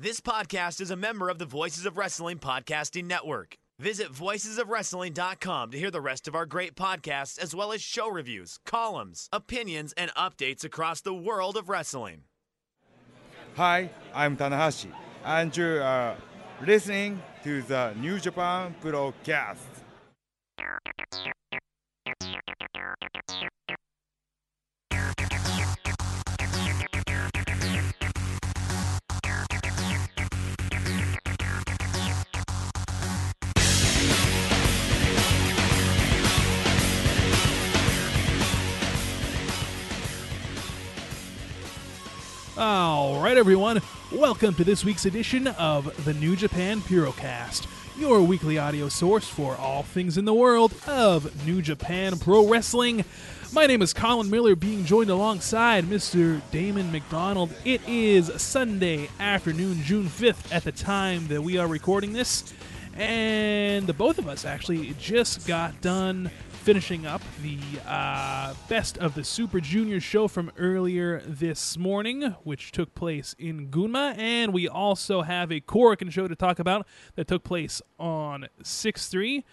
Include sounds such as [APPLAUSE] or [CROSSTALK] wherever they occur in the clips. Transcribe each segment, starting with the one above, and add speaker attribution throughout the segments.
Speaker 1: This podcast is a member of the Voices of Wrestling Podcasting Network. Visit voicesofwrestling.com to hear the rest of our great podcasts, as well as show reviews, columns, opinions, and updates across the world of wrestling.
Speaker 2: Hi, I'm Tanahashi, and you are uh, listening to the New Japan Purocast.
Speaker 3: All right, everyone. Welcome to this week's edition of the New Japan Purocast, your weekly audio source for all things in the world of New Japan Pro Wrestling. My name is Colin Miller, being joined alongside Mr. Damon McDonald. It is Sunday afternoon, June 5th, at the time that we are recording this. And the both of us actually just got done finishing up the uh, best of the Super Junior show from earlier this morning, which took place in Gunma. And we also have a Korakuen show to talk about that took place on 6 3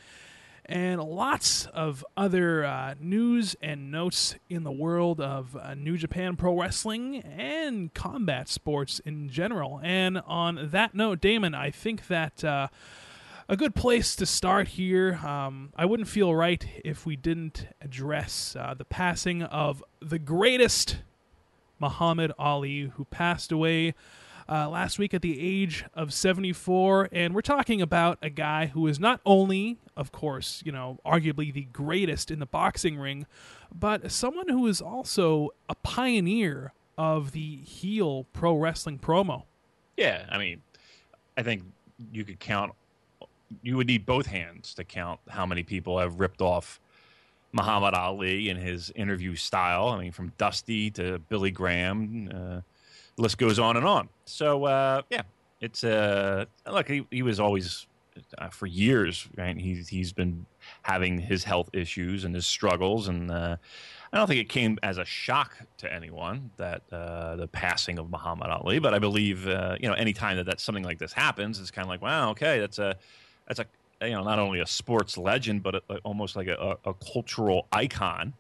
Speaker 3: and lots of other uh, news and notes in the world of uh, New Japan Pro Wrestling and combat sports in general. And on that note, Damon, I think that uh, a good place to start here. Um, I wouldn't feel right if we didn't address uh, the passing of the greatest Muhammad Ali, who passed away uh, last week at the age of 74. And we're talking about a guy who is not only, of course, you know, arguably the greatest in the boxing ring, but someone who is also a pioneer of the heel pro wrestling promo.
Speaker 4: Yeah, I mean, I think you could count. You would need both hands to count how many people have ripped off Muhammad Ali in his interview style. I mean, from Dusty to Billy Graham, uh, list goes on and on. So uh, yeah, it's uh, look, he, he was always uh, for years, right? He's he's been having his health issues and his struggles, and uh, I don't think it came as a shock to anyone that uh, the passing of Muhammad Ali. But I believe uh, you know, anytime that, that something like this happens, it's kind of like, wow, okay, that's a that's a you know not only a sports legend, but a, almost like a, a, a cultural icon.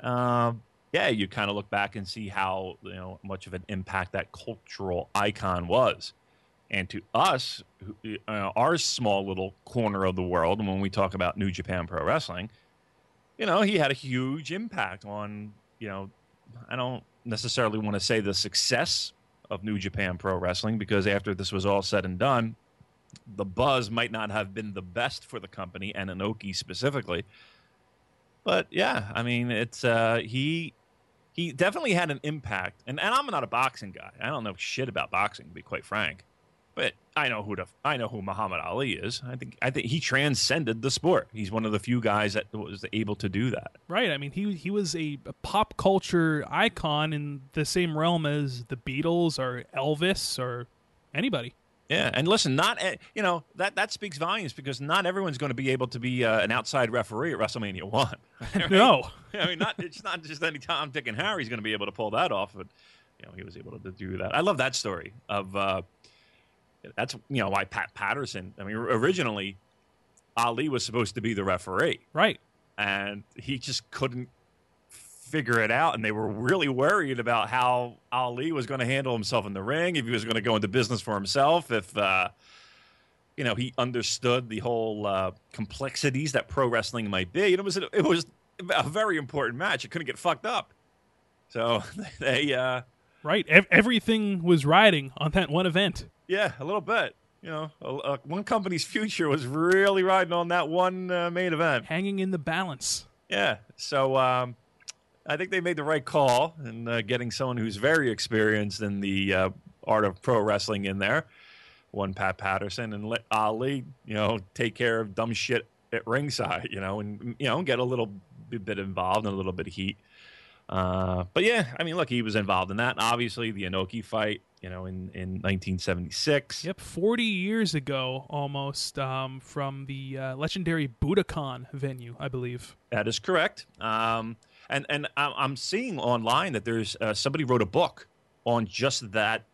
Speaker 4: Um, yeah, you kind of look back and see how you know much of an impact that cultural icon was. And to us, uh, our small little corner of the world, and when we talk about New Japan Pro Wrestling, you know, he had a huge impact on, you know, I don't necessarily want to say the success of New Japan Pro Wrestling because after this was all said and done, the buzz might not have been the best for the company and Inoki specifically. But yeah, I mean, it's uh, he he definitely had an impact. And, and I'm not a boxing guy. I don't know shit about boxing, to be quite frank. But I know who to, I know who Muhammad Ali is. I think I think he transcended the sport. He's one of the few guys that was able to do that.
Speaker 3: Right. I mean, he he was a, a pop culture icon in the same realm as the Beatles or Elvis or anybody.
Speaker 4: Yeah, and listen, not eh, you know that that speaks volumes because not everyone's going to be able to be uh, an outside referee at WrestleMania One. [LAUGHS]
Speaker 3: right? No, [LAUGHS]
Speaker 4: I mean, not it's not just any Tom, Dick, and Harry's going to be able to pull that off, but you know he was able to do that. I love that story of uh, that's you know why Pat Patterson. I mean, originally Ali was supposed to be the referee,
Speaker 3: right?
Speaker 4: And he just couldn't figure it out, and they were really worried about how Ali was going to handle himself in the ring, if he was going to go into business for himself, if uh, you know he understood the whole uh, complexities that pro wrestling might be. And it was it was a very important match. It couldn't get fucked up. So [LAUGHS] they uh,
Speaker 3: right, everything was riding on that one event.
Speaker 4: Yeah, a little bit. You know, uh, one company's future was really riding on that one uh, main event,
Speaker 3: hanging in the balance.
Speaker 4: Yeah. So um, I think they made the right call in uh, getting someone who's very experienced in the uh, art of pro wrestling in there. One Pat Patterson and let Ali, you know, take care of dumb shit at ringside, you know, and you know get a little bit involved and a little bit of heat. Uh, but yeah, I mean, look, he was involved in that. Obviously, the Inoki fight, you know, in, in 1976.
Speaker 3: Yep, 40 years ago almost um, from the uh, legendary Budokan venue, I believe.
Speaker 4: That is correct. Um, and and I'm seeing online that there's uh, somebody wrote a book on just that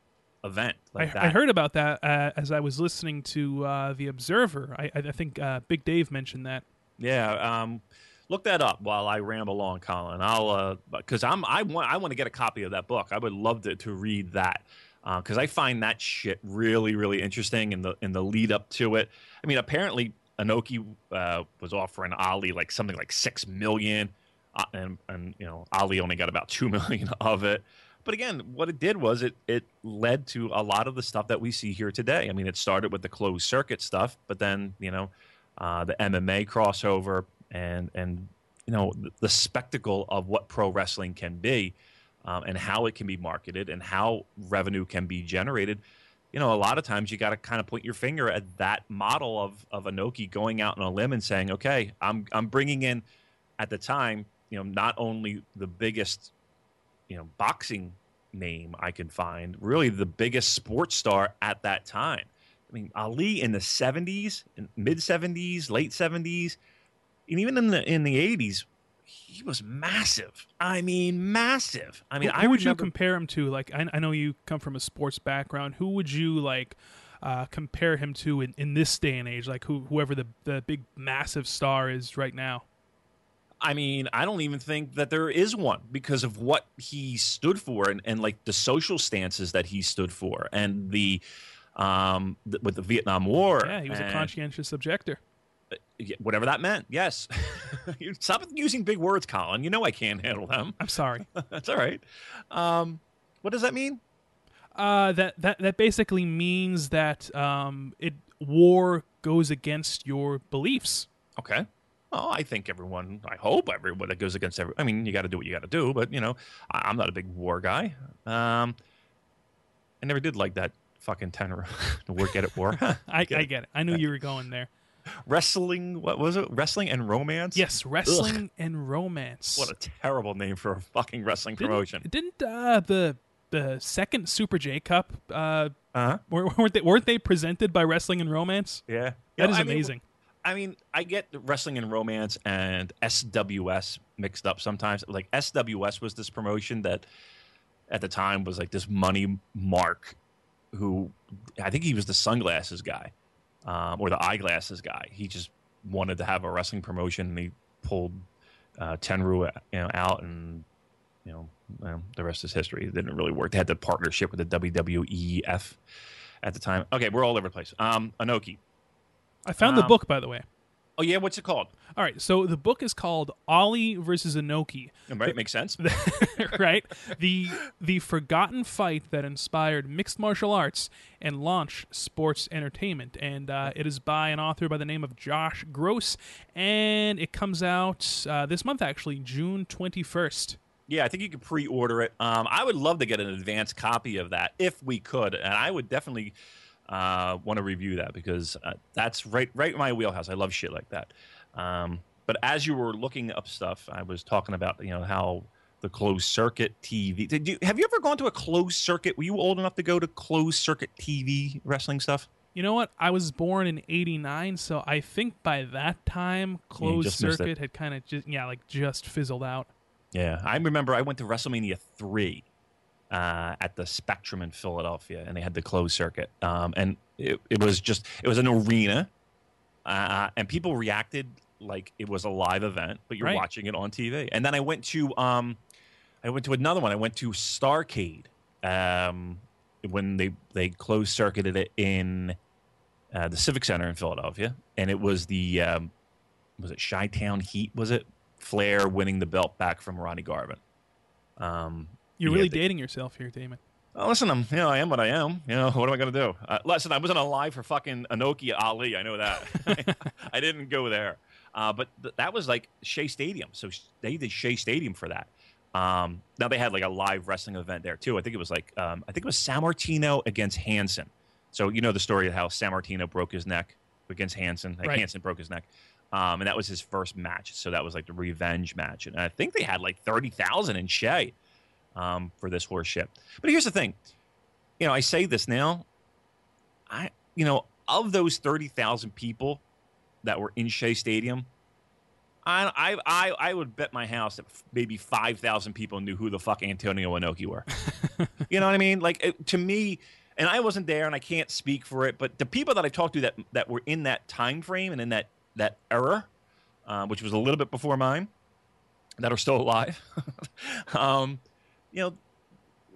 Speaker 4: event. Like
Speaker 3: I,
Speaker 4: that.
Speaker 3: I heard about that uh, as I was listening to uh, the Observer. I, I think uh, Big Dave mentioned that.
Speaker 4: Yeah. Um, look that up while I ramble on, Colin. I'll because uh, I'm I want I want to get a copy of that book. I would love to to read that because uh, I find that shit really really interesting in the in the lead up to it. I mean, apparently Inoki uh, was offering Ali like something like six million, and and you know Ali only got about [LAUGHS] two million of it. But again, what it did was it it led to a lot of the stuff that we see here today. I mean, it started with the closed circuit stuff, but then you know uh, the MMA crossover and and you know the, spectacle of what pro wrestling can be um, and how it can be marketed and how revenue can be generated you know a lot of times you got to kind of point your finger at that model of of Inoki going out on a limb and saying okay I'm I'm bringing in at the time you know not only the biggest you know boxing name I can find really the biggest sports star at that time I mean Ali in the 70s mid 70s late 70s and even in the in the eighties, he was massive. I mean, massive. I mean,
Speaker 3: who,
Speaker 4: I
Speaker 3: who would
Speaker 4: remember,
Speaker 3: you compare him to? Like, I, I, know you come from a sports background. Who would you like uh, compare him to in, in this day and age? Like, who whoever the the big massive star is right now.
Speaker 4: I mean, I don't even think that there is one because of what he stood for and, and like the social stances that he stood for and the um the, with the Vietnam War.
Speaker 3: Yeah, he was a conscientious objector
Speaker 4: whatever that meant. Yes. [LAUGHS] Stop using big words, Colin. You know I can't handle them.
Speaker 3: I'm sorry. [LAUGHS]
Speaker 4: That's all right. Um, what does that mean?
Speaker 3: Uh, that that that basically means that um, it war goes against your beliefs.
Speaker 4: Okay. Well, I think everyone. I hope everyone that goes against every. I mean, you got to do what you got to do, but you know, I, am not a big war guy. Um, I never did like that fucking tenor. [LAUGHS] the work at it war. [LAUGHS]
Speaker 3: I, get I get it. I knew you were going there
Speaker 4: wrestling. What was it? Wrestling and romance.
Speaker 3: Yes, wrestling Ugh. and romance.
Speaker 4: What a terrible name for a fucking wrestling
Speaker 3: didn't,
Speaker 4: promotion.
Speaker 3: Didn't uh, the the second Super J Cup uh,
Speaker 4: uh-huh.
Speaker 3: weren't they weren't they presented by Wrestling and Romance?
Speaker 4: Yeah,
Speaker 3: that is I amazing.
Speaker 4: Mean, I mean, I get wrestling and romance and SWS mixed up sometimes. Like SWS was this promotion that at the time was like this money mark who I think he was the sunglasses guy um, or the eyeglasses guy. He just wanted to have a wrestling promotion, and he pulled uh, Tenryu you know, out, and you know well, the rest is history. It didn't really work. They had the partnership with the WWEF at the time. Okay, we're all over the place. Um, Inoki.
Speaker 3: I found um, the book, by the way.
Speaker 4: Oh yeah, what's it called?
Speaker 3: All right, so the book is called Ali versus Inoki.
Speaker 4: Right, makes sense. [LAUGHS]
Speaker 3: right, the the forgotten fight that inspired mixed martial arts and launched sports entertainment, and uh, it is by an author by the name of Josh Gross, and it comes out uh, this month, actually, June twenty first.
Speaker 4: Yeah, I think you can pre-order it. Um, I would love to get an advance copy of that if we could, and I would definitely uh, want to review that because uh, that's right right in my wheelhouse. I love shit like that. Um, but as you were looking up stuff, I was talking about you know how the closed circuit TV. Did you have you ever gone to a closed circuit? Were you old enough to go to closed circuit TV wrestling stuff?
Speaker 3: You know what? I was born in '89, so I think by that time, closed yeah, circuit had kind of just yeah, like just fizzled out.
Speaker 4: Yeah, I remember I went to WrestleMania three uh, at the Spectrum in Philadelphia, and they had the closed circuit, um, and it, it, was just it was an arena, uh, and people reacted like it was a live event, but you're right. watching it on TV. And then I went to um, I went to another one. I went to Starrcade um, when they they closed circuited it in uh, the Civic Center in Philadelphia, and it was the um, was it Chi Town Heat? Was it Flair winning the belt back from Ronnie Garvin? Um,
Speaker 3: you're really dating yourself here, Damon.
Speaker 4: Oh, listen, I'm you know I am what I am. You know [LAUGHS] what am I going to do? Uh, listen, I wasn't alive for fucking Inoki Ali. I know that. [LAUGHS] [LAUGHS] I didn't go there, uh, but th- that was like Shea Stadium. So they did Shea Stadium for that. Um, now they had like a live wrestling event there too. I think it was like um, I think it was Sammartino against Hansen. So you know the story of how Sammartino broke his neck against Hansen. Like
Speaker 3: Right.
Speaker 4: Hansen broke his neck, um, and that was his first match. So that was like the revenge match, and I think they had like thirty thousand in Shea um, for this horse shit. But here's the thing, you know, I say this now, I you know of those thirty thousand people that were in Shea Stadium, I, I I I would bet my house that maybe five thousand people knew who the fuck Antonio Inoki were. [LAUGHS] you know what I mean? Like it, to me, and I wasn't there, and I can't speak for it. But the people that I talked to that that were in that time frame and in that that era, uh, which was a little bit before mine, that are still alive, [LAUGHS] um, you know.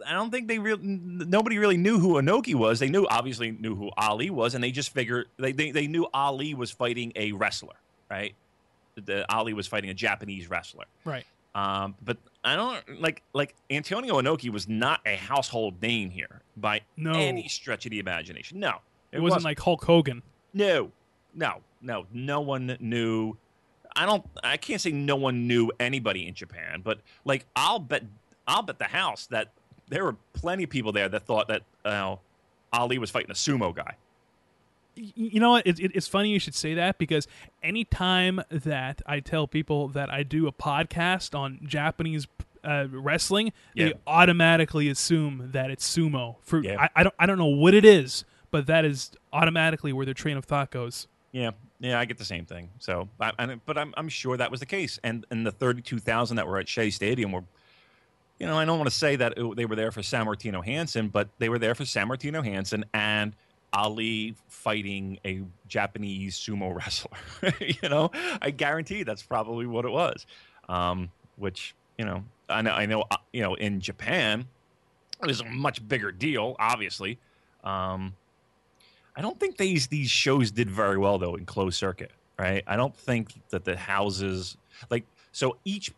Speaker 4: I don't think they real nobody really knew who Inoki was. They knew obviously knew who Ali was, and they just figured they, they, they knew Ali was fighting a wrestler, right? The Ali was fighting a Japanese wrestler.
Speaker 3: Right.
Speaker 4: Um, but I don't like like Antonio Inoki was not a household name here by
Speaker 3: No.
Speaker 4: any stretch of the imagination. No,
Speaker 3: It wasn't like Hulk Hogan.
Speaker 4: no, no, no. No one knew. I don't. I can't say no one knew anybody in Japan, but like I'll bet I'll bet the house that there were plenty of people there that thought that uh, Ali was fighting a sumo guy.
Speaker 3: You know what? It, it, it's funny you should say that because anytime that I tell people that I do a podcast on Japanese uh, wrestling,
Speaker 4: Yeah.
Speaker 3: they automatically assume that it's sumo. For
Speaker 4: Yeah.
Speaker 3: I, I don't I don't know what it is, but that is automatically where their train of thought goes.
Speaker 4: Yeah, yeah, I get the same thing. So, I, I, but I'm I'm sure that was the case. And and the 32,000 that were at Shea Stadium were, you know, I don't want to say that it, they were there for Sammartino Hansen, but they were there for Sammartino Hansen and Ali fighting a Japanese sumo [LAUGHS] wrestler. you know, I guarantee that's probably what it was. Um, which you know, I know, I know, uh, you know, in Japan, it was a much bigger deal, obviously. Um, I don't think these these shows did very well though in closed circuit, right? I don't think that the houses like so each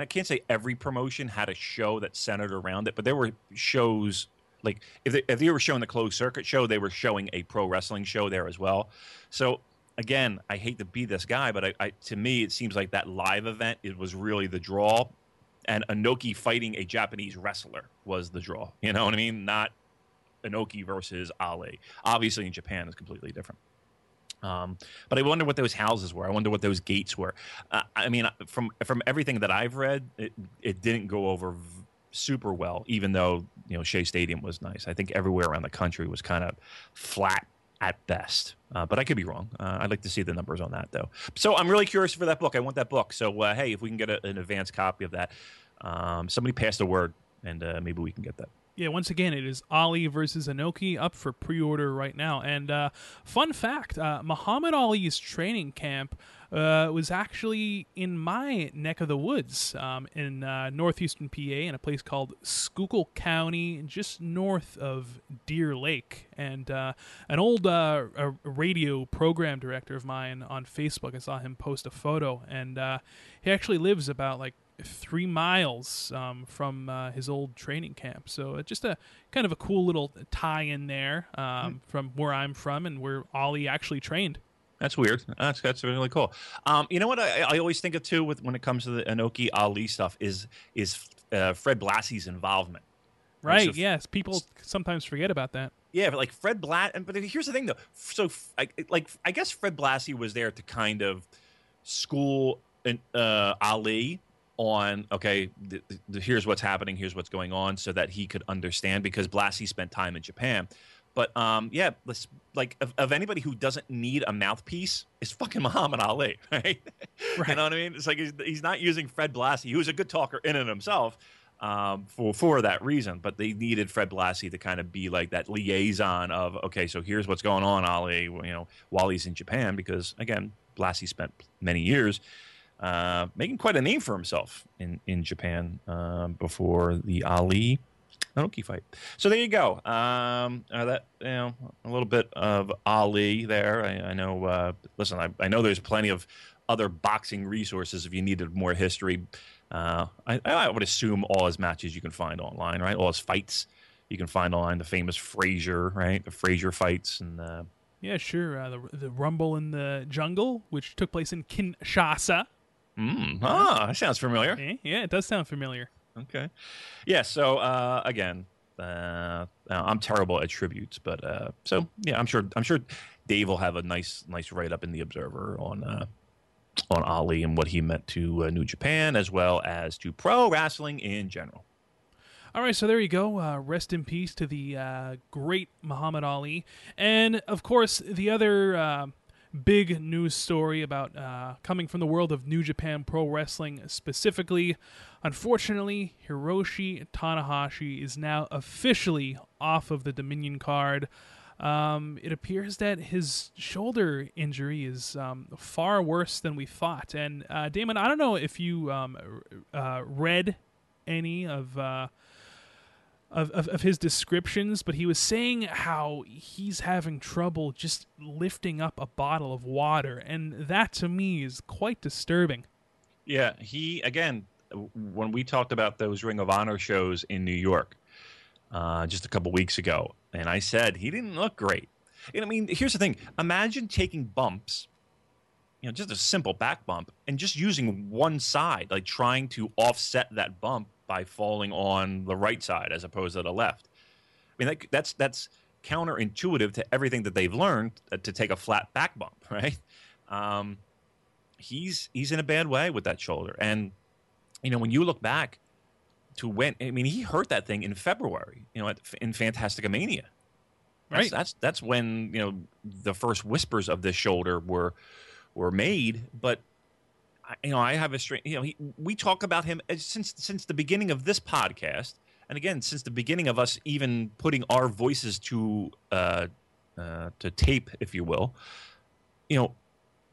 Speaker 4: I can't say every promotion had a show that centered around it, but there were shows like if they, if they were showing the closed circuit show, they were showing a pro wrestling show there as well. So again, I hate to be this guy, but I, I to me it seems like that live event it was really the draw, and Inoki fighting a Japanese wrestler was the draw. You know what I mean? Not Inoki versus Ali. Obviously, in Japan, is completely different. Um, but I wonder what those houses were. I wonder what those gates were. Uh, I mean, from from everything that I've read, it, it didn't go over v- super well. Even though you know Shea Stadium was nice, I think everywhere around the country was kind of flat at best. Uh, but I could be wrong. Uh, I'd like to see the numbers on that though. So I'm really curious for that book. I want that book. So uh, hey, if we can get a, an advance copy of that, um, somebody pass the word, and uh, maybe we can get that.
Speaker 3: Yeah, once again, it is Ali versus Inoki up for pre-order right now. And uh, fun fact: uh, Muhammad Ali's training camp uh, was actually in my neck of the woods, um, in uh, northeastern PA, in a place called Schuylkill County, just north of Deer Lake. And uh, an old uh, radio program director of mine on Facebook, I saw him post a photo, and he actually lives about like three miles um, from uh, his old training camp. So uh, just a kind of a cool little tie in there um, from where I'm from and where Ali actually trained.
Speaker 4: That's weird. That's that's really cool. Um, you know what I, I always think of too with when it comes to the Inoki Ali stuff is is uh, Fred Blassie's involvement.
Speaker 3: Right?
Speaker 4: so
Speaker 3: yes. People sometimes forget about that.
Speaker 4: Yeah, but like Fred Blatt, but here's the thing though. So I, like I guess Fred Blassie was there to kind of school uh, Ali on okay, th- th- here's what's happening, here's what's going on, so that he could understand because Blassie spent time in Japan. But um, yeah, let's, like of, of anybody who doesn't need a mouthpiece is fucking [LAUGHS] Muhammad Ali, right?
Speaker 3: Right.
Speaker 4: You know what I mean? It's like he's, he's not using Fred Blassie, who's a good talker in and himself, um, for for that reason. But they needed Fred Blassie to kind of be like that liaison of okay, so here's what's going on, Ali. You know, while he's in Japan, because again, Blassie spent many years uh, making quite a name for himself in in Japan um, before the Ali Inoki fight. So there you go. Um, uh, that you know a little bit of Ali there. I, I know. Uh, listen, I, I know there's plenty of other boxing resources if you needed more history. Uh, I, I would assume all his matches you can find online, right? All his fights you can find online. The famous Frazier, right? The Frazier fights and. Uh,
Speaker 3: Yeah, sure. Uh, the, the Rumble in the Jungle, which took place in Kinshasa.
Speaker 4: Mm, ah, that sounds familiar.
Speaker 3: Eh? Yeah, it does sound familiar.
Speaker 4: Okay. Yeah. So uh, again, uh, I'm terrible at tributes, but uh, so yeah, I'm sure I'm sure Dave will have a nice nice write up in the Observer on uh, on Ali and what he meant to uh, New Japan as well as to pro wrestling in general.
Speaker 3: All right, so there you go. Uh, rest in peace to the uh, great Muhammad Ali, and of course the other uh, big news story about uh, coming from the world of New Japan Pro Wrestling specifically. Unfortunately, Hiroshi Tanahashi is now officially off of the Dominion card. Um, it appears that his shoulder injury is um, far worse than we thought. And uh, Damon, I don't know if you um, uh, read any of, uh, of, of of his descriptions, but he was saying how he's having trouble just lifting up a bottle of water, and that to me is quite disturbing.
Speaker 4: Yeah, he again when we talked about those Ring of Honor shows in New York uh, just a couple weeks ago, and I said he didn't look great. And I mean, here's the thing: imagine taking bumps, you know, just a simple back bump, and just using one side, like trying to offset that bump by falling on the right side as opposed to the left. I mean, that, that's that's counterintuitive to everything that they've learned uh, to take a flat back bump, [LAUGHS] right? Um, he's he's in a bad way with that shoulder, and you know, when you look back to when, I mean, he hurt that thing in February, you know, at, in Fantasticamania. That's,
Speaker 3: Right.
Speaker 4: That's that's when you know the first whispers of this shoulder were were made. But you know, I have a strange. You know, he, we talk about him since since the beginning of this podcast, and again since the beginning of us even putting our voices to uh, uh, to tape, if you will. You know,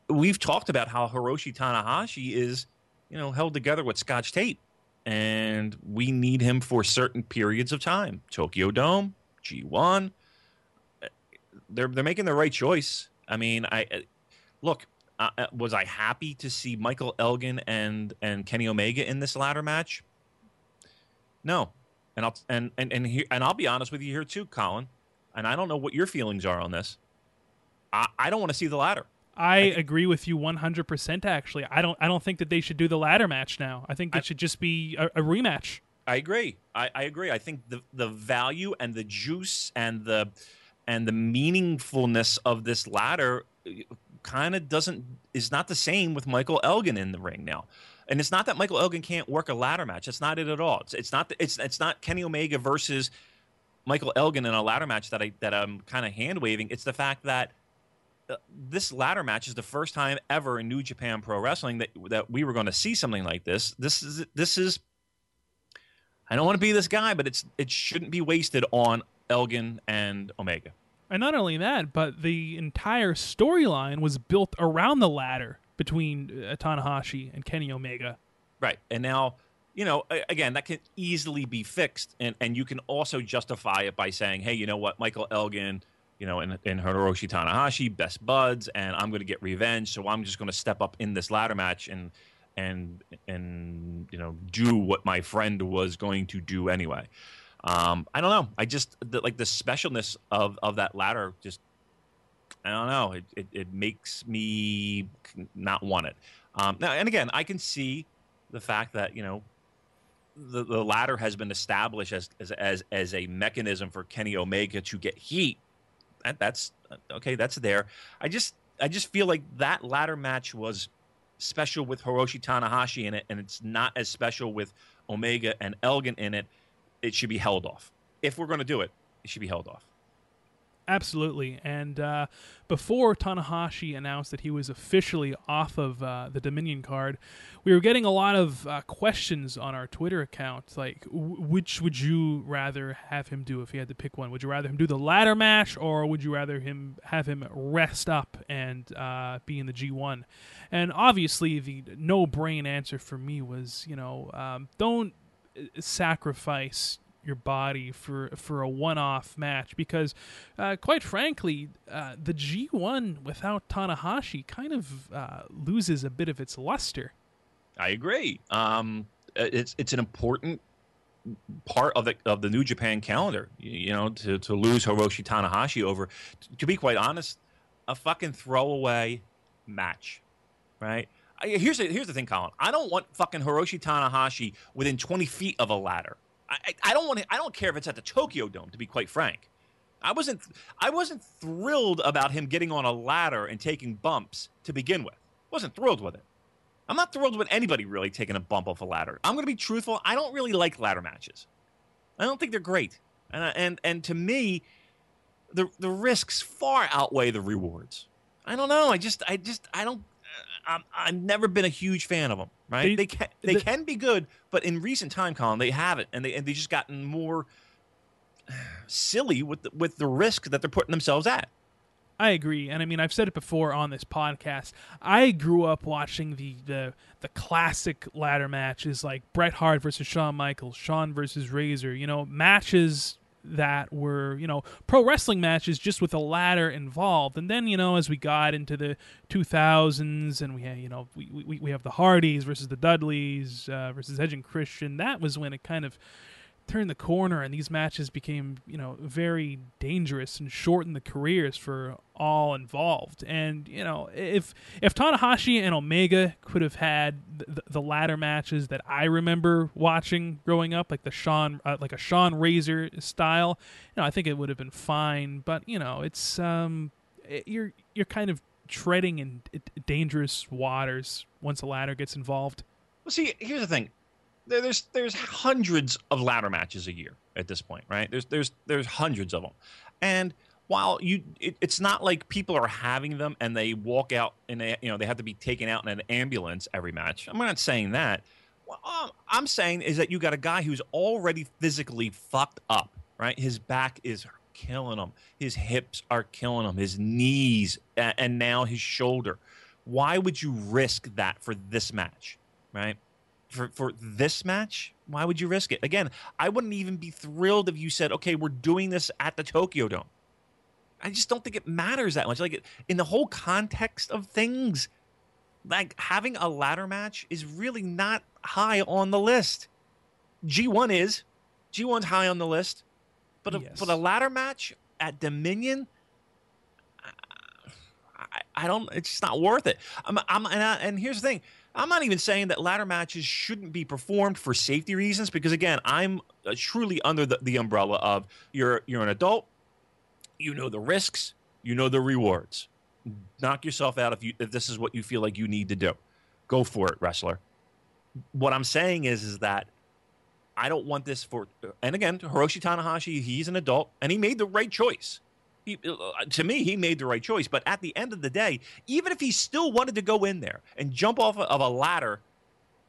Speaker 4: we've talked about how Hiroshi Tanahashi is you know held together with Scotch tape, and we need him for certain periods of time. Tokyo Dome, G one they're they're making the right choice. I mean, I uh, look. Uh, was I happy to see Michael Elgin and and Kenny Omega in this ladder match? No, and I'll and and and, here, and I'll be honest with you here too, Colin. And I don't know what your feelings are on this. I, I don't want to see the ladder.
Speaker 3: I,
Speaker 4: think-
Speaker 3: agree with you 100% actually. I don't I don't think that they should do the ladder match now. I think it
Speaker 4: I-
Speaker 3: should just be a, a rematch.
Speaker 4: I agree. I, I agree. I think the the value and the juice and the and the meaningfulness of this ladder kind of doesn't is not the same with Michael Elgin in the ring now. And it's not that Michael Elgin can't work a ladder match. That's not it at all. It's, it's not it's it's not Kenny Omega versus Michael Elgin in a ladder match that I that I'm kind of hand waving. It's the fact that uh, this ladder match is the first time ever in New Japan Pro Wrestling that that we were going to see something like this. This is this is I don't want to be this guy, but it's it shouldn't be wasted on Elgin and Omega.
Speaker 3: And not only that, but the entire storyline was built around the ladder between uh, Tanahashi and Kenny Omega.
Speaker 4: Right. And now, you know, again, that can easily be fixed. And, and you can also justify it by saying, hey, you know what, Michael Elgin, you know, and, and Hiroshi Tanahashi, best buds, and I'm going to get revenge. So I'm just going to step up in this ladder match and, and, and, you know, do what my friend was going to do anyway. Um, I don't know. I just, the, like, the specialness of, of that ladder just, I don't know. It, it, it makes me not want it. Um, now, and again, I can see the fact that you know the, the ladder has been established as, as as as a mechanism for Kenny Omega to get heat. That, that's okay. That's there. I just I just feel like that ladder match was special with Hiroshi Tanahashi in it, and it's not as special with Omega and Elgin in it. It should be held off. If we're going to do it, it should be held off.
Speaker 3: Absolutely. And uh, before Tanahashi announced that he was officially off of uh, the Dominion card, we were getting a lot of uh, questions on our Twitter account. Like, w- which would you rather have him do if he had to pick one? Would you rather him do the ladder match, or would you rather him have him rest up and uh, be in the G1? And obviously, the no-brain answer for me was, you know, um, don't sacrifice your body for for a one-off match because uh, quite frankly uh, the G1 without Tanahashi kind of uh, loses a bit of its luster
Speaker 4: I agree. Um, it's it's an important part of the of the New Japan calendar. You, know, to to lose Hiroshi Tanahashi over, to be quite honest, a fucking throwaway match, right? Here's the, here's the thing, Colin. I don't want fucking Hiroshi Tanahashi within 20 feet of a ladder. I, I, I don't want. I don't care if it's at the Tokyo Dome. To be quite frank, I wasn't. I wasn't thrilled about him getting on a ladder and taking bumps to begin with. wasn't thrilled with it. I'm not thrilled with anybody really taking a bump off a ladder. I'm going to be truthful. I don't really like ladder matches. I don't think they're great. And and and to me, the the risks far outweigh the rewards. I don't know. I just I just I don't. I'm, I've never been a huge fan of them. Right?
Speaker 3: They-
Speaker 4: They, can they
Speaker 3: the-
Speaker 4: can be good, but in recent time, Colin, they haven't, and they and they just gotten more silly with the, with the risk that they're putting themselves at.
Speaker 3: I agree, and I mean I've said it before on this podcast. I grew up watching the the the classic ladder matches like Bret Hart versus Shawn Michaels, Shawn versus Razor. You know, matches that were you know pro wrestling matches just with a ladder involved. And then you know as we got into the 2000s and we had you know we we, we have the Hardys versus the Dudleys uh, versus Edge and Christian. That was when it kind of turned the corner and these matches became you know very dangerous and shortened the careers for all involved. And you know if if Tanahashi and Omega could have had the, the ladder matches that I remember watching growing up like the Sean uh, like a Sean Razor style you know I think it would have been fine. But you know it's um it- you're you're kind of treading in dangerous waters once a ladder gets involved.
Speaker 4: Well, see, here's the thing. There, there's there's hundreds of ladder matches a year at this point, right? There's there's there's hundreds of them, and while you, it, it's not like people are having them and they walk out and they you know they have to be taken out in an ambulance every match. I'm not saying that. What um, I'm saying is that you got a guy who's already physically fucked up, right? His back is killing him. His hips are killing him. His knees and now his shoulder. Why would you risk that for this match, right? For for this match, why would you risk it? Again, I wouldn't even be thrilled if you said, "Okay, we're doing this at the Tokyo Dome." I just don't think it matters that much. Like in the whole context of things, like having a ladder match is really not high on the list. G1 is. G1's high on the list. But a,
Speaker 3: Yes.
Speaker 4: but a ladder match at Dominion, I, I don't. It's just not worth it. I'm, I'm, and, I, and here's the thing: I'm not even saying that ladder matches shouldn't be performed for safety reasons, because again, I'm uh, truly under the, the umbrella of you're you're an adult, you know the risks, you know the rewards. Knock yourself out if you if this is what you feel like you need to do. Go for it, wrestler. What I'm saying is is that I don't want this for. And again, Hiroshi Tanahashi, he's an adult, and he made the right choice. Uh, to me, he made the right choice. But at the end of the day, even if he still wanted to go in there and jump off of a ladder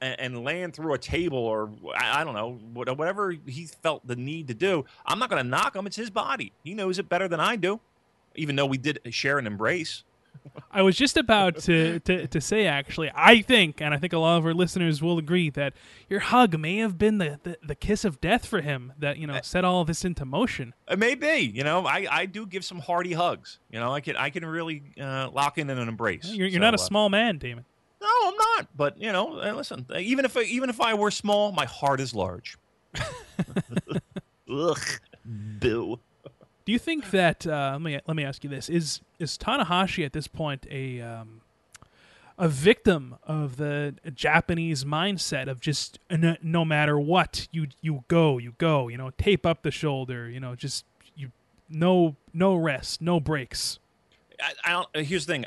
Speaker 4: and, and land through a table or I, I don't know whatever he felt the need to do, I'm not going to knock him. It's his body. He knows it better than I do. Even though we did share an embrace.
Speaker 3: I was just about to, to, to say, actually, I think, and I think a lot of our listeners will agree, that your hug may have been the, the, the kiss of death for him that, you know, set all this into motion.
Speaker 4: It may be, you know, I, I do give some hearty hugs. You know, I can I can really uh, lock in an embrace.
Speaker 3: You're, you're
Speaker 4: So,
Speaker 3: not a
Speaker 4: uh,
Speaker 3: small man, Damon.
Speaker 4: No, I'm not. But you know, uh, listen. uh, Even if I, even if I were small, my heart is large. [LAUGHS] [LAUGHS] Ugh, boo.
Speaker 3: Do you think that, uh, let, me, let me ask you this, is, is Tanahashi at this point a, um, a victim of the Japanese mindset of just no, no matter what, you, you go, you go, you know, tape up the shoulder, you know, just, you, no, no rest, no breaks.
Speaker 4: I, I don't. uh, Here's the thing: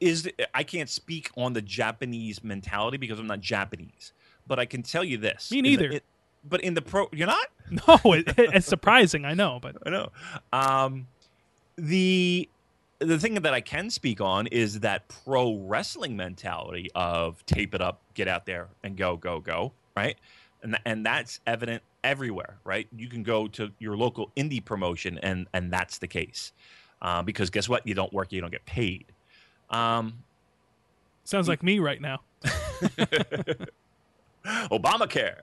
Speaker 4: is I can't speak on the Japanese mentality because I'm not Japanese. But I can tell you this:
Speaker 3: Me neither.
Speaker 4: it- but in the pro, you're not. [LAUGHS] [LAUGHS]
Speaker 3: No, it, it's surprising, I know, but
Speaker 4: I know. Um, the the thing that I can speak on is that pro wrestling mentality of tape it up, get out there, and go, go, go, right? And and that's evident everywhere, right? You can go to your local indie promotion, and and that's the case, uh, because guess what? You don't work, you don't get paid. Um,
Speaker 3: sounds like me right now. [LAUGHS] [LAUGHS]
Speaker 4: Obamacare.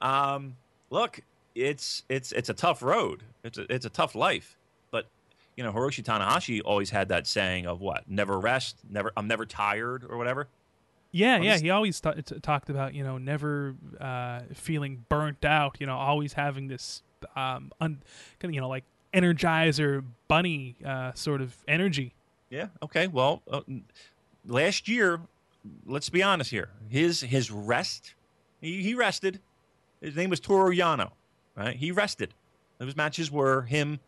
Speaker 4: Um, look, it's it's it's a tough road. It's a, it's a tough life. But you know, Hiroshi Tanahashi always had that saying of what? Never rest. Never. I'm never tired or whatever.
Speaker 3: Yeah,
Speaker 4: Well,
Speaker 3: yeah.
Speaker 4: this-
Speaker 3: He always t- t- talked about you know never uh, feeling burnt out. You know, always having this um, un- you know like energizer bunny uh, sort of energy.
Speaker 4: Yeah. Okay. Well, uh, last year let's be honest here. His his rest, he, he rested. His name was Toru Yano, right? He rested. Those matches were him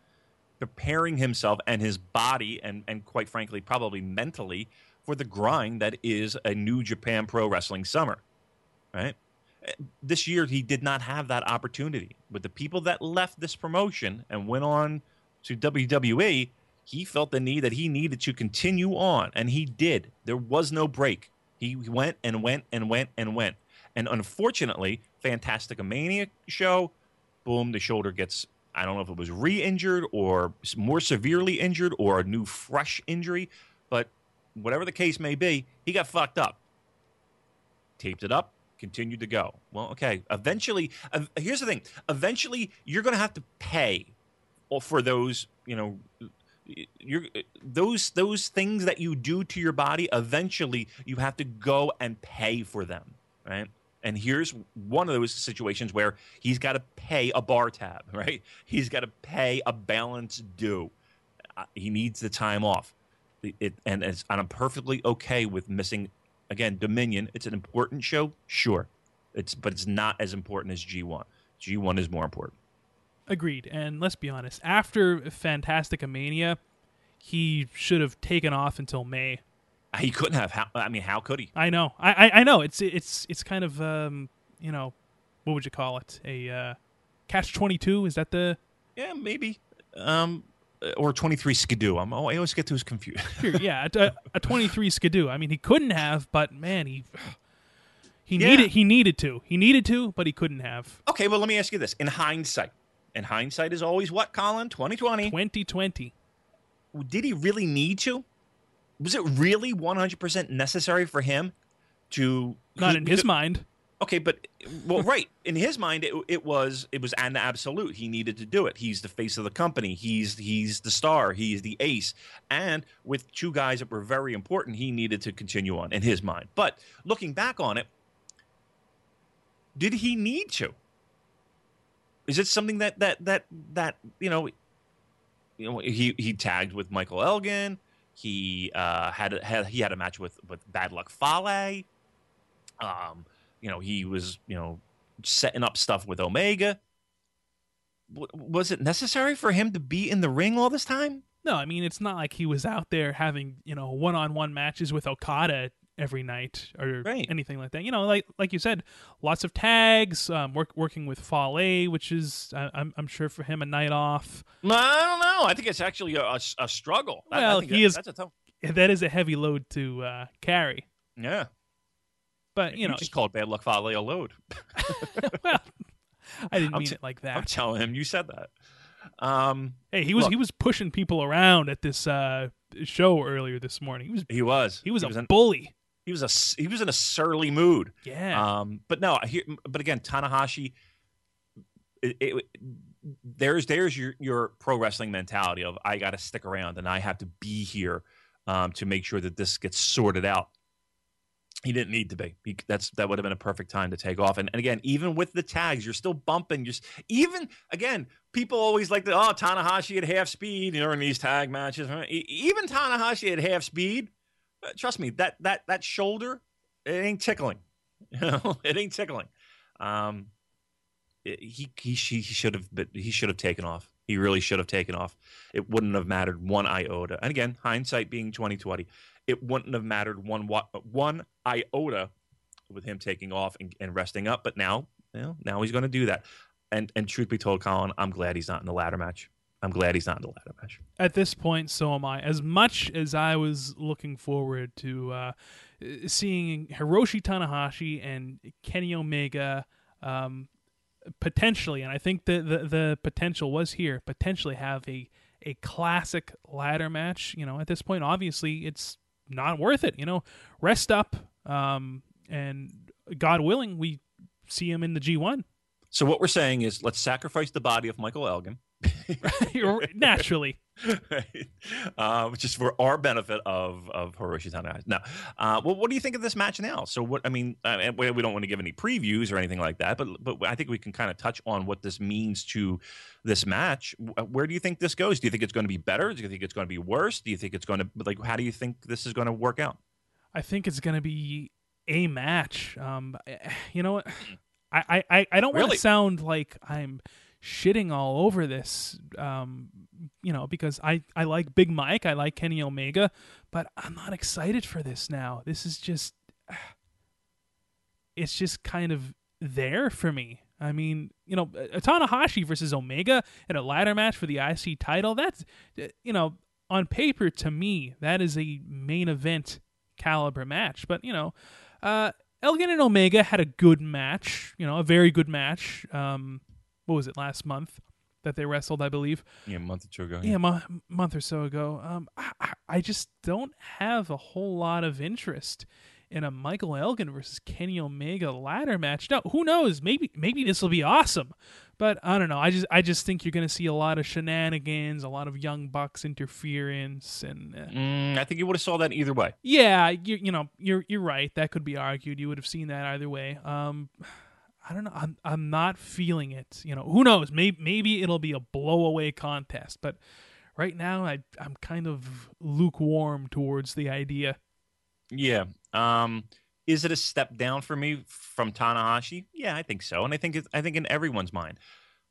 Speaker 4: preparing himself and his body, and and quite frankly, probably mentally, for the grind that is a New Japan Pro Wrestling summer, right? This year he did not have that opportunity. With the people that left this promotion and went on to WWE, he felt the need that he needed to continue on, and he did. There was no break. He went and went and went and went. And unfortunately, Fantastica Mania show, boom, the shoulder gets, I don't know if it was re injured or more severely injured or a new fresh injury, but whatever the case may be, he got fucked up. Taped it up, continued to go. Well, okay. Eventually, uh, here's the thing eventually, you're going to have to pay for those, you know, you're those those things that you do to your body eventually you have to go and pay for them right and here's one of those situations where he's got to pay a bar tab [LAUGHS] right? He's got to pay a balance due. Uh, he needs the time off. It, and, and i'm perfectly okay with missing again dominion. It's an important show? Sure. It's but it's not as important as g1 g1 is more important.
Speaker 3: Agreed. And let's be honest, after Fantastica Mania, he should have taken off until May.
Speaker 4: He couldn't have. How, I mean, how could he?
Speaker 3: I know. I, I, I know. It's it's it's kind of um, you know, what would you call it? A uh, catch twenty two? Is that the?
Speaker 4: Yeah, maybe. Um, or twenty three skidoo. I'm. Oh, I always get those confused. [LAUGHS]
Speaker 3: yeah, a, a twenty three skidoo. I mean, he couldn't have, but man, he. He yeah. needed he needed to. He needed to, but he couldn't have.
Speaker 4: Okay, well let me ask you this. In hindsight, and hindsight is always what, Colin? 2020.
Speaker 3: 2020.
Speaker 4: Did he really need to? Was it really 100% necessary for him to
Speaker 3: Not in his mind.
Speaker 4: Okay, but well, right in his mind, it, it, was it was an absolute. He needed to do it. He's the face of the company. He's he's the star. He's the ace. And with two guys that were very important, he needed to continue on in his mind. But looking back on it, did he need to? Is it something that that that that you know? You know, he he tagged with Michael Elgin. He uh, had, had he had a match with with Bad Luck Fale. Um, you know, he was you know setting up stuff with Omega. W- was it necessary for him to be in the ring all this time?
Speaker 3: No, I mean it's not like he was out there having you know one on one matches with Okada every night or right. anything like that. You know, like like you said, lots of tags. Um, work, working with Fale, which is uh, I'm I'm sure for him a night off.
Speaker 4: No, I don't know. I think it's actually a, a, a struggle.
Speaker 3: Well, he
Speaker 4: that,
Speaker 3: is.
Speaker 4: That's a tough.
Speaker 3: That is a heavy load to uh, carry.
Speaker 4: Yeah,
Speaker 3: but you,
Speaker 4: you
Speaker 3: know,
Speaker 4: just called Bad Luck Fale a load. [LAUGHS]
Speaker 3: well, I didn't
Speaker 4: I'm
Speaker 3: mean
Speaker 4: t-
Speaker 3: it like that.
Speaker 4: I'm telling him you said that. Um,
Speaker 3: hey, he was
Speaker 4: look,
Speaker 3: he was pushing people around at this uh, show earlier this morning. He was
Speaker 4: he was
Speaker 3: he was
Speaker 4: he
Speaker 3: a
Speaker 4: was an,
Speaker 3: bully.
Speaker 4: He was a he was in a surly mood.
Speaker 3: Yeah.
Speaker 4: Um, but no, here, but again, Tanahashi. It, it, there's there's your your pro wrestling mentality of I got to stick around and I have to be here um, to make sure that this gets sorted out. He didn't need to be. He, that's that would have been a perfect time to take off. And, and again, even with the tags, you're still bumping. Just even again, people always like the oh Tanahashi at half speed, you know, in these tag matches. Even Tanahashi at half speed, uh, trust me, that that that shoulder, it ain't tickling. [LAUGHS] It ain't tickling. Um, it, he he he should have he should have taken off. He really should have taken off. It wouldn't have mattered one iota. And again, hindsight being twenty twenty, it wouldn't have mattered one one iota with him taking off and, and resting up. But now, you know, now he's going to do that. And and truth be told, Colin, I'm glad he's not in the ladder match. I'm glad he's not in the ladder match.
Speaker 3: At this point, so am I. As much as I was looking forward to uh, seeing Hiroshi Tanahashi and Kenny Omega um, potentially, and I think the, the, the potential was here, potentially have a a classic ladder match. You know, at this point, obviously, it's not worth it. You know, rest up, um, and God willing, we see him in the G1.
Speaker 4: So what we're saying is, let's sacrifice the body of Michael Elgin. [LAUGHS]
Speaker 3: Naturally, [LAUGHS]
Speaker 4: right. uh, which is for our benefit of of Hiroshi Tanahashi. Now, uh, well, what do you think of this match now? So, what I mean, uh, we, don't want to give any previews or anything like that, but but I think we can kind of touch on what this means to this match. Where do you think this goes? Do you think it's going to be better? Do you think it's going to be worse? Do you think it's going to like? How do you think this is going to work out?
Speaker 3: I think it's going to be a match. Um, you know what? I, I, I don't want
Speaker 4: Really?
Speaker 3: to sound like I'm shitting all over this, um, you know, because I, I like Big Mike, I like Kenny Omega, but I'm not excited for this now. This is just, it's just kind of there for me. I mean, you know, Tanahashi versus Omega in a ladder match for the IC title, that's, uh, you know, on paper to me, that is a main event caliber match. But, you know, uh, Elgin and Omega had a good match, you know, a very good match. Um, what was it, last month that they wrestled, I believe?
Speaker 4: Yeah, a month or two ago.
Speaker 3: yeah, a mo- month or so ago. Um, I, I- I just don't have a whole lot of interest in a Michael Elgin versus Kenny Omega ladder match. Now, who knows? Maybe maybe this will be awesome, but I don't know. I just I just think you're going to see a lot of shenanigans, a lot of young bucks interference, and uh,
Speaker 4: Mm, I think you would have saw that either way.
Speaker 3: yeah, you you know you're you're right. That could be argued. You would have seen that either way. Um, I don't know. I'm I'm not feeling it. You know, who knows? Maybe maybe it'll be a blowaway contest. But right now, I I'm kind of lukewarm towards the idea.
Speaker 4: Yeah. Um, is it a step down for me from Tanahashi? Yeah, I think so, and I think it's, I think in everyone's mind.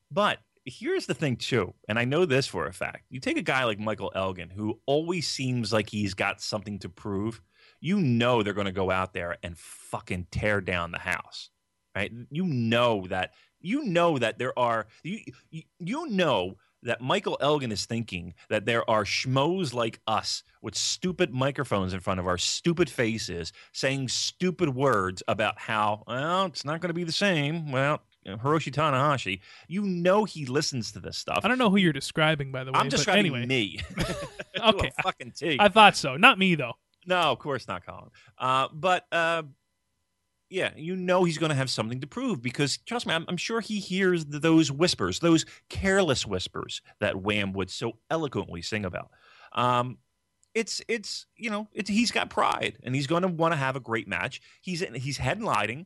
Speaker 4: But here's the thing too, and I know this for a fact. You take a guy like Michael Elgin, who always seems like he's got something to prove. You know they're going to go out there and fucking tear down the house, right? You know that. You know that there are you you, know that Michael Elgin is thinking that there are schmoes like us with stupid microphones in front of our stupid faces saying stupid words about how, well, it's not going to be the same. Well, Hiroshi Tanahashi, you know he listens to this stuff.
Speaker 3: I don't know who you're describing, by the way.
Speaker 4: I'm describing
Speaker 3: anyway,
Speaker 4: me. [LAUGHS] [LAUGHS]
Speaker 3: Okay,
Speaker 4: fucking T.
Speaker 3: I thought so. Not me though.
Speaker 4: No, of course not, Colin. Uh, but uh, yeah, you know he's going to have something to prove because trust me, I'm, I'm sure he hears th- those whispers, those careless whispers that Wham would so eloquently sing about. Um, it's it's you know it's he's got pride and he's going to want to have a great match. He's he's headlining,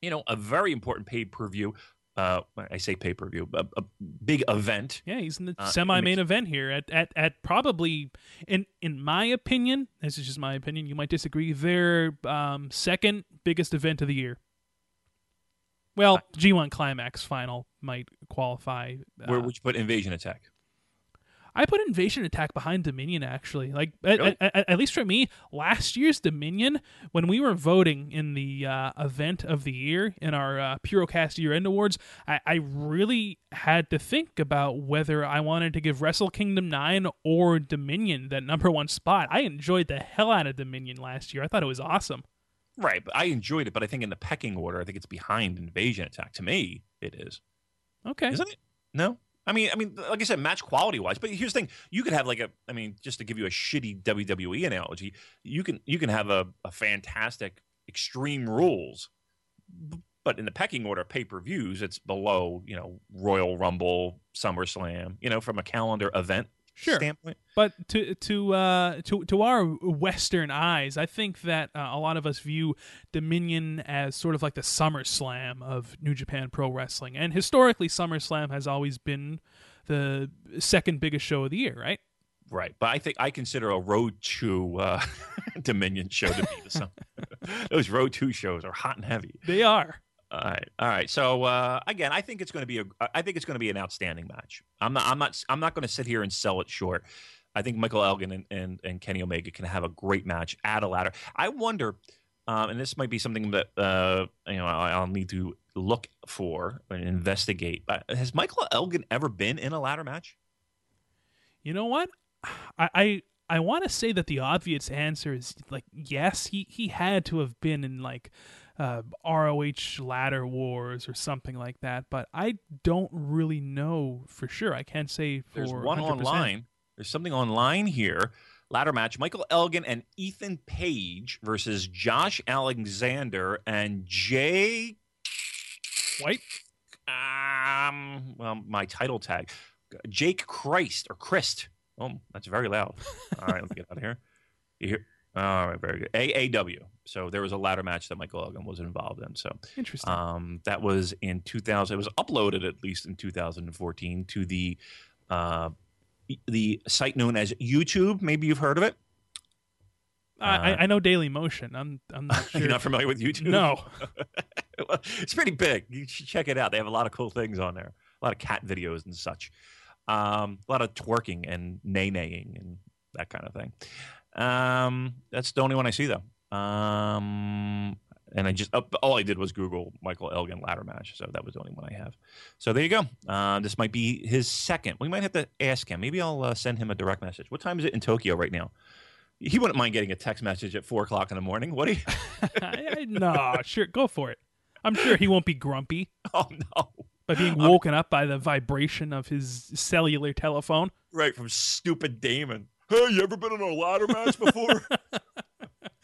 Speaker 4: you know, a very important pay per view. Uh, I say pay per view, a, a big event.
Speaker 3: Yeah, he's in the
Speaker 4: Uh,
Speaker 3: semi-main event here at, at at probably in in my opinion, this is just my opinion. You might disagree. Their um, second biggest event of the year. Well, G1 Climax final might qualify.
Speaker 4: Where
Speaker 3: uh,
Speaker 4: would you put Invasion Attack?
Speaker 3: I put Invasion Attack behind Dominion actually. Like at,
Speaker 4: Really?
Speaker 3: at, at- at least for me, last year's Dominion when we were voting in the uh, event of the year in our uh, Purocast Year End Awards, I, I really had to think about whether I wanted to give Wrestle Kingdom Nine or Dominion that number one spot. I enjoyed the hell out of Dominion last year. I thought it was awesome.
Speaker 4: Right, but I enjoyed it. But I think in the pecking order, I think it's behind Invasion Attack. To me, it is,
Speaker 3: Okay.
Speaker 4: isn't it? No, I mean, I mean, like I said, match quality wise. But here's the thing: you could have like a, I mean, just to give you a shitty WWE analogy, you can you can have a, a fantastic Extreme Rules, but in the pecking order, pay per views, it's below you know Royal Rumble, SummerSlam, you know, from a calendar event
Speaker 3: Sure.
Speaker 4: standpoint.
Speaker 3: But to to uh, to to our Western eyes, I think that uh, a lot of us view Dominion as sort of like the SummerSlam of New Japan Pro Wrestling, and historically, SummerSlam has always been the second biggest show of the year, right?
Speaker 4: Right, but I think I consider a Road to uh, [LAUGHS] Dominion show to be the sum. [LAUGHS] Those Road Two shows are hot and heavy.
Speaker 3: They are.
Speaker 4: All right, all right. So uh, again, I think it's going to be a. I think it's going to be an outstanding match. I'm not. I'm not. I'm not going to sit here and sell it short. I think Michael Elgin and, and, and Kenny Omega can have a great match at a ladder. I wonder, um, and this might be something that uh, you know I- I'll need to look for and investigate. Has Michael Elgin ever been in a ladder match?
Speaker 3: You know what? I I, I want to say that the obvious answer is like yes, he he had to have been in like uh, ROH Ladder Wars or something like that, but I don't really know for sure. I can't say for
Speaker 4: There's one
Speaker 3: 100%.
Speaker 4: online. There's something online here. Ladder match: Michael Elgin and Ethan Page versus Josh Alexander and Jay.
Speaker 3: White.
Speaker 4: Um, well, my title tag, Jake Christ or Christ. Oh, that's very loud. All right, let me get out of here. You hear? All right, very good. AAW. So there was a ladder match that Michael Elgin was involved in. So
Speaker 3: Interesting.
Speaker 4: um, that was in 2000. It was uploaded at least in 2014 to the uh, the site known as YouTube. Maybe you've heard of it.
Speaker 3: I,
Speaker 4: Uh,
Speaker 3: I know Daily Motion. I'm I'm not sure. [LAUGHS]
Speaker 4: You're not familiar with YouTube?
Speaker 3: no. [LAUGHS]
Speaker 4: it's pretty big. You should check it out. They have a lot of cool things on there. A lot of cat videos and such. Um, a lot of twerking and nay naying and that kind of thing. Um, that's the only one I see though. Um, and I just uh, all I did was Google Michael Elgin ladder match, so that was the only one I have. So there you go. Uh, this might be his second. We might have to ask him. Maybe I'll uh, send him a direct message. What time is it in Tokyo right now? He wouldn't mind getting a text message at four o'clock in the morning, would he? [LAUGHS]
Speaker 3: No, sure, go for it. I'm sure he won't be grumpy [LAUGHS]
Speaker 4: oh no!
Speaker 3: by being woken up by the vibration of his cellular telephone.
Speaker 4: Right from stupid Damon. Hey, you ever been in a ladder match before? [LAUGHS]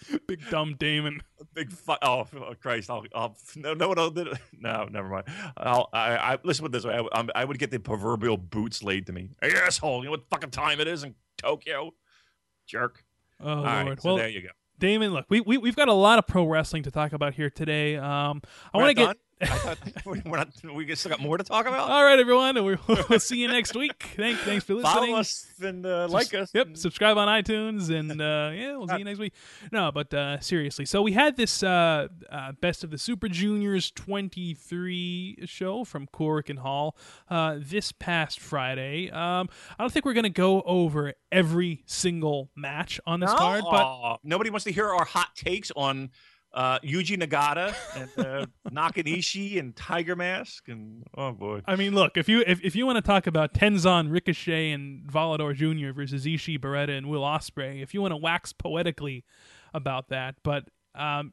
Speaker 4: [LAUGHS]
Speaker 3: Big dumb Damon.
Speaker 4: Big fuck. Oh, oh, Christ! I'll, I'll no, no, no, no, [LAUGHS] no, never mind. I'll, I, I listen with this way. I, I'm- I would get the proverbial boots laid to me. Hey, asshole! You know what fucking time it is in Tokyo? Jerk.
Speaker 3: Oh
Speaker 4: All
Speaker 3: lord.
Speaker 4: right, so
Speaker 3: well,
Speaker 4: there you go.
Speaker 3: Damon, look, we, we we've got a lot of pro wrestling to talk about here today. Um, I want to get.
Speaker 4: I thought [LAUGHS] we're not. We still got more to talk about.
Speaker 3: All right, everyone, and we- we'll [LAUGHS] see you next week. Thanks, thanks for listening.
Speaker 4: Follow us and uh, like us.
Speaker 3: Yep, subscribe on iTunes, and [LAUGHS] uh, yeah, we'll see you next week. No, but uh, seriously, so we had this uh, uh, Best of the Super Juniors 23 show from Korakuen Hall uh, this past Friday. Um, I don't think we're going to go over every single match on this card, but
Speaker 4: Aw, nobody wants to hear our hot takes on uh, Yuji Nagata and uh, [LAUGHS] Nakanishi and Tiger Mask and oh boy.
Speaker 3: I mean, look if you if, if you want to talk about Tenzan, Ricochet, and Volador Jr. versus Ishii, Beretta, and Will Ospreay, if you want to wax poetically about that, but um,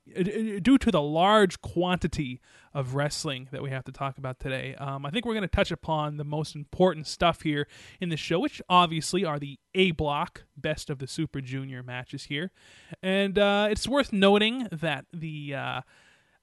Speaker 3: due to the large quantity of wrestling that we have to talk about today, um, I think we're going to touch upon the most important stuff here in the show, which obviously are the A block best of the Super Junior matches here, and uh, it's worth noting that the uh,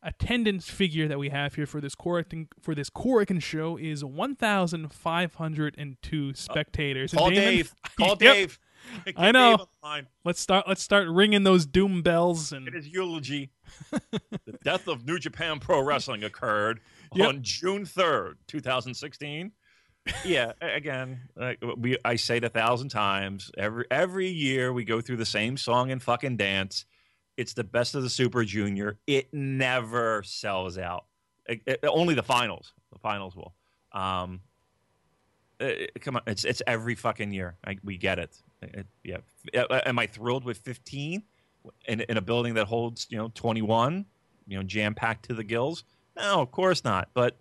Speaker 3: attendance figure that we have here for this Korakuen for this Korakuen show is 1,502 spectators. And
Speaker 4: Call
Speaker 3: Damon-
Speaker 4: Dave. [LAUGHS] Call
Speaker 3: Yep.
Speaker 4: Dave. [LAUGHS]
Speaker 3: I know.
Speaker 4: Dave on the line.
Speaker 3: Let's start. Let's start ringing those doom bells and
Speaker 4: It is eulogy. [LAUGHS] the death of New Japan Pro Wrestling occurred
Speaker 3: Yep.
Speaker 4: on June third, two thousand sixteen. Yeah, again, we I say it a thousand times. Every every year we go through the same song and fucking dance. It's the best of the Super Junior. It never sells out. It- it- only the finals. The finals will. Um, uh, come on, it's it's every fucking year. I, we get it. It- yeah. Uh, Am I thrilled with fifteen in in a building that holds you know twenty one, you know, jam packed to the gills? No, of course not. But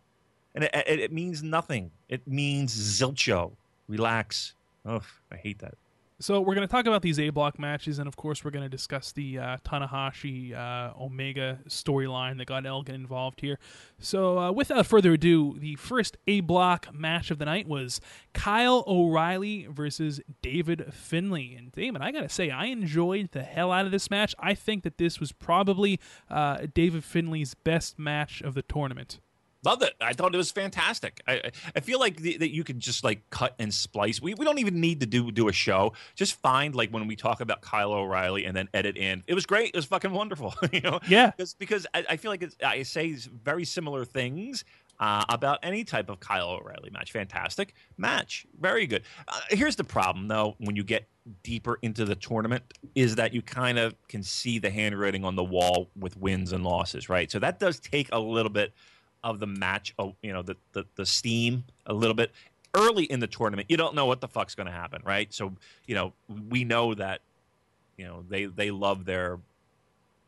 Speaker 4: and it, it, it means nothing. It means zilcho. Relax. Ugh, I hate that.
Speaker 3: So we're going to talk about these A block matches, and of course we're going to discuss the uh, Tanahashi uh, Omega storyline that got Elgin involved here. So uh, without further ado, the first A block match of the night was Kyle O'Reilly versus David Finlay. And Damon, I got to say, I enjoyed the hell out of this match. I think that this was probably uh, David Finlay's best match of the tournament.
Speaker 4: Loved it. I thought it was fantastic. I I- feel like the, that you could just like cut and splice. We, we don't even need to do do a show. Just find like when we talk about Kyle O'Reilly and then edit in. It was great. It was fucking wonderful. [LAUGHS] you know.
Speaker 3: Yeah.
Speaker 4: Because because I, I feel like it's, I say very similar things. Uh, about any type of Kyle O'Reilly match. Fantastic match. Very good. Uh, here's the problem, though, when you get deeper into the tournament, is that you kind of can see the handwriting on the wall with wins and losses, right? So that does take a little bit of the match, oh, you know, the, the, the steam a little bit. Early in the tournament, you don't know what the fuck's going to happen, right? So, you know, we know that, you know, they, they love their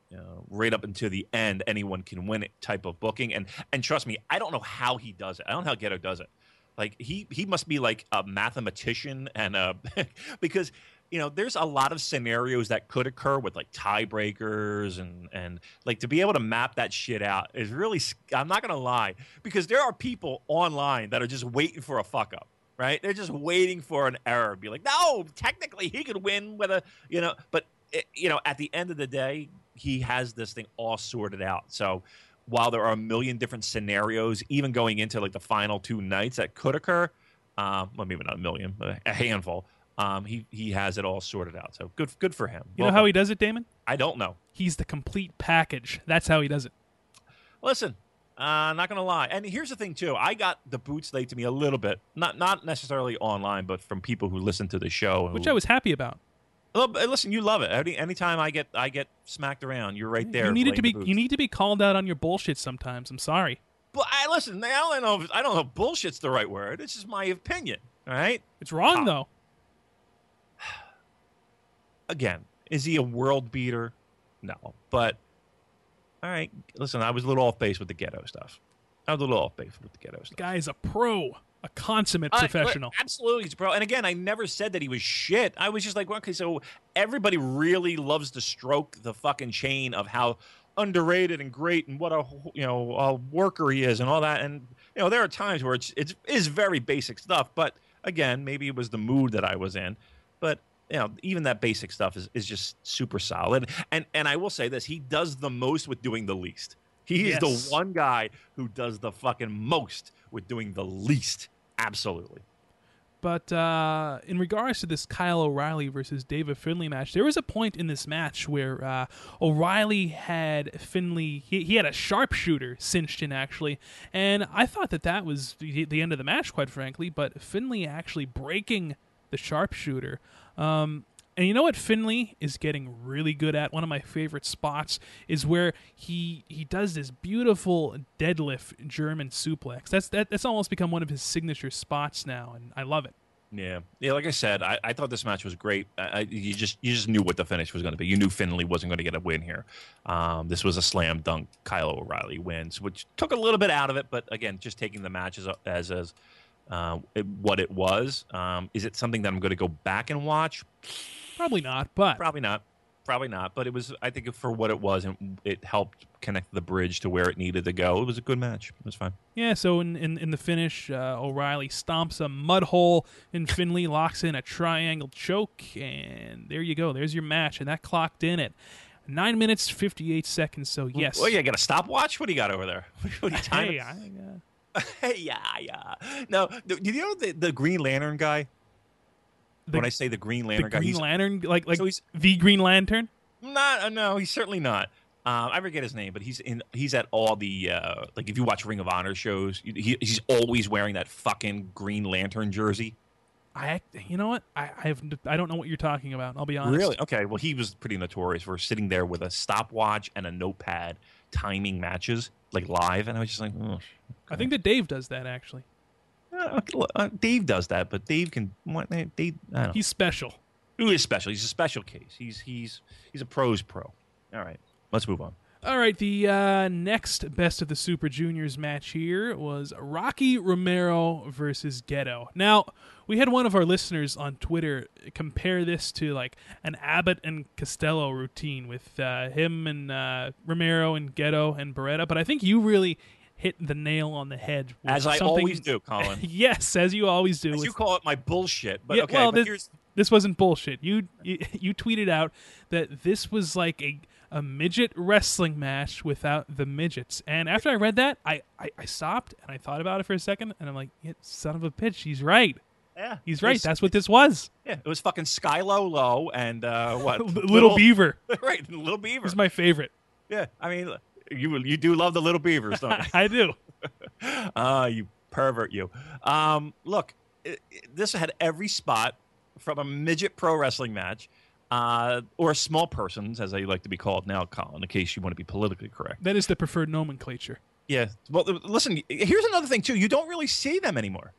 Speaker 4: you know, right up until the end, anyone can win it type of booking. And and trust me, I don't know how he does it. I don't know how Gedo does it. Like he he must be like a mathematician and uh [LAUGHS] because you know there's a lot of scenarios that could occur with like tiebreakers and and like to be able to map that shit out is really I'm not gonna lie because there are people online that are just waiting for a fuck up right? They're just waiting for an error be like no technically he could win with a you know but it, you know at the end of the day he has this thing all sorted out. So while there are a million different scenarios even going into like the final two nights that could occur um, well maybe not a million but a handful um, he he has it all sorted out so good good for him
Speaker 3: You
Speaker 4: Well
Speaker 3: know how
Speaker 4: done.
Speaker 3: he does it, Damon?
Speaker 4: i don't know
Speaker 3: He's the complete package. That's how he does it.
Speaker 4: Listen, uh, not gonna lie. And here's the thing too. I got the boots laid to me a little bit, not not necessarily online, but from people who listen to the show.
Speaker 3: Which
Speaker 4: who-
Speaker 3: I was happy about.
Speaker 4: Listen, you love it. Any anytime I get I get smacked around, you're right there.
Speaker 3: You needed to be you need to be called out on your bullshit sometimes. I'm sorry.
Speaker 4: But I listen. I don't know. If, I don't know. if Bullshit's the right word. It's just my opinion. All right.
Speaker 3: It's wrong though.
Speaker 4: Again, is he a world beater? No. But all right. Listen, I was a little off base with the Gedo stuff. I was a little off base with the
Speaker 3: Gedo
Speaker 4: stuff.
Speaker 3: guy is a pro, a consummate
Speaker 4: I-
Speaker 3: professional.
Speaker 4: absolutely, he's a pro. And again, I never said that he was shit. I was just like, well, okay, so everybody really loves to stroke the fucking chain of how underrated and great and what a you know a worker he is and all that. And you know, there are times where it's it's is very basic stuff. But again, maybe it was the mood that I was in. But you know, even that basic stuff is, is just super solid. And and I will say this: he does the most with doing the least. He is
Speaker 3: Yes.
Speaker 4: the one guy who does the fucking most with doing the least. Absolutely.
Speaker 3: But uh, in regards to this Kyle O'Reilly versus David Finlay match, there was a point in this match where uh, O'Reilly had Finlay. He, he had a sharpshooter cinched in actually, and I thought that that was the, the end of the match, quite frankly. But Finlay actually breaking the sharpshooter. Um, and you know what Finlay is getting really good at? One of my favorite spots is where he he does this beautiful deadlift German suplex. That's that, that's almost become one of his signature spots now, and I love it.
Speaker 4: Yeah, yeah. Like I said, I, I thought this match was great. I, I, you just you just knew what the finish was going to be. You knew Finlay wasn't going to get a win here. Um, this was a slam dunk. Kyle O'Reilly wins, which took a little bit out of it. But again, just taking the match as as, as uh, it, what it was. Um, is it something that I'm going to go back and watch?
Speaker 3: Probably not, but
Speaker 4: Probably not. Probably not. But it was. I think for what it was, and it helped connect the bridge to where it needed to go. It was a good match. It was fine.
Speaker 3: yeah. So in in, in the finish, uh, O'Reilly stomps a mud hole, and Finlay locks in a triangle choke, and there you go. There's your match, and that clocked in at nine minutes fifty eight seconds. So yes,
Speaker 4: Well, you got a stopwatch. What do you got over there? [LAUGHS] What are you [LAUGHS] timing?
Speaker 3: hey, I, uh, [LAUGHS]
Speaker 4: yeah, yeah. No, do you know the, the Green Lantern guy?
Speaker 3: The-
Speaker 4: when I say the Green Lantern guy,
Speaker 3: The
Speaker 4: Green
Speaker 3: Lantern, like like
Speaker 4: so he's
Speaker 3: the Green Lantern.
Speaker 4: not. Uh, no, he's certainly not. Um, I forget his name, but he's in. He's at all the uh, like. If you watch Ring of Honor shows, he, he's always wearing that fucking Green Lantern jersey.
Speaker 3: I you know what? I I, have, I don't know what you're talking about. I'll be honest.
Speaker 4: Really? Okay. Well, he was pretty notorious for sitting there with a stopwatch and a notepad, timing matches like live, and I was just like, oh.
Speaker 3: I think that Dave does that actually.
Speaker 4: Uh, uh, Dave does that, but Dave can. What? Dave? I don't know.
Speaker 3: He's special.
Speaker 4: Who is special? He's a special case. He's he's he's a pros pro. All right, let's move on.
Speaker 3: All right, the uh, next best of the Super Juniors match here was Rocky Romero versus Gedo. Now, we had one of our listeners on Twitter compare this to like an Abbott and Costello routine with uh, him and uh, Romero and Gedo and Beretta, but I think you really hit the nail on the head. with
Speaker 4: As I
Speaker 3: something-
Speaker 4: always do, Colin. [LAUGHS]
Speaker 3: yes, as you always do.
Speaker 4: As you call it my bullshit, but
Speaker 3: Yeah,
Speaker 4: okay.
Speaker 3: well,
Speaker 4: but
Speaker 3: this- this wasn't bullshit. You, you [LAUGHS] you tweeted out that this was like a a midget wrestling match without the midgets. And after I read that, I, I, I stopped and I thought about it for a second, and I'm like, yeah, son of a bitch, he's right.
Speaker 4: yeah,
Speaker 3: He's right. That's what this was.
Speaker 4: yeah. It was fucking Skylo Low and uh, what [LAUGHS]
Speaker 3: Little, Beaver
Speaker 4: right? Little Beaver.
Speaker 3: was my favorite.
Speaker 4: yeah, I mean, you you do love the little beavers, don't [LAUGHS] you?
Speaker 3: I do. [LAUGHS]
Speaker 4: Ah, you pervert, you. Um, look, it, it- this had every spot from a midget pro wrestling match, uh, or small persons, as they like to be called now, Colin, in case you want to be politically correct.
Speaker 3: That is the preferred nomenclature.
Speaker 4: Yeah. Well, listen. Here's another thing too. You don't really see them anymore.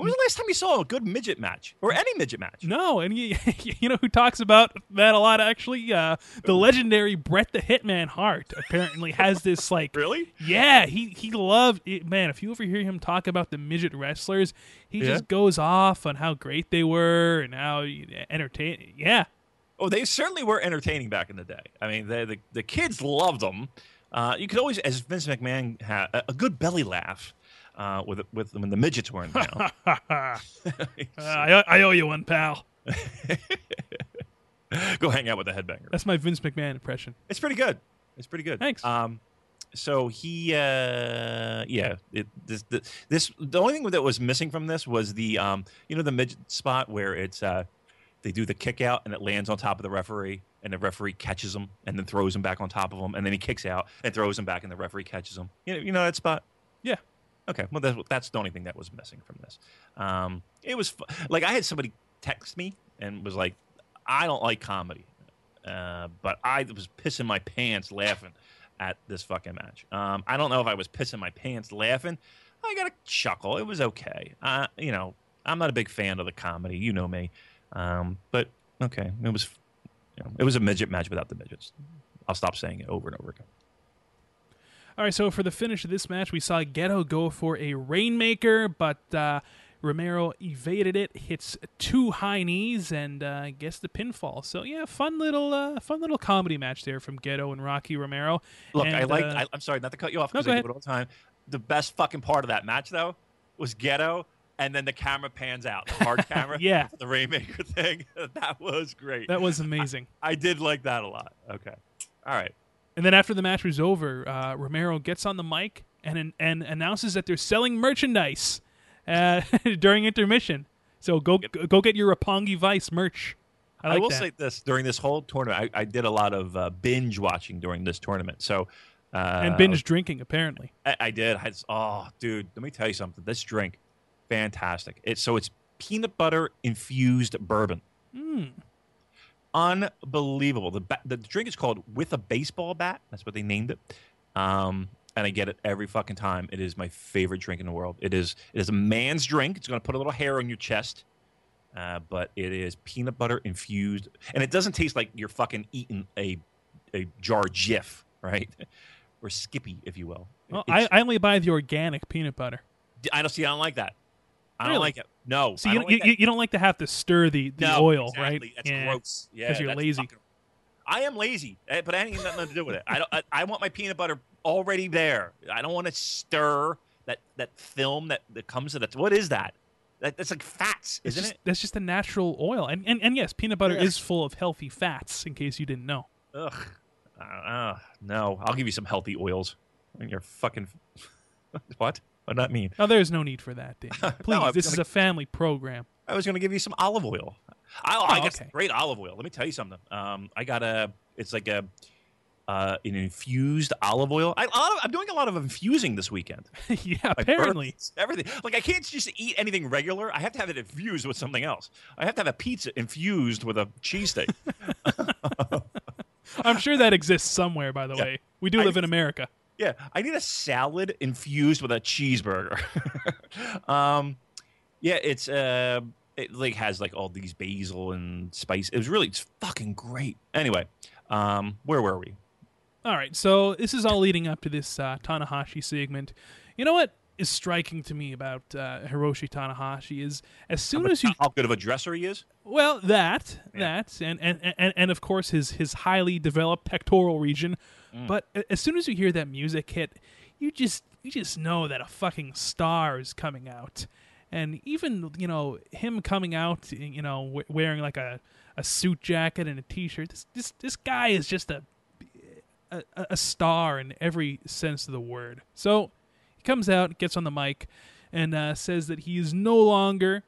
Speaker 4: When was the last time you saw a good midget match or any midget match?
Speaker 3: No, and you, [LAUGHS] you know who talks about that a lot actually? Uh, the legendary Bret the Hitman Hart apparently has this [LAUGHS] like
Speaker 4: Really?
Speaker 3: Yeah, he he loved it. Man, if you ever hear him talk about the midget wrestlers, he
Speaker 4: Yeah?
Speaker 3: just goes off on how great they were and how entertaining. Yeah,
Speaker 4: Oh, they certainly were entertaining back in the day. I mean, they, the the kids loved them. Uh, you could always, as Vince McMahon had, a good belly laugh uh, with with when the midgets weren't down. [LAUGHS] [LAUGHS]
Speaker 3: uh, I, I owe you one, pal.
Speaker 4: Go hang out with the headbanger.
Speaker 3: That's my Vince McMahon impression.
Speaker 4: It's pretty good. It's pretty good.
Speaker 3: Thanks.
Speaker 4: Um, so he, uh, yeah, it, this, the, this, the only thing that was missing from this was the, um, you know, the midget spot where it's, uh, they do the kick out and it lands on top of the referee and the referee catches him and then throws him back on top of him and then he kicks out and throws him back and the referee catches him. You know, you know that spot?
Speaker 3: Yeah.
Speaker 4: Okay. Well, that's, that's the only thing that was missing from this. Um, it was fu- like I had somebody text me and was like, I don't like comedy, uh, but I was pissing my pants laughing at this fucking match. Um, I don't know if I was pissing my pants laughing. I got a chuckle. It was okay. Uh, you know, I'm not a big fan of the comedy. You know me, um, but okay, it was. You know, it was a midget match without the midgets. I'll stop saying it over and over again.
Speaker 3: All right, so for the finish of this match, we saw Gedo go for a Rainmaker, but uh, Romero evaded it, hits two high knees, and uh, gets the pinfall. So yeah, fun little, uh, fun little comedy match there from Gedo and Rocky Romero.
Speaker 4: Look,
Speaker 3: and,
Speaker 4: I like.
Speaker 3: uh,
Speaker 4: I, I'm sorry, not to cut you off
Speaker 3: No,
Speaker 4: because
Speaker 3: go
Speaker 4: I do it all the time. The best fucking part of that match though was Gedo, and then the camera pans out, the hard [LAUGHS] camera.
Speaker 3: Yeah.
Speaker 4: the Rainmaker [LAUGHS] thing. [LAUGHS] that was great.
Speaker 3: that was amazing.
Speaker 4: I did like that a lot. Okay, all right.
Speaker 3: And then after the match was over, uh, Romero gets on the mic and and announces that they're selling merchandise uh, [LAUGHS] during intermission. So go go get your Roppongi Vice merch. I
Speaker 4: I, will
Speaker 3: that.
Speaker 4: say this: during this whole tournament, I, I did a lot of uh, binge watching during this tournament. So, uh,
Speaker 3: and binge drinking apparently.
Speaker 4: I, I did. I, oh, dude, let me tell you something. This drink, fantastic. It's so it's peanut butter infused bourbon.
Speaker 3: Mm.
Speaker 4: Unbelievable. The ba- the drink is called with a baseball bat. That's what they named it. Um, and I get it every fucking time. It is my favorite drink in the world. It is it is a man's drink. It's going to put a little hair on your chest. Uh, but it is peanut butter infused, and it doesn't taste like you're fucking eating a a jar of Jif, right? [LAUGHS] or Skippy, if you will.
Speaker 3: Well, I, I only buy the organic peanut butter.
Speaker 4: I don't see. I don't like that. I don't like it. No.
Speaker 3: So you,
Speaker 4: don't
Speaker 3: you,
Speaker 4: like
Speaker 3: you, you don't like to have to stir the, the
Speaker 4: no,
Speaker 3: oil,
Speaker 4: exactly.
Speaker 3: right?
Speaker 4: That's
Speaker 3: Yeah.
Speaker 4: gross. Yeah,
Speaker 3: 'Cause you're lazy.
Speaker 4: fucking- I am lazy, eh, but that ain't got nothing to do with it. I don't. I, I want my peanut butter already there. I don't want to stir that that film that that comes to that. What is that? That, that's like fats, isn't
Speaker 3: just,
Speaker 4: it?
Speaker 3: That's just a natural oil, and and, and yes, peanut butter
Speaker 4: Ugh.
Speaker 3: is full of healthy fats. In case you didn't know.
Speaker 4: Ugh. Uh, uh, no, I'll give you some healthy oils. I mean, you're fucking. [LAUGHS] what? What does that mean?
Speaker 3: Now there's no need for that, Dave. [LAUGHS] Please,
Speaker 4: I'm
Speaker 3: this is
Speaker 4: gonna-
Speaker 3: a family program.
Speaker 4: I was going to give you some olive oil. I, oh, I got
Speaker 3: okay.
Speaker 4: great olive oil. Let me tell you something. Um, I got a. It's like a. Uh, an infused olive oil. I, a of, I'm doing a lot of infusing this weekend. [LAUGHS]
Speaker 3: yeah, apparently.
Speaker 4: burgers, everything. Like I can't just eat anything regular. I have to have it infused with something else. I have to have a pizza infused with a cheesesteak. [LAUGHS]
Speaker 3: I'm sure that exists somewhere. By the
Speaker 4: Yeah.
Speaker 3: way, we do
Speaker 4: I-
Speaker 3: live in America.
Speaker 4: Yeah, I need a salad infused with a cheeseburger. [LAUGHS] um, yeah, it's uh, it like has like all these basil and spice. It was really it's fucking great. Anyway, um, where were we?
Speaker 3: All right, so this is all leading up to this uh, Tanahashi segment. You know what is striking to me about uh, Hiroshi Tanahashi is as soon as you
Speaker 4: How good of a dresser he is.
Speaker 3: well that
Speaker 4: Yeah.
Speaker 3: that and, and and and of course his his highly developed pectoral region,
Speaker 4: Mm.
Speaker 3: but as soon as you hear that music hit, you just you just know that a fucking star is coming out. And even you know him coming out, you know, wearing like a, a suit jacket and a t-shirt. This this this guy is just a a, a star in every sense of the word. So he comes out, gets on the mic, and uh, says that he is no longer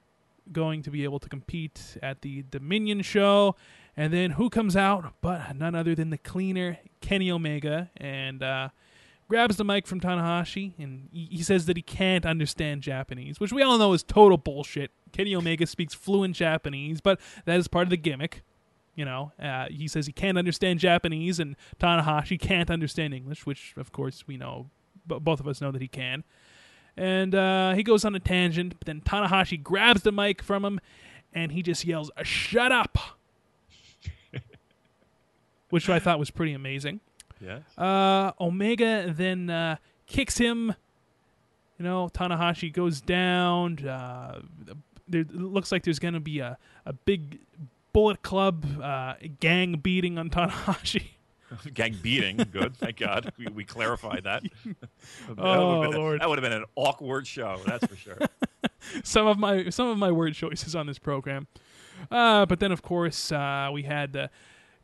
Speaker 3: going to be able to compete at the Dominion show. And then who comes out but none other than the cleaner Kenny Omega and uh, grabs the mic from Tanahashi and he, says that he can't understand Japanese, which we all know is total bullshit. Kenny Omega speaks fluent Japanese, but that is part of the gimmick. You know, uh, he says he can't understand Japanese, and Tanahashi can't understand English, which of course we know, b- both of us know that he can. And uh, he goes on a tangent, but then Tanahashi grabs the mic from him, and he just yells, "Shut up!" Which I thought was pretty amazing.
Speaker 4: Yeah.
Speaker 3: Uh, Omega then uh, kicks him. You know, Tanahashi goes down. Uh, there looks like there's going to be a, a big Bullet Club uh, gang beating on Tanahashi. [LAUGHS]
Speaker 4: Gang beating. Good. Thank God. We, we clarified that. [LAUGHS] That
Speaker 3: Oh,
Speaker 4: would've a-
Speaker 3: Lord.
Speaker 4: that would have been an awkward show. That's for sure. [LAUGHS]
Speaker 3: some of my some of my word choices on this program. Uh, but then, of course, uh, we had uh,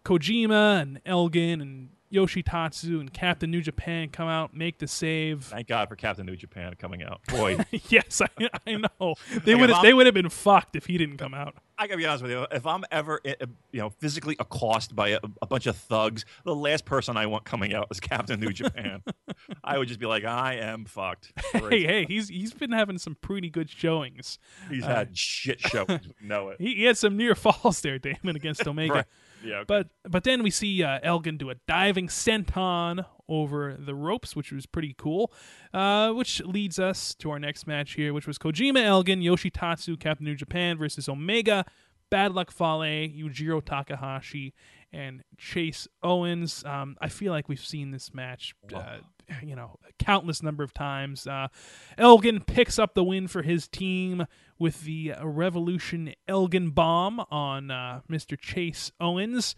Speaker 3: Kojima and Elgin and Yoshitatsu and Captain New Japan come out, make the save.
Speaker 4: Thank God for Captain New Japan coming out. [LAUGHS] Boy,
Speaker 3: yes, I, I know [LAUGHS] they
Speaker 4: Like,
Speaker 3: would
Speaker 4: if I'm-
Speaker 3: they would have been fucked if he didn't come out.
Speaker 4: I gotta be honest with you. If I'm ever, uh, you know, physically accosted by a, a bunch of thugs, the last person I want coming out is Captain New Japan. [LAUGHS] I would just be like, I am fucked.
Speaker 3: Hey,
Speaker 4: Great.
Speaker 3: hey, he's he's been having some pretty good showings.
Speaker 4: He's
Speaker 3: uh,
Speaker 4: had shit shows. we know it.
Speaker 3: He, he had some near falls there, Damon, against Omega.
Speaker 4: Right. Yeah. okay.
Speaker 3: But but then we see uh, Elgin do a diving senton over the ropes, which was pretty cool. Uh, which leads us to our next match here, which was Kojima Elgin, Yoshitatsu, Captain New Japan versus Omega, Bad Luck Fale, Yujiro Takahashi, and Chase Owens. Um, I feel like we've seen this match, uh, you know, a countless number of times. Uh, Elgin picks up the win for his team with the Revolution Elgin bomb on uh, Mr. Chase Owens.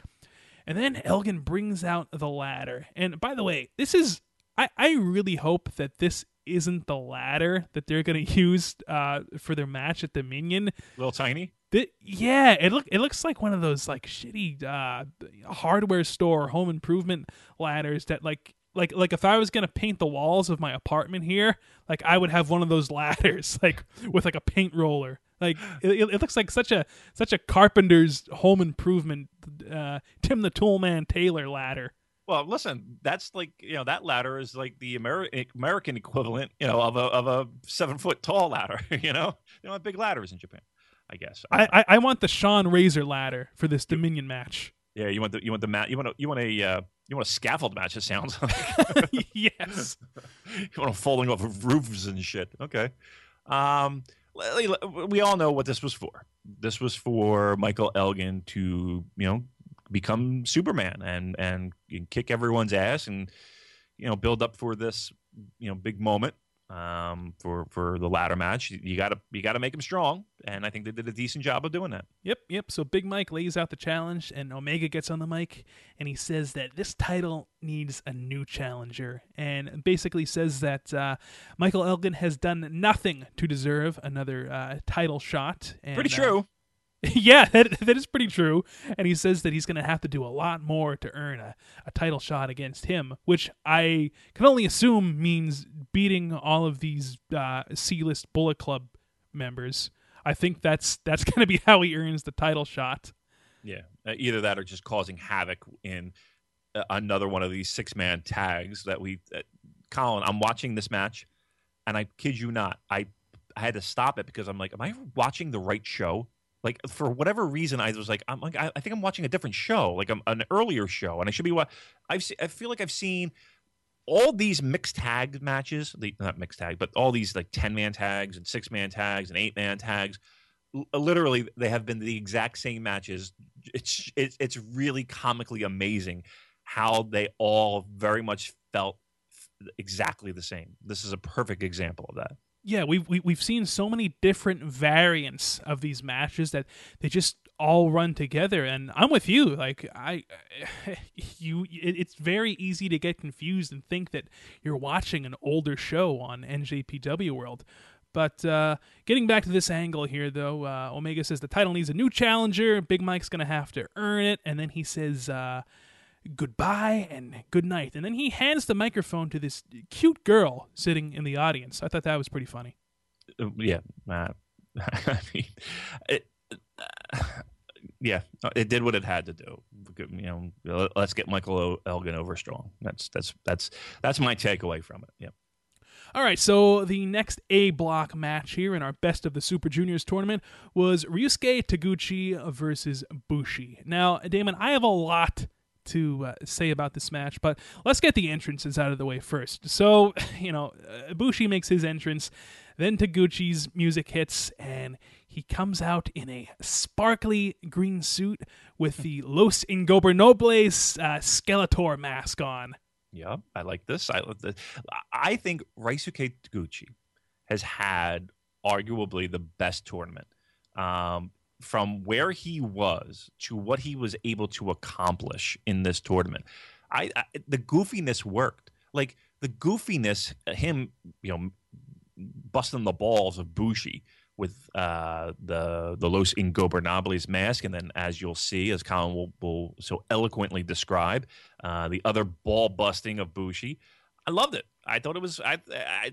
Speaker 3: And then Elgin brings out the ladder. And by the way, this is I, I really hope that this isn't the ladder that they're gonna [LAUGHS] use uh, for their match at Dominion.
Speaker 4: Little tiny.
Speaker 3: Th- yeah, it look it looks like one of those like shitty uh, hardware store home improvement ladders that like like like if I was gonna paint the walls of my apartment here, like I would have one of those ladders [LAUGHS] like with like a paint roller. Like it, it looks like such a such a carpenter's home improvement uh, Tim the Toolman Taylor ladder.
Speaker 4: Well, listen, that's like you know that ladder is like the Ameri- American equivalent, you know, of a of a seven foot tall ladder. [LAUGHS] You know, they don't have big ladders in Japan. I guess.
Speaker 3: I, I, I want the Shawn Razor ladder for this Dominion match.
Speaker 4: Yeah, you want the you want the mat. You want a you want a uh, you want a scaffold match. It sounds like [LAUGHS]
Speaker 3: yes.
Speaker 4: you want them falling off of roofs and shit. Okay. Um, we all know what this was for. This was for Michael Elgin to, you know, become Superman and and kick everyone's ass and you know build up for this you know big moment um, for for the ladder match. You got to you got to make him strong, and I think they did a decent job of doing that.
Speaker 3: Yep, yep. So Big Mike lays out the challenge, and Omega gets on the mic, and he says that this title needs a new challenger, and basically says that uh, Michael Elgin has done nothing to deserve another uh, title shot. And,
Speaker 4: Pretty
Speaker 3: uh,
Speaker 4: true. [LAUGHS]
Speaker 3: yeah, that, that is pretty true. And he says that he's going to have to do a lot more to earn a, a title shot against him, which I can only assume means beating all of these uh, C-list Bullet Club members. I think that's that's [LAUGHS] going to be how he earns the title shot.
Speaker 4: Yeah, uh, either that or just causing havoc in uh, another one of these six man tags that we. Uh, Colin, I'm watching this match, and I kid you not, I I had to stop it because I'm like, am I watching the right show? Like for whatever reason, I was like, I'm like, I, think I'm watching a different show, like I'm, an earlier show, and I should be what I've. se- I feel like I've seen all these mixed tag matches, the, not mixed tag, but all these like ten man tags and six man tags and eight man tags. L- uh, literally, they have been the exact same matches. It's it's it's really comically amazing how they all very much felt exactly the same. This is a perfect example of that.
Speaker 3: Yeah, we've we, we've seen so many different variants of these matches that they just all run together. And I'm with you. Like I, [SIGHS] you, it, it's very easy to get confused and think that you're watching an older show on NJPW World. But uh, getting back to this angle here, though, uh, Omega says the title needs a new challenger. Big Mike's to have to earn it. And then he says uh, goodbye and good night. And then he hands the microphone to this cute girl sitting in the audience. I thought that was pretty funny.
Speaker 4: Uh, yeah, uh, [LAUGHS] I mean, it, uh, yeah, it did what it had to do. You know, let- let's get Michael Elgin over strong. That's that's that's that's my takeaway from it. Yeah.
Speaker 3: All right, so the next A block match here in our Best of the Super Juniors tournament was Ryusuke Taguchi versus Bushi. Now, Damon, I have a lot to uh, say about this match, but let's get the entrances out of the way first. So, [SIGHS] you know, uh, Bushi makes his entrance, then Taguchi's music hits, and he comes out in a sparkly green suit with the [LAUGHS] Los Ingobernables uh, Skeletor mask on.
Speaker 4: Yeah, I like this. I like this. I think Ryusuke Taguchi has had arguably the best tournament. Um, from where he was to what he was able to accomplish in this tournament, I, I the goofiness worked. Like the goofiness, him, you know, busting the balls of Bushi with uh, the the Los Ingobernables mask, and then as you'll see, as Colin will, will so eloquently describe, uh, the other ball busting of Bushi. I loved it. I thought it was. I, I,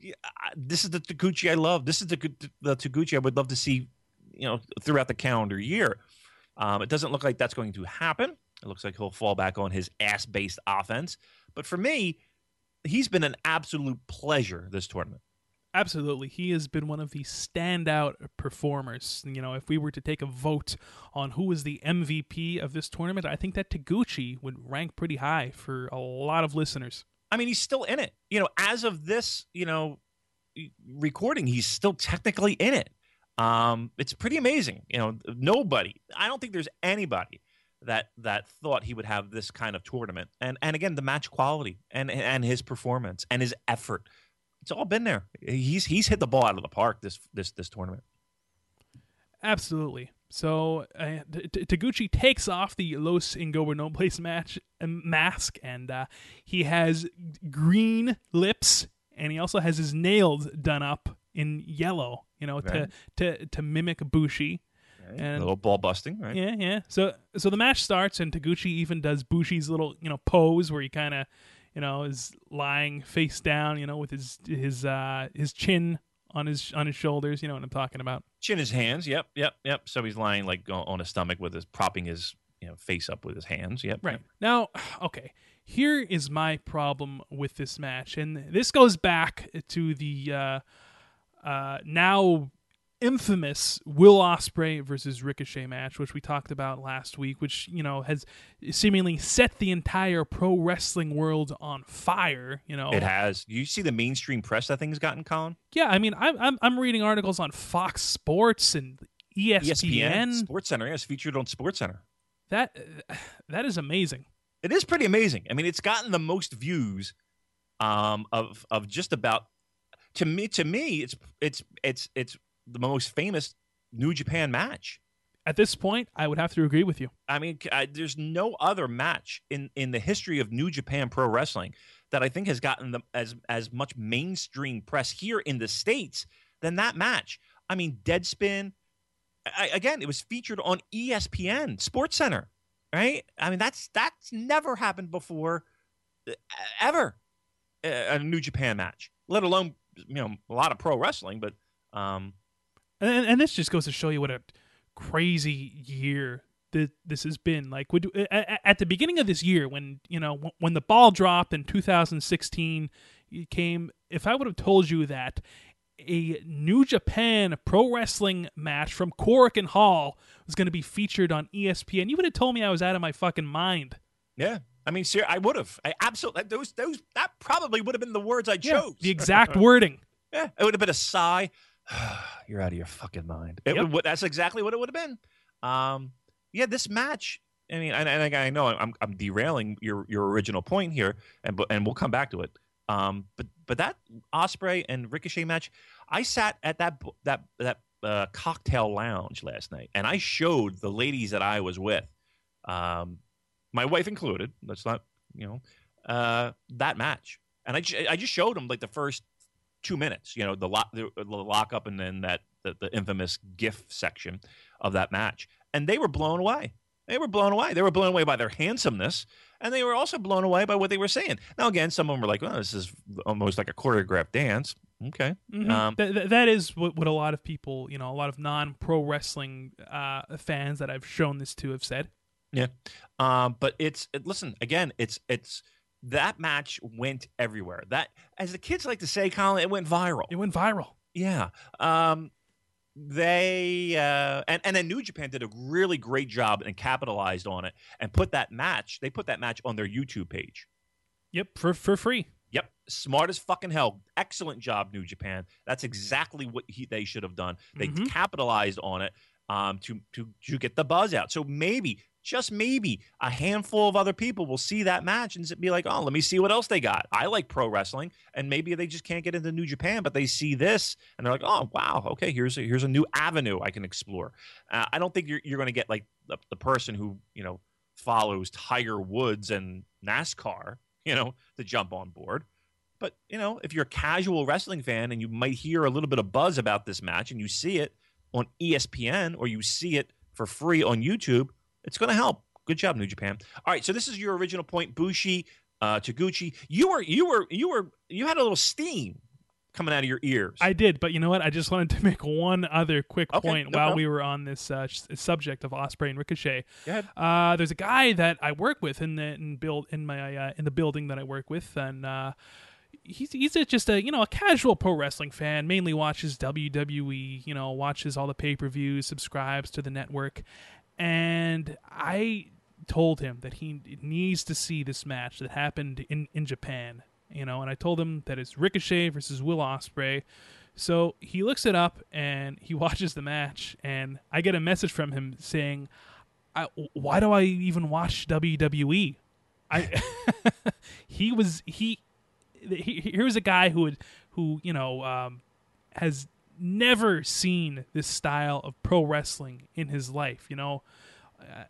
Speaker 4: yeah, this is the Taguchi I love. This is the the Taguchi I would love to see, you know, throughout the calendar year. Um, it doesn't look like that's going to happen. It looks like he'll fall back on his ass based offense. But for me, he's been an absolute pleasure this tournament.
Speaker 3: Absolutely. He has been one of the standout performers. You know, if we were to take a vote on who is the MVP of this tournament, I think that Taguchi would rank pretty high for a lot of listeners.
Speaker 4: I mean, he's still in it. You know, as of this, you know, recording, he's still technically in it. Um, it's pretty amazing. You know, nobody, I don't think there's anybody that that thought he would have this kind of tournament. And and again, the match quality and and his performance and his effort it's all been there. He's he's hit the ball out of the park this this this tournament.
Speaker 3: Absolutely. So uh, Taguchi takes off the Los Ingobernables match uh, mask, and uh, he has green lips, and he also has his nails done up in yellow. You know, right. to to to mimic Bushi.
Speaker 4: Right. And, a little ball busting, right?
Speaker 3: Yeah, yeah. So so the match starts, and Taguchi even does Bushi's little you know pose where he kind of you know, is lying face down, you know, with his his uh his chin on his on his shoulders. You know what I'm talking about?
Speaker 4: Chin his hands. Yep, yep, yep. So he's lying like on his stomach with his propping his you know face up with his hands. Yep.
Speaker 3: Right now, [SIGHS] okay. Here is my problem with this match, and this goes back to the uh, uh, now infamous Will Ospreay versus Ricochet match, which we talked about last week, which you know has seemingly set the entire pro wrestling world on fire. You know,
Speaker 4: it has. You see the mainstream press that thing's gotten, Colin?
Speaker 3: Yeah, I mean, I'm I'm, I'm reading articles on Fox Sports and ESPN, ESPN
Speaker 4: Sports Center. Yes, featured on Sports Center.
Speaker 3: That that is amazing.
Speaker 4: It is pretty amazing. I mean, it's gotten the most views um, of of just about to me. To me, it's it's it's it's the most famous New Japan match.
Speaker 3: At this point, I would have to agree with you.
Speaker 4: I mean, I, there's no other match in, in the history of New Japan Pro Wrestling that I think has gotten the, as as much mainstream press here in the states than that match. I mean, Deadspin. I, again, it was featured on ESPN Sports Center, right? I mean, that's that's never happened before, uh, ever, a New Japan match. Let alone you know a lot of pro wrestling, but um,
Speaker 3: and, and this just goes to show you what a crazy year that this has been. Like would, at the beginning of this year, when you know when the ball dropped in 2016, it came. If I would have told you that a New Japan pro wrestling match from Korakuen Hall was going to be featured on ESPN, you would have told me I was out of my fucking mind.
Speaker 4: Yeah, I mean, sir, I would have. I absolutely those those that probably would have been the words I chose. Yeah,
Speaker 3: the exact wording. [LAUGHS]
Speaker 4: Yeah, it would have been a sigh. [SIGHS] You're out of your fucking mind. It yep. would, that's exactly what it would have been. Um, yeah, this match. I mean, and, and I know I'm I'm derailing your your original point here, and and we'll come back to it. Um, but but that Ospreay and Ricochet match, I sat at that that that uh, cocktail lounge last night, and I showed the ladies that I was with, um, my wife included. That's not you know uh, that match, and I I just showed them like the first two minutes. You know, the lock, the, the lockup, and then that the, the infamous GIF section of that match, and they were blown away. They were blown away. They were blown away by their handsomeness, and they were also blown away by what they were saying. Now, again, some of them were like, "Oh, this is almost like a choreographed dance." Okay,
Speaker 3: mm-hmm. um, Th- that is what, what a lot of people, you know, a lot of non-pro wrestling uh, fans that I've shown this to have said.
Speaker 4: Yeah, um, but it's it, listen again. It's it's that match went everywhere. That, as the kids like to say, Colin, it went viral.
Speaker 3: It went viral.
Speaker 4: Yeah. Um, they uh, and and then New Japan did a really great job and capitalized on it and put that match. They put that match on their YouTube page.
Speaker 3: Yep, for for free.
Speaker 4: Yep, smart as fucking hell. Excellent job, New Japan. That's exactly what he, they should have done. They mm-hmm. capitalized on it um, to to to get the buzz out. So maybe just maybe a handful of other people will see that match and be like, oh, let me see what else they got. I like pro wrestling, and maybe they just can't get into New Japan, but they see this and they're like, oh, wow, okay, here's a, here's a new avenue I can explore. Uh, I don't think you're you're going to get like the, the person who you know follows Tiger Woods and NASCAR, you know, to jump on board. But you know, if you're a casual wrestling fan and you might hear a little bit of buzz about this match and you see it on ESPN or you see it for free on YouTube, it's going to help. Good job, New Japan. All right, so this is your original point, Bushi, uh, Taguchi. You were, you were, you were, you had a little steam coming out of your ears.
Speaker 3: I did, but you know what? I just wanted to [LAUGHS] make one other quick
Speaker 4: Okay,
Speaker 3: point
Speaker 4: no
Speaker 3: while
Speaker 4: problem.
Speaker 3: we were on this uh, subject of Ospreay and Ricochet. Uh, there's a guy that I work with in the in build in my uh, in the building that I work with, and uh, he's he's a, just a you know a casual pro wrestling fan. Mainly watches WWE, you know, watches all the pay per views, subscribes to the network, and I told him that he needs to see this match that happened in in Japan. You know, and I told him that it's Ricochet versus Will Ospreay. So he looks it up and he [LAUGHS] watches the match, and I get a message from him saying, "Why do I even watch WWE?" I [LAUGHS] he was he, he here's a guy who would who you know um, has never seen this style of pro wrestling in his life. You know, Uh,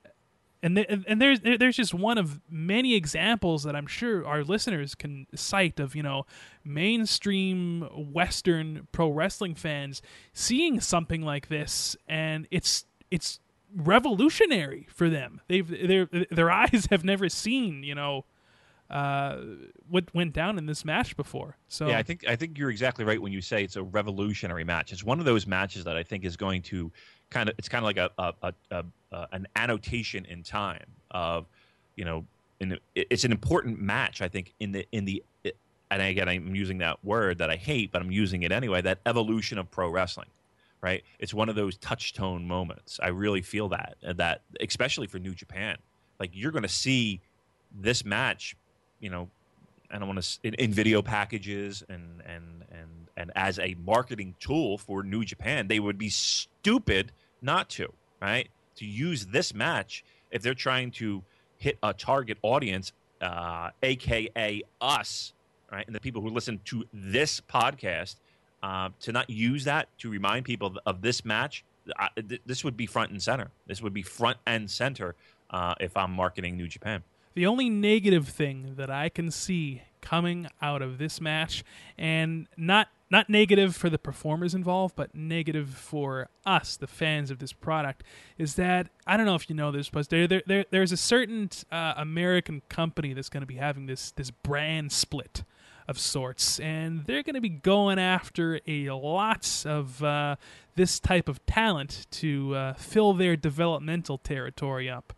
Speaker 3: and th- and there's there's just one of many examples that I'm sure our listeners can cite of you know mainstream Western pro wrestling fans seeing something like this, and it's it's revolutionary for them. They've their their eyes [LAUGHS] have never seen you know uh, what went down in this match before. So
Speaker 4: Yeah, I think I think you're exactly right when you say it's a revolutionary match. It's one of those matches that I think is going to kind of it's kind of like a, a, a, a, an annotation in time of you know in it's an important match I think in the in the and again I'm using that word that I hate but I'm using it anyway that evolution of pro wrestling right it's one of those touchstone moments I really feel that that especially for New Japan like you're going to see this match you know I don't want to in, in video packages and and and and as a marketing tool for New Japan, they would be stupid not to right to use this match if they're trying to hit a target audience, uh, aka us, right, and the people who listen to this podcast, uh, to not use that to remind people of, this match. I, th- this would be front and center. This would be front and center uh, if I'm marketing New Japan.
Speaker 3: The only negative thing that I can see coming out of this match, and not not negative for the performers involved, but negative for us, the fans of this product, is that I don't know if you know this, but there, there, there there's a certain uh, American company that's going to be having this this brand split of sorts, and they're going to be going after a lots of uh, this type of talent to uh, fill their developmental territory up.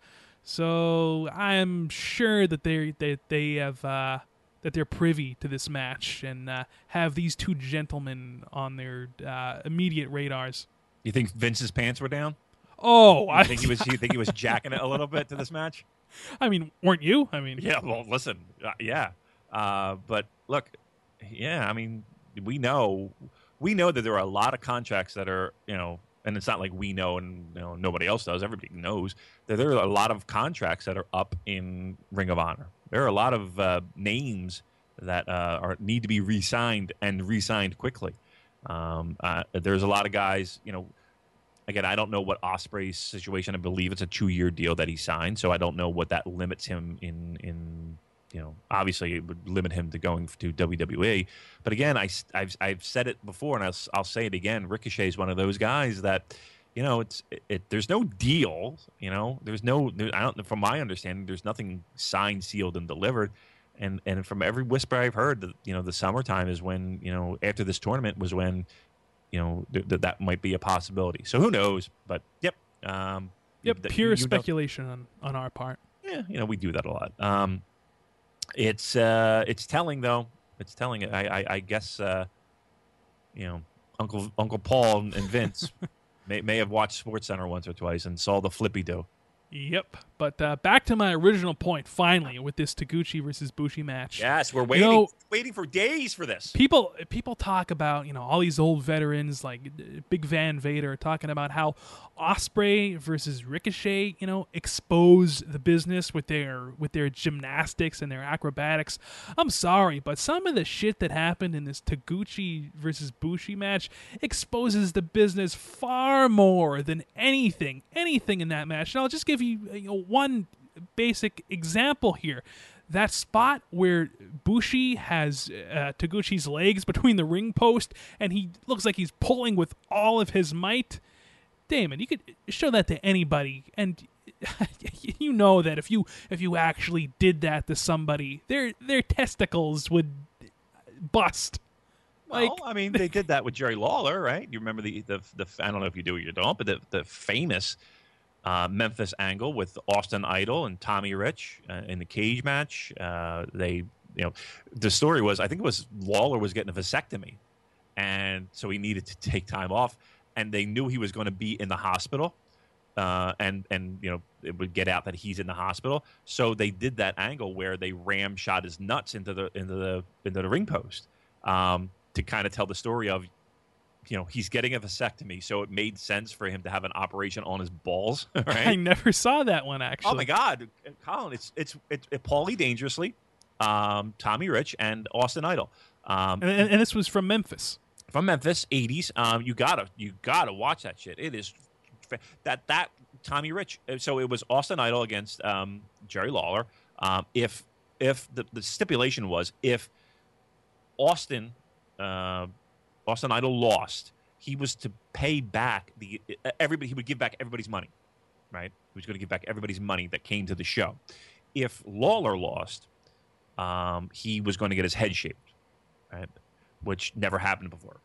Speaker 3: So I'm sure that they they they have uh, that they're privy to this match and uh, have these two gentlemen on their uh, immediate radars.
Speaker 4: You think Vince's pants were down?
Speaker 3: Oh, I
Speaker 4: think he was? You think he was jacking it a little bit to this match? [LAUGHS]
Speaker 3: I mean, weren't you? I mean,
Speaker 4: Yeah. Well, listen. Uh, yeah. Uh, but look, yeah. I mean, we know, we know that there are a lot of contracts that are, you know, and it's not like we know and you know nobody else does. Everybody knows that there are a lot of contracts that are up in Ring of Honor. There are a lot of uh, names that uh, are need to be re-signed and re-signed quickly. Um, uh, there's a lot of guys, you know. Again, I don't know what Ospreay's situation. I believe it's a two-year deal that he signed, so I don't know what that limits him in. In you know, obviously it would limit him to going to WWE. But again, I, have I've said it before, and I'll, I'll say it again. Ricochet is one of those guys that, you know, it's it, it there's no deal. You know, there's no. There, I don't. From my understanding, there's nothing signed, sealed, and delivered. And and from every whisper I've heard, that you know, the summertime is when you know after this tournament was when you know th- th- that might be a possibility. So who knows? But yep, um,
Speaker 3: yep,
Speaker 4: th-
Speaker 3: pure speculation on on our part.
Speaker 4: yeah, you know, we do that a lot. Um, it's uh, it's telling though. It's telling. I I, I guess uh, you know Uncle Uncle Paul and Vince [LAUGHS] may may have watched SportsCenter once or twice and saw the flippy do.
Speaker 3: Yep. But uh, back to my original point. Finally, with this Taguchi versus Bushi match.
Speaker 4: Yes, we're waiting
Speaker 3: know-
Speaker 4: waiting for days for this.
Speaker 3: people people talk about you know all these old veterans like uh, Big Van Vader talking about how Ospreay versus Ricochet you know expose the business with their with their gymnastics and their acrobatics. I'm sorry, but some of the shit that happened in this Taguchi versus Bushi match exposes the business far more than anything anything in that match. And I'll just give you, you know, one basic example here. that spot where Bushi has uh, Taguchi's legs between the ring post and he looks like he's pulling with all of his might. Damon, you could show that to anybody, and [LAUGHS] you know that if you if you actually did that to somebody, their their testicles would bust.
Speaker 4: Well,
Speaker 3: Like-
Speaker 4: I mean, they did that with Jerry Lawler, right? You remember the the, the I don't know if you do or you don't, but the the famous uh, Memphis angle with Austin Idol and Tommy Rich uh, in the cage match. Uh, they, you know, the story was I think it was Lawler was getting a vasectomy, and so he needed to [LAUGHS] take time off, and they knew he was going to be in the hospital. Uh, and and you know it would get out that he's in the hospital, so they did that angle where they ram shot his nuts into the into the into the ring post um, to kind of tell the story of you know he's getting a vasectomy, so it made sense for him to have an operation on his balls, [LAUGHS] [LAUGHS]
Speaker 3: I never saw that one actually.
Speaker 4: oh my God, Colin, it's it's it's, it's Paulie Dangerously, um, Tommy Rich, and Austin Idol. Um,
Speaker 3: and, and this was from Memphis.
Speaker 4: From Memphis, '80s. Um, you gotta you gotta watch that shit. It is that that Tommy Rich. uh, So it was Austin Idol against um, Jerry Lawler. Um, if if the, the stipulation was if Austin uh, Austin Idol lost, he was to pay back the everybody. He would give back everybody's money, right? He was going to give back everybody's money that came to the show. If Lawler lost, um, he was going to get his head shaved, right? Which never happened before.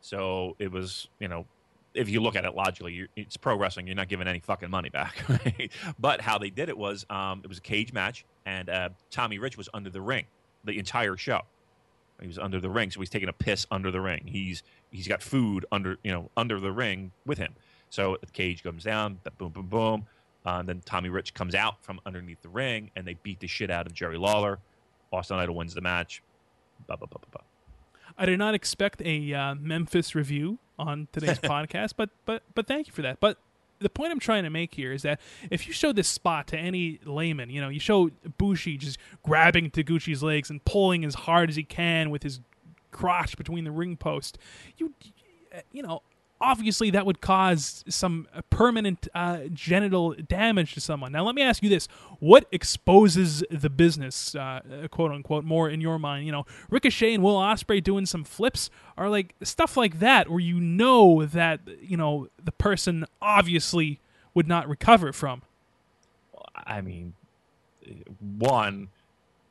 Speaker 4: So it was, you know, if you look at it logically, it's pro wrestling. You're not giving any fucking money back. [LAUGHS] But how they did it was, um, it was a cage match, and uh, Tommy Rich was under the ring the entire show. He was under the ring, so he's taking a piss under the ring. He's he's got food under you know under the ring with him. So the cage comes down, boom, boom, boom. Uh, and then Tommy Rich comes out from underneath the ring, and they beat the shit out of Jerry Lawler. Austin Idol wins the match. Ba, ba, ba, ba, ba.
Speaker 3: I did not expect a uh, Memphis review on today's [LAUGHS] podcast, but but but thank you for that. But the point I'm trying to make here is that if you show this spot to any layman, you know, you show Bushi just grabbing Taguchi's legs and pulling as hard as he can with his crotch between the ring post, you you know, obviously that would cause some permanent uh, genital damage to someone. Now, let me ask you this: What exposes the business, uh, quote unquote, more in your mind? You know, Ricochet and Will Ospreay doing some flips are like stuff like that, where you know that you know the person obviously would not recover from.
Speaker 4: I mean, one,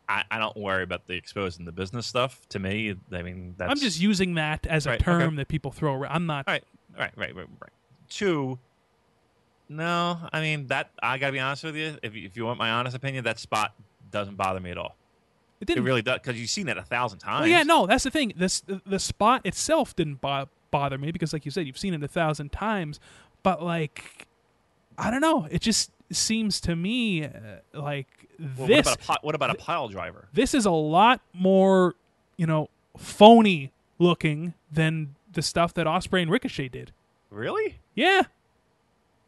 Speaker 4: I, I don't worry about the exposing the business stuff. To me, I mean, that's
Speaker 3: I'm just using that as a
Speaker 4: Right,
Speaker 3: term
Speaker 4: okay.
Speaker 3: that people throw around. I'm not.
Speaker 4: All right, right, right, right, right. Two, no, I mean that I gotta be honest with you. If you- if you want my honest opinion, that spot doesn't bother me at all.
Speaker 3: It
Speaker 4: It
Speaker 3: didn't
Speaker 4: really does because you've seen it a thousand times.
Speaker 3: Well, yeah, no, that's the thing. This the, spot itself didn't bo- bother me because, like you said, you've seen it a thousand times. But like, I don't know. It just seems to me uh, like
Speaker 4: Well,
Speaker 3: this.
Speaker 4: What about, pi- what about a pile driver?
Speaker 3: this is a lot more, you know, phony looking than the stuff that Ospreay and Ricochet did.
Speaker 4: Really?
Speaker 3: Yeah.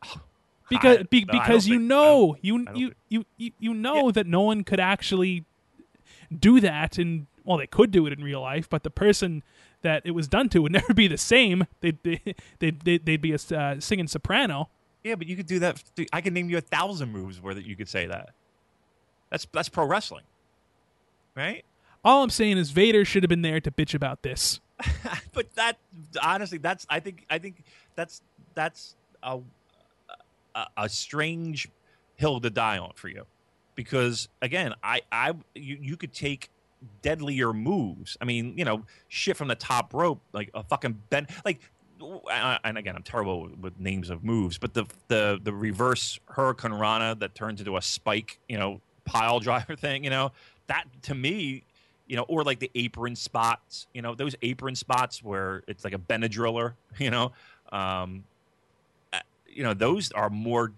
Speaker 3: [SIGHS] Because
Speaker 4: I-
Speaker 3: be,
Speaker 4: no,
Speaker 3: because you know you you, you you you know that no one could actually do that and well they could do it in real life but the person that it was done to would [LAUGHS] never be the same they'd they, [LAUGHS] they'd, they'd, they'd be a uh, singing soprano
Speaker 4: Yeah, but you could do that. I can name you a thousand moves where that you could say that. That's that's pro wrestling, right?
Speaker 3: all i'm saying is vader should have been there to bitch about this [LAUGHS]
Speaker 4: but that honestly, that's I think I think that's that's a a, a strange hill to die on for you, because again, I I you, you could take deadlier moves. I mean, you know, shit from the top rope, like a fucking bend, like. And again, I'm terrible with names of moves, but the the the reverse Hurricanrana that turns into a spike, you know, pile [LAUGHS] driver thing, you know, that to me you know, or like the apron spots, you know, those apron spots where it's like a Benadryller, [LAUGHS] you know, um, uh, you know, those are more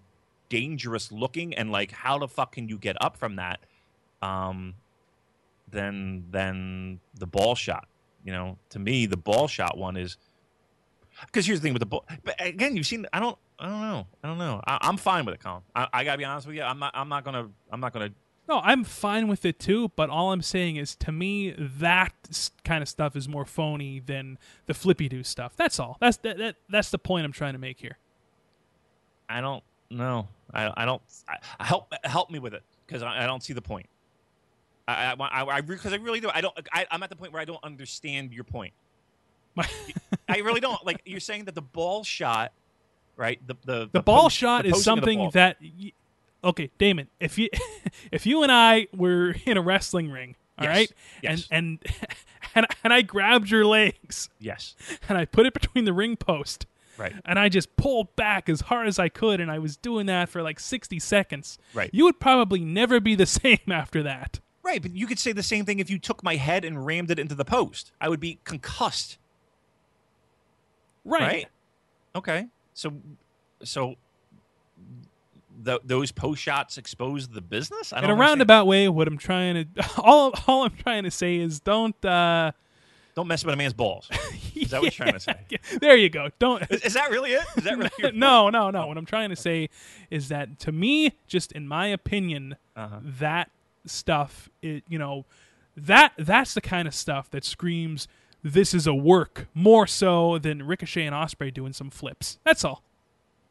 Speaker 4: dangerous looking, and like, how the fuck can you get up from that, um, than than the ball shot? You know, to me, the ball shot one is because here's the thing with the ball. But again, you've seen. I don't. I don't know. I don't know. I, I'm fine with it, Colin. I, I gotta be honest with you. I'm not. I'm not gonna. I'm not gonna
Speaker 3: no i'm fine with it too but all i'm saying is to me that kind of stuff is more phony than the flippy do stuff that's all that's that, that that's the point i'm trying to make here
Speaker 4: I don't know. I, I don't. I, help help me with it because I, I don't see the point. I, I, I, I because I really do. I don't. I, I'm at the point where I don't understand your point. [LAUGHS] I really don't. Like you're saying that the ball shot, right? The the
Speaker 3: the, ball
Speaker 4: post-
Speaker 3: shot
Speaker 4: the
Speaker 3: is
Speaker 4: the
Speaker 3: something that. Y- okay, Damon, if you [LAUGHS] if you and I were in a wrestling ring, all
Speaker 4: Yes.
Speaker 3: right,
Speaker 4: Yes.
Speaker 3: and and [LAUGHS] and and I grabbed your legs
Speaker 4: yes, [LAUGHS]
Speaker 3: and I put it between the ring post.
Speaker 4: right.
Speaker 3: And I just pulled back as hard as I could, and I was doing that for like 60 seconds.
Speaker 4: Right.
Speaker 3: You would probably never be the same after that.
Speaker 4: Right, but you could say the same thing if you took my head and rammed it into the post. I would be concussed.
Speaker 3: Right.
Speaker 4: Right. Okay. So, so th- those post shots expose the business. I
Speaker 3: In
Speaker 4: don't
Speaker 3: a
Speaker 4: understand.
Speaker 3: roundabout way, what I'm trying to [LAUGHS] all all I'm trying to say is don't. uh
Speaker 4: Don't mess with a man's balls. Is that what you're trying to [LAUGHS] say?
Speaker 3: Yeah, [LAUGHS] there you go. Don't.
Speaker 4: Is, is that really it? Is that really?
Speaker 3: No, no, no. What I'm trying to say is that to me, just in my opinion,
Speaker 4: Uh-huh.
Speaker 3: that stuff, it, you know, that that's the kind of stuff that screams this is a work more so than Ricochet and Ospreay doing some flips. That's all.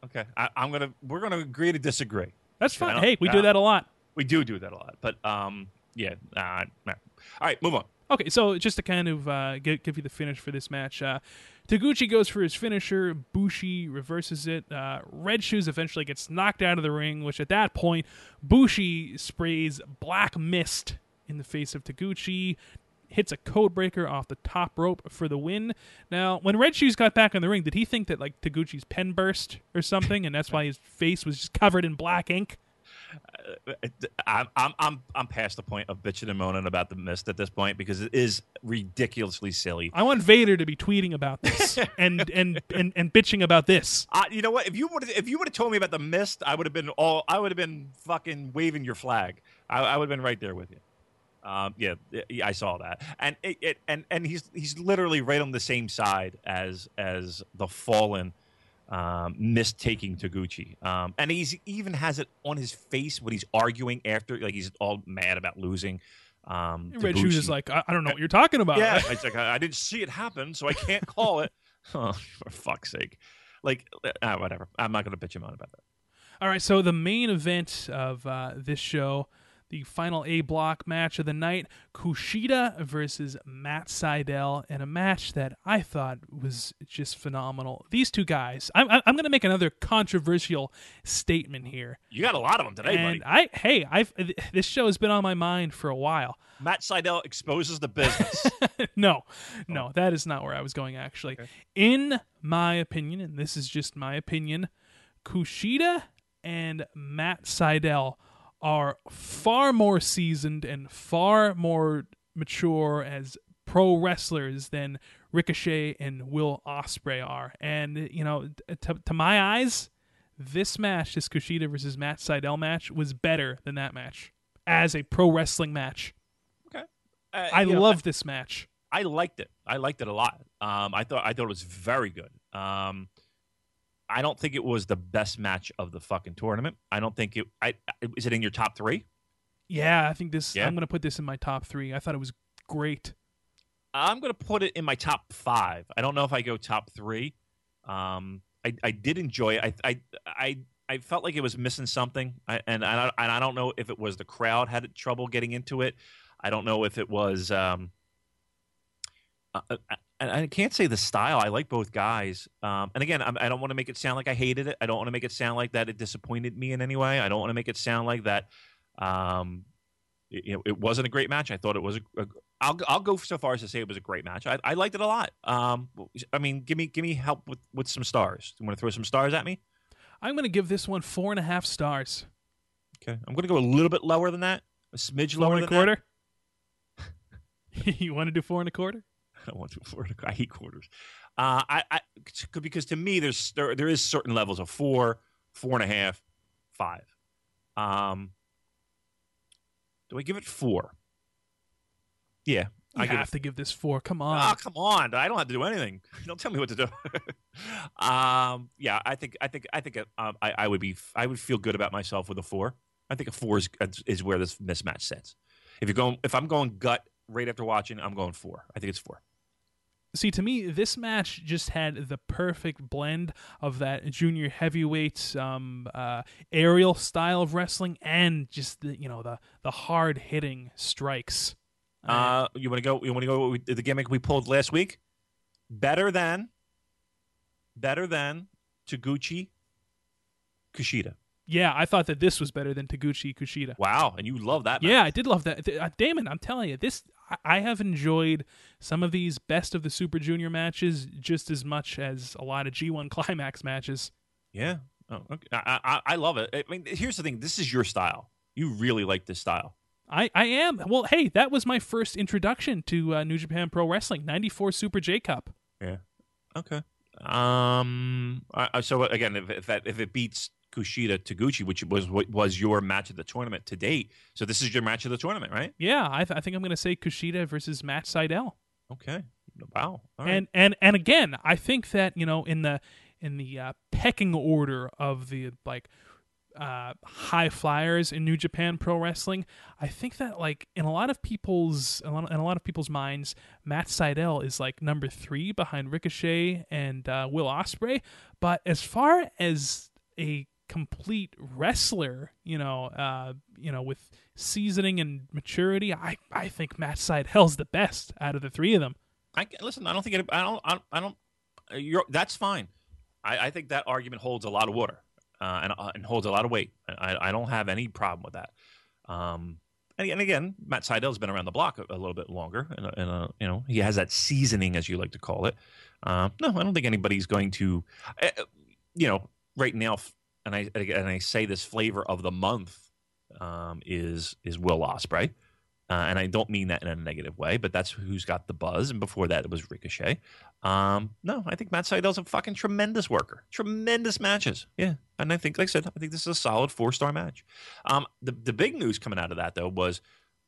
Speaker 4: Okay, I, I'm gonna. We're gonna agree to disagree.
Speaker 3: That's fine. Hey, we
Speaker 4: yeah.
Speaker 3: do that a lot.
Speaker 4: We do do that a lot, but um, yeah. Uh, nah. All right, move on.
Speaker 3: Okay, so just to kind of uh, give, give you the finish for this match, uh, Taguchi goes for his finisher. Bushi reverses it. Uh, Red Shoes eventually gets knocked out of the ring, which at that point, Bushi sprays black mist in the face of Taguchi, hits a code breaker off the top rope for the win. Now, when Red Shoes got back in the ring, did he think that like Taguchi's pen burst or something, and that's why his face was just covered in black ink?
Speaker 4: I'm I'm I'm I'm past the point of bitching and moaning about the mist at this point because it is ridiculously silly.
Speaker 3: I want Vader to be tweeting about this [LAUGHS] and, and, and, and bitching about this.
Speaker 4: Uh, you know what? If you would if you would have told me about the mist, I would have been all I would have been fucking waving your flag. I, I would have been right there with you. Um, yeah, I saw that, and it, it and and he's he's literally right on the same side as as the fallen um, mist taking Taguchi, um, and he's even has it on his face when he's arguing after, like he's all mad about losing. Um,
Speaker 3: Red Shoes is like, I, I don't know what you're talking about.
Speaker 4: Yeah, [LAUGHS] it's like I, I didn't see it happen, so I can't call it. [LAUGHS] oh, for fuck's sake! Like, uh, whatever. I'm not going to bitch him out about that.
Speaker 3: All right, so the main event of uh, this show, the final A block match of the night, Kushida versus Matt Sydal, in a match that I thought was just phenomenal. These two guys, I'm, I'm going to make another controversial statement here.
Speaker 4: You got a lot of them today,
Speaker 3: and
Speaker 4: buddy.
Speaker 3: I, hey, I've this show has been on my mind for a while.
Speaker 4: Matt Sydal exposes the business. [LAUGHS]
Speaker 3: no,
Speaker 4: Oh.
Speaker 3: no, that is not where I was going, actually. In my opinion, and this is just my opinion, Kushida and Matt Sydal are far more seasoned and far more mature as pro wrestlers than Ricochet and Will Ospreay are. And, you know, to, to my eyes, this match, this Kushida versus Matt Sydal match, was better than that match as a pro wrestling match.
Speaker 4: okay, uh,
Speaker 3: I
Speaker 4: you know,
Speaker 3: love this match.
Speaker 4: I liked it. I liked it a lot. Um, I thought I thought it was very good. Um, I don't think it was the best match of the fucking tournament. I don't think it. I is it in your top three?
Speaker 3: Yeah, I think this.
Speaker 4: Yeah?
Speaker 3: I'm going to put this in my top three. I thought it was great.
Speaker 4: I'm going to put it in my top five. I don't know if I go top three. Um, I, I did enjoy it. I, I, I, I felt like it was missing something, I, and I, and I don't know if it was the crowd had trouble getting into it. I don't know if it was. Um, uh, uh, and I can't say the style. I like both guys. Um, and again, I'm, I don't want to make it sound like I hated it. I don't want to make it sound like that it disappointed me in any way. I don't want to make it sound like that. Um, it, you know, it wasn't a great match. I thought it was a, a I'll I'll go so far as to say it was a great match. I, I liked it a lot. Um, I mean, give me give me help with, with some stars. You want to throw some stars at me?
Speaker 3: I'm going to give this one four and a half stars.
Speaker 4: Okay, I'm going to go a little bit lower than that, a smidge
Speaker 3: Four
Speaker 4: lower
Speaker 3: and a quarter. [LAUGHS] [LAUGHS] you want to do four and a quarter? [LAUGHS]
Speaker 4: I don't want to four. and a- I [LAUGHS] hate quarters. Uh, I, I because to me there's there, there is certain levels of four, four and a half, five. Um, do I give it four? Yeah,
Speaker 3: I
Speaker 4: I give it
Speaker 3: have to give this four. Come on.
Speaker 4: Oh, come on! I don't have to do anything. [LAUGHS] Don't tell me what to do. um, yeah, I think I think I think um, I, I would be I would feel good about myself with a four. I think a four is is where this mismatch sits. If you're going, if I'm going gut right after watching, I'm going four. I think it's four.
Speaker 3: See to me this match just had the perfect blend of that junior heavyweight um, uh, aerial style of wrestling and just the you know the the hard hitting strikes.
Speaker 4: Uh, you want to go? You want to go? With the gimmick we pulled last week. Better than. Better than Taguchi, Kushida.
Speaker 3: Yeah, I thought that this was better than Taguchi Kushida.
Speaker 4: Wow, and you love that. Match.
Speaker 3: Yeah, I did love that. Uh, Damon, I'm telling you, this I have enjoyed some of these best of the Super Junior matches just as much as a lot of G1 [LAUGHS] Climax matches.
Speaker 4: Yeah, oh, okay. I, I, I love it. I mean, here's the thing: this is your style. You really like this style.
Speaker 3: I, I am. Well, hey, that was my first introduction to uh, New Japan Pro Wrestling, 94 Super J Cup.
Speaker 4: Yeah. Okay. Um. I, so again, if, if that if it beats Kushida Taguchi, which was was your match of the tournament to date. So this is your match of the tournament, right?
Speaker 3: Yeah, I, th- I think I'm going to say Kushida versus Matt Sydal.
Speaker 4: Okay. Wow.
Speaker 3: And and and again, I think that you know in the in the uh, pecking order of the like uh, high flyers in New Japan Pro Wrestling, I think that like in a lot of people's in a lot of people's minds, Matt Sydal is like number three behind Ricochet and uh, Will Ospreay. But as far as a complete wrestler, you know, uh, you know, with seasoning and maturity, I, I think Matt Sydal's [LAUGHS] the best out of the three of them.
Speaker 4: I listen. I don't think it. I don't. I don't. I don't you're, that's fine. I, I think that argument holds a lot of water uh, and, uh, and holds a lot of weight. I, I don't have any problem with that. Um, and, and again, Matt Sydal's been around the block a, a little bit longer, and, uh, and uh, you know he has that seasoning, as you like to call it. Uh, no, I don't think anybody's going to, uh, you know, right now and I and I say this flavor of the month um, is is Will Ospreay, uh, and I don't mean that in a negative way, but that's who's got the buzz. And before that, it was Ricochet. Um, no, I think Matt Sydal's a fucking tremendous worker, tremendous matches. Yeah, and I think, like I said, I think this is a solid four star match. Um, the the big news coming out of that though was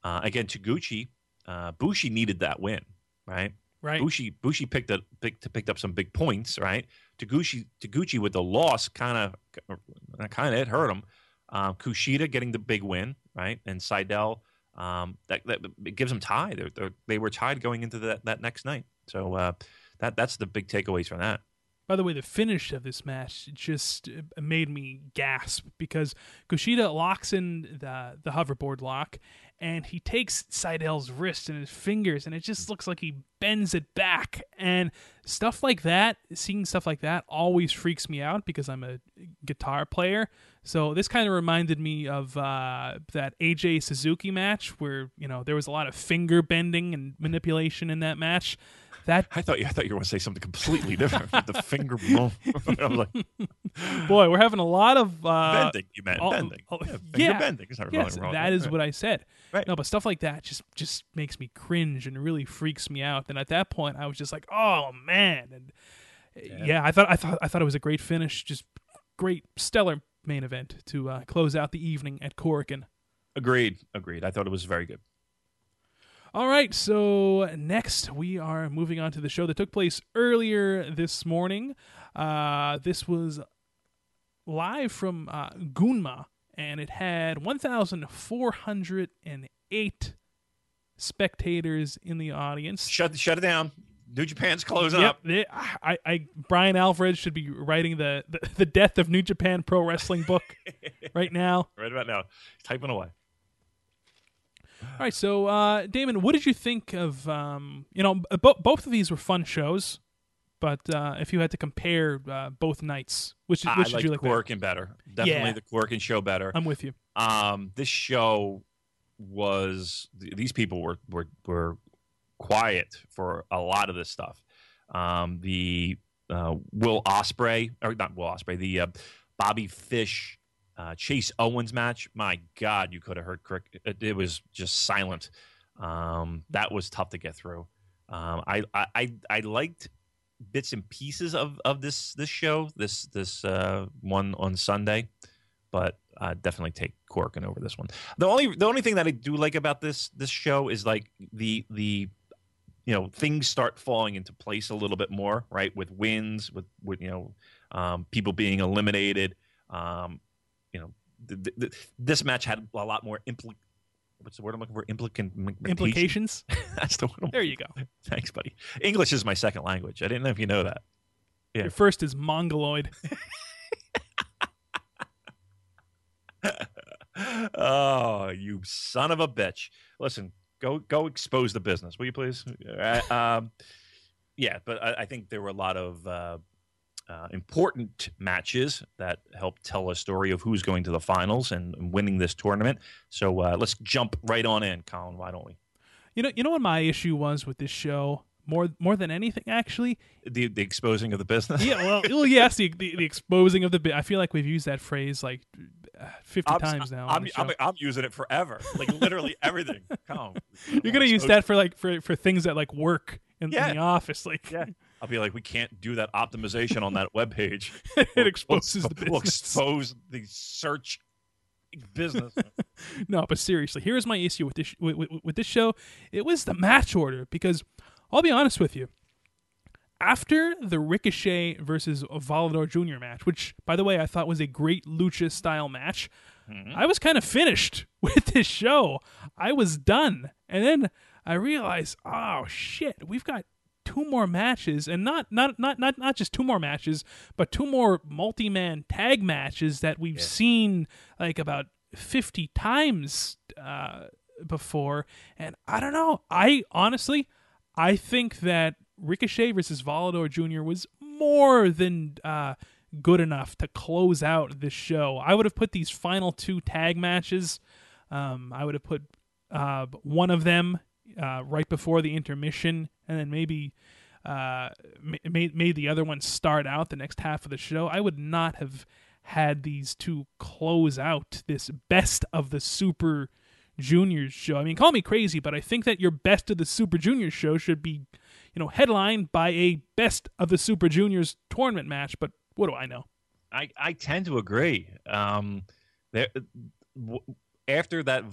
Speaker 4: uh, again Taguchi, uh, Bushi needed that win, right?
Speaker 3: Right.
Speaker 4: Bushi Bushi picked up picked, picked up some big points, right? Taguchi Taguchi with the loss kind of kind of it hurt him. Um, Kushida getting the big win, right? And Sydal um, that, that it gives them tie. They're, they're, they were tied going into that, that next night. So uh, that that's the big takeaways from that.
Speaker 3: By the way, the finish of this match just uh, made me gasp because Kushida locks in the the hoverboard lock, and he takes Sydal's wrist in his fingers, and it just looks like he bends it back. And stuff like that, seeing stuff like that, always freaks me out because I'm a guitar player. So this kind of reminded me of uh, that AJ Suzuki match where you know there was a lot of finger bending and manipulation in that match. That
Speaker 4: I thought you I thought you were going to say something completely different. the finger [LAUGHS] bump. [LAUGHS] like,
Speaker 3: Boy, we're having a lot of uh,
Speaker 4: bending. You meant
Speaker 3: all-
Speaker 4: bending.
Speaker 3: all-
Speaker 4: yeah,
Speaker 3: yeah.
Speaker 4: bending. Is
Speaker 3: yes,
Speaker 4: wrong.
Speaker 3: that is
Speaker 4: Right.
Speaker 3: what I said.
Speaker 4: Right.
Speaker 3: No, but stuff like that just just makes me cringe and really freaks me out. And at that point, I was just like, "Oh man!" And yeah,
Speaker 4: Yeah.
Speaker 3: I thought I thought I thought it was a great finish, just great, stellar main event to uh, close out the evening at Korakuen.
Speaker 4: Agreed. Agreed. I thought it was very good.
Speaker 3: All right, so next we are moving on to the show that took place earlier this morning. Uh, this was live from uh, Gunma, and it had 1,408 spectators in the audience.
Speaker 4: Shut shut it down. New Japan's closing
Speaker 3: Yep,
Speaker 4: up.
Speaker 3: they- I, I, Bryan Alvarez should be writing the, the, the death of New Japan Pro Wrestling book [LAUGHS] right now.
Speaker 4: Right about now. Typing away.
Speaker 3: All right, so uh, Damon, what did you think of? Um, you know, bo- both of these were fun shows, but uh, if you had to compare uh, both nights, which,
Speaker 4: I
Speaker 3: which did
Speaker 4: like
Speaker 3: you like? better?
Speaker 4: Korakuen better. Definitely
Speaker 3: Yeah.
Speaker 4: the Korakuen show better.
Speaker 3: I'm with you.
Speaker 4: Um, this show was th- these people were were were quiet for a lot of this stuff. Um, the uh, Will Ospreay or not Will Ospreay, the uh, Bobby Fish uh, Chase Owens match. My God, you could have heard Crick. It, it was just silent. Um, that was tough to get through. Um, I, I I liked bits and pieces of, of this this show this this uh, one on Sunday, but definitely take Korakuen over this one. The only the only thing that I do like about this this show is like the the you know things start falling into place a little bit more right with wins with with you know um, people being eliminated. Um, you know th- th- th- this match had a lot more impl- what's the word I'm looking for? Implicant
Speaker 3: Implications. [LAUGHS]
Speaker 4: That's the word. I'm
Speaker 3: There you go. [LAUGHS]
Speaker 4: Thanks, buddy. English is my second language. I didn't know if you know that. Yeah.
Speaker 3: Your first is mongoloid. [LAUGHS]
Speaker 4: oh, you son of a bitch! Listen, go go expose the business, will you please? Uh, um, yeah, but I, I, think there were a lot of uh, uh, important matches that help tell a story of who's going to the finals and, and winning this tournament. So uh, let's jump right on in, Colin. Why don't we?
Speaker 3: You know, you know what my issue was with this show more more than anything actually
Speaker 4: the the exposing of the business
Speaker 3: yeah well, well [LAUGHS] yes the, the, the exposing of the bit i feel like we've used that phrase like 50
Speaker 4: I'm,
Speaker 3: times now
Speaker 4: I'm, I'm, I'm, using it forever like literally [LAUGHS] everything Come
Speaker 3: you're gonna use that for like for, for things that like work in,
Speaker 4: yeah.
Speaker 3: in the office like
Speaker 4: yeah I'll be like, we can't do that optimization on that [LAUGHS] web page.
Speaker 3: it we'll, exposes we'll, the business.
Speaker 4: We'll expose the search business. [LAUGHS]
Speaker 3: no, but seriously, here's my issue with this with, with, with, this show. It was the match order because I'll be honest with you. After the Ricochet versus Volador Jr. match, which, by the way, I thought was a great lucha style match, mm-hmm. I was kind of finished [LAUGHS] with this show. I was done. And then I realized, oh shit, we've got two more matches and not not not not not just two more matches but two more multi-man tag matches that we've yeah. seen like about 50 times uh, before and i don't know i honestly I think that Ricochet versus Volador Jr. was more than uh, good enough to close out this show. I would have put these final two tag matches. Um, I would have put uh, one of them uh, right before the intermission, and then maybe uh, made made the other one start out the next half of the show. I would not have had these two close out this best of the Super Juniors show. I mean, call me crazy, but I think that your Best of the Super Juniors show should be, you know, headlined by a Best of the Super Juniors tournament match. But what do I know?
Speaker 4: I, I tend to agree. Um, there, w- after that,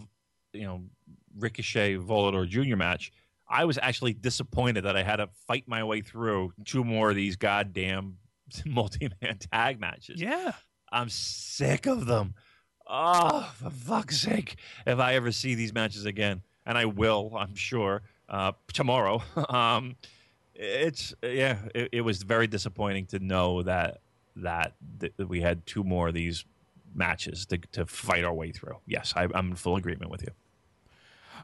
Speaker 4: you know, Ricochet Volador Jr. match, I was actually disappointed that I had to fight my way through two more of these goddamn [LAUGHS] multi-man tag matches.
Speaker 3: Yeah.
Speaker 4: I'm sick of them oh, for fuck's sake, if I ever see these matches again, and I will, I'm sure, uh, tomorrow. [LAUGHS] um, it's yeah, it, it, was very disappointing to know that that, that we had two more of these matches to, to fight our way through. Yes, I, am in full agreement with you.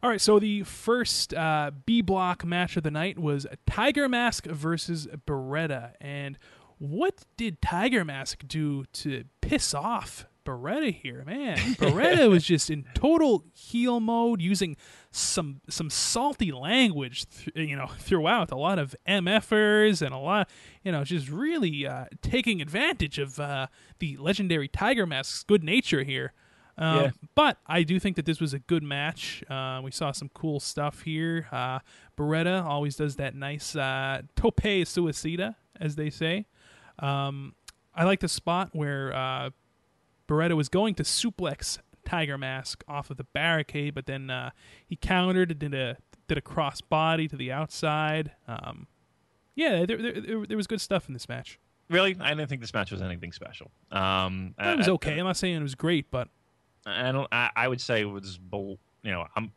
Speaker 3: All right, so the first uh, B block match of the night was Tiger Mask versus Beretta, and what did Tiger Mask do to piss off Beretta here, man. [LAUGHS] Beretta was just in total heel mode, using some some salty language, th- you know, throughout. A lot of MFers and a lot, you know, just really uh, taking advantage of uh, the legendary Tiger Mask's good nature here. Um, yeah. But I do think that this was a good match. Uh, we saw some cool stuff here. Uh, Beretta always does that nice uh, tope suicida, as they say. Um, I like the spot where uh, Beretta was going to suplex Tiger Mask off of the barricade, but then uh, he countered and did a did a cross body to the outside. Um, yeah, there, there, there, was good stuff in this match.
Speaker 4: Really, I didn't think this match was anything special. Um,
Speaker 3: it was okay. I, am not saying it was great, but
Speaker 4: I don't. I, I would say it was. You know, I'm.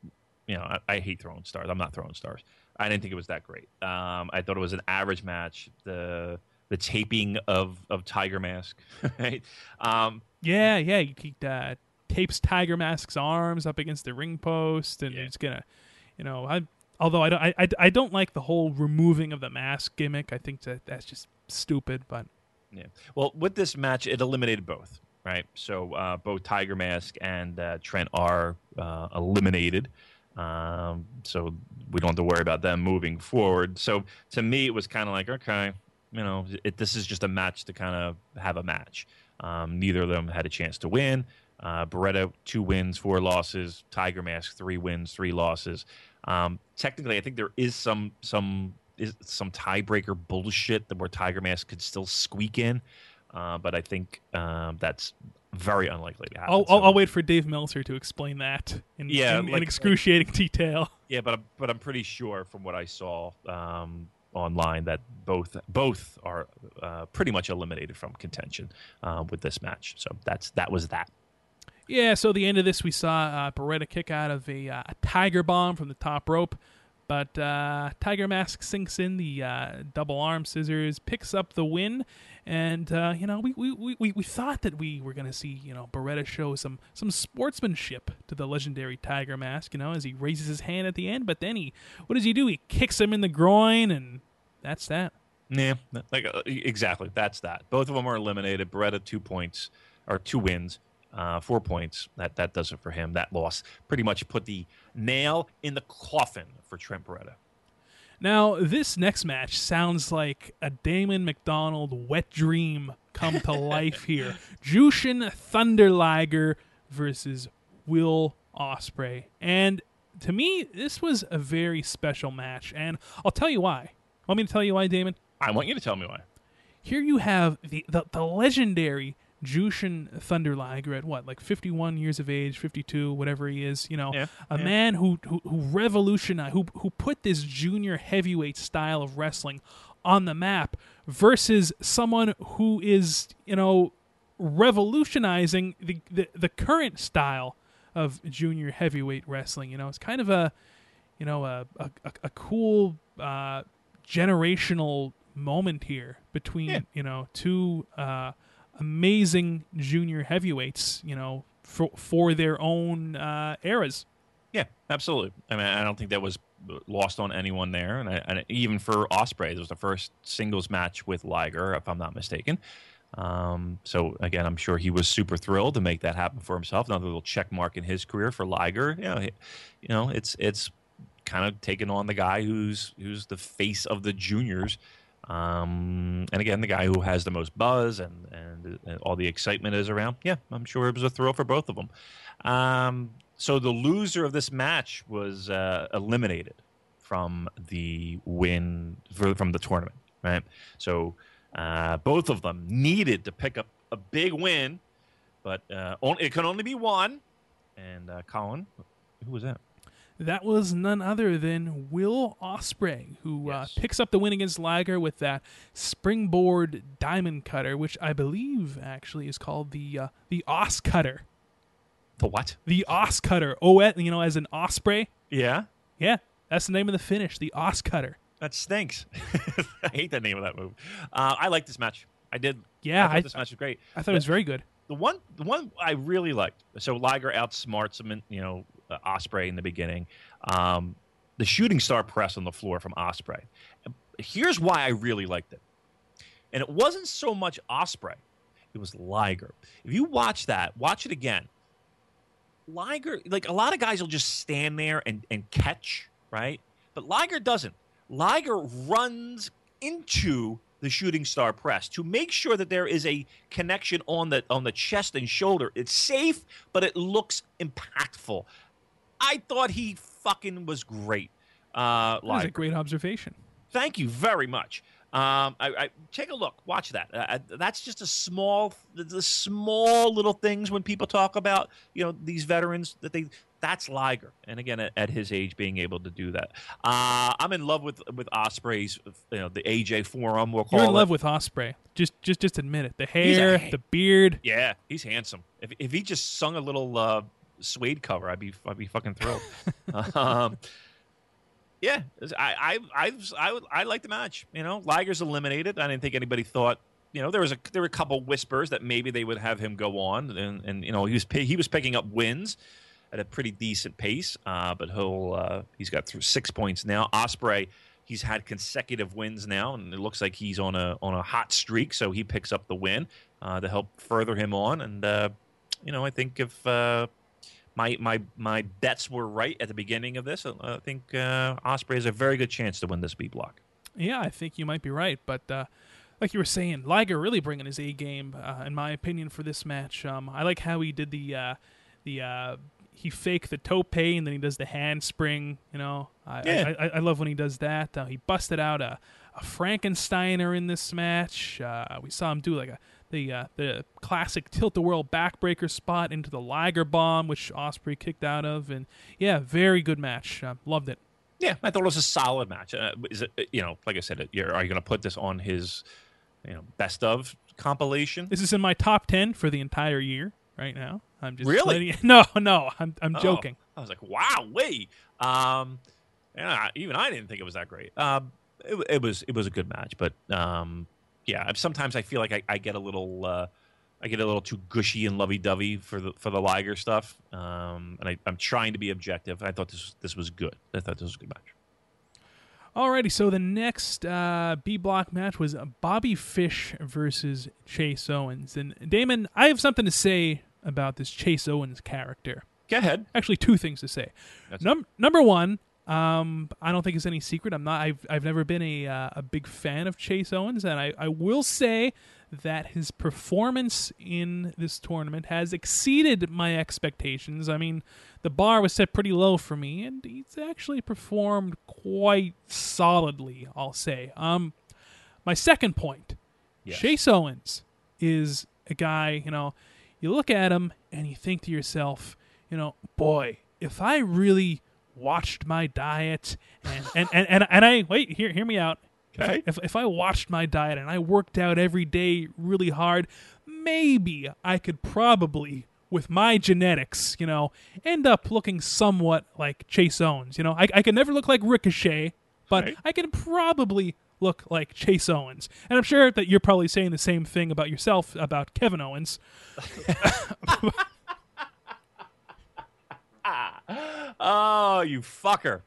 Speaker 4: You know, I, I, hate throwing stars. I'm not throwing stars. I didn't think it was that great. Um, I thought it was an average match. The the taping of of Tiger Mask, [LAUGHS] right? Um,
Speaker 3: yeah, yeah. He uh, tapes Tiger Mask's arms up against the ring post, and yeah. he's gonna, you know, I. Although I don't, I, I, I don't like the whole removing of the mask gimmick. I think that that's just stupid. But
Speaker 4: yeah, well, with this match, it eliminated both, right? So uh, both Tiger Mask and uh, Trent are uh, eliminated. Um, so we don't have to worry about them moving forward. So to me, it was kind of like, okay, you know, it, this is just a match to kind of have a match. Um, neither of them had a chance to win. Uh, Beretta two wins, four losses. Tiger Mask three wins, three losses. Um, technically, I think there is some some is some tiebreaker bullshit that where Tiger Mask could still squeak in, uh, but I think um, that's very unlikely to happen.
Speaker 3: I'll, I'll, I'll, wait for Dave Meltzer to explain that in, yeah, in, like, in excruciating like, [LAUGHS] detail.
Speaker 4: Yeah, but I'm, but I'm pretty sure from what I saw um, online that both both are uh, pretty much eliminated from contention uh, with this match. So that's that was that.
Speaker 3: Yeah, so the end of this, we saw uh, Beretta kick out of a, uh, a tiger bomb from the top rope, but uh, Tiger Mask sinks in the uh, double arm scissors, picks up the win, and uh, you know we, we, we, we thought that we were to see you know Beretta show some some sportsmanship to the legendary Tiger Mask, you know, as he raises his hand at the end, but then he what does he do? He kicks him in the groin, and that's that.
Speaker 4: Yeah, like uh, exactly. That's that. Both of them are eliminated. Beretta two points or two wins, uh, four points. That that does it for him. That loss pretty much put the nail in the coffin for Trent Beretta.
Speaker 3: Now, this next match sounds like a Damon McDonald wet dream come to [LAUGHS] life here. Jushin Thunder Liger versus Will Ospreay. And to me, this was a very special match. And I'll tell you why. Want me to tell you why, Damon?
Speaker 4: I want you to tell me why.
Speaker 3: Here you have the, the, the legendary Jushin Thunder Liger at what, like 51 years of age, 52, whatever he is, you know,
Speaker 4: Yeah,
Speaker 3: a
Speaker 4: yeah.
Speaker 3: man who, who who revolutionized, who who put this junior heavyweight style of wrestling on the map versus someone who is, you know, revolutionizing the the, the current style of junior heavyweight wrestling. You know, it's kind of a, you know, a a, a, a cool uh, generational moment here between
Speaker 4: Yeah.
Speaker 3: you know two uh, amazing junior heavyweights. You know, for for their own uh, eras.
Speaker 4: Yeah, absolutely. I mean, I don't think that was lost on anyone there, and, I, and even for Ospreay, it was the first singles match with Liger, if I'm not mistaken. Um, so again, I'm sure he was super thrilled to make that happen for himself. Another little check mark in his career for Liger. You know, you know, it's it's kind of taking on the guy who's who's the face of the juniors. Um, and again, the guy who has the most buzz and, and, and all the excitement is around. Yeah, I'm sure it was a thrill for both of them. Um, so the loser of this match was uh, eliminated from the win for, from the tournament, right? So uh, both of them needed to pick up a big win, but uh, on, it could only be one. And uh, Colin, who was that?
Speaker 3: That was none other than Will Ospreay, who uh, picks up the win against Liger with that springboard diamond cutter, which I believe actually is called the uh, the Os cutter.
Speaker 4: The what?
Speaker 3: The Os cutter, O, you know, as an osprey.
Speaker 4: Yeah,
Speaker 3: Yeah, that's the name of the finish, the Os cutter.
Speaker 4: that stinks. [LAUGHS] I hate the name of that move. Uh, I like this match. I did.
Speaker 3: Yeah,
Speaker 4: I thought
Speaker 3: I-
Speaker 4: this match was great.
Speaker 3: I thought it was very good.
Speaker 4: the one the one I really liked. So Liger outsmarts him, in, you know, uh, Ospreay in the beginning. Um, the shooting star press on the floor from Ospreay. Here's why I really liked it, and it wasn't so much Ospreay, it was Liger. If you watch that, watch it again. Liger, like a lot of guys will just stand there and, and catch, right? But Liger doesn't. Liger runs into the shooting star press to make sure that there is a connection on the on the chest and shoulder. It's safe, but it looks impactful. I thought he fucking was great. Uh,
Speaker 3: That was a great observation.
Speaker 4: Thank you very much. Um, I, I take a look, watch that. Uh, that's just a small, the, small little things when people talk about you know these veterans that they. That's Liger, and again at, at his age, being able to do that. Uh, I'm in love with with Ospreay's, you know, the AJ forum. We'll call
Speaker 3: You're in
Speaker 4: it.
Speaker 3: love with Ospreay. Just just just admit it. The
Speaker 4: He's a
Speaker 3: hair, the beard.
Speaker 4: Yeah, he's handsome. If if he just sung a little uh, suede cover, I'd be I'd be fucking thrilled. [LAUGHS] um, yeah, I I I I, I like the match. You know, Liger's eliminated. I didn't think anybody thought. You know, there was a there were a couple whispers that maybe they would have him go on, and and you know he was he was picking up wins at a pretty decent pace. Uh, but he'll uh, he's got through six points now. Ospreay. He's had consecutive wins now, and it looks like he's on a on a hot streak. So he picks up the win uh, to help further him on. And uh, you know, I think if uh, my my my bets were right at the beginning of this, I think uh, Ospreay has a very good chance to win this B block.
Speaker 3: Yeah, I think you might be right, but uh, like you were saying, Liger really bringing his A game, uh, in my opinion, for this match. Um, I like how he did the uh, the uh, he faked the tope and then he does the handspring. You know, I,
Speaker 4: Yeah.
Speaker 3: I, I, I love when he does that. Uh, he busted out a, a Frankensteiner in this match. Uh, we saw him do like a the uh, the classic tilt the world backbreaker spot into the Liger bomb, which Ospreay kicked out of, and yeah, very good match. Uh, loved it.
Speaker 4: Yeah, I thought it was a solid match. Uh, is it you know, like I said, uh, you're, are you going to put this on his you know best of compilation?
Speaker 3: This is in my top ten for the entire year right now. I'm just
Speaker 4: Really? [LAUGHS]
Speaker 3: No, no, I'm I'm
Speaker 4: Oh.
Speaker 3: joking.
Speaker 4: I was like, wow, wait. Um, yeah, even I didn't think it was that great. Um, it, it was it was a good match, but um, yeah, sometimes I feel like I, I get a little uh, I get a little too gushy and lovey dovey for the for the Liger stuff. Um, and I, I'm trying to be objective. I thought this this was good. I thought this was a good match.
Speaker 3: Alrighty, so the next uh, B block match was Bobby Fish versus Chase Owens. And Damon, I have something to say about this Chase Owens character.
Speaker 4: Go ahead.
Speaker 3: Actually, two things to say. Num- number one, um, I don't think it's any secret. I'm not. I've I've never been a uh, a big fan of Chase Owens, and I, I will say that his performance in this tournament has exceeded my expectations. I mean, the bar was set pretty low for me, and he's actually performed quite solidly. I'll say. Um, my second point,
Speaker 4: Yes.
Speaker 3: Chase Owens is a guy. You know, you look at him and you think to yourself, you know, boy, if I really watched my diet and and, and, and, and I wait, hear hear me out.
Speaker 4: Okay.
Speaker 3: If if I watched my diet and I worked out every day really hard, maybe I could probably with my genetics, you know, end up looking somewhat like Chase Owens. You know, I, I could never look like Ricochet, but
Speaker 4: Right.
Speaker 3: I could probably look like Chase Owens. And I'm sure that you're probably saying the same thing about yourself about Kevin Owens. [LAUGHS] [LAUGHS] [LAUGHS] Ah.
Speaker 4: Oh, you fucker.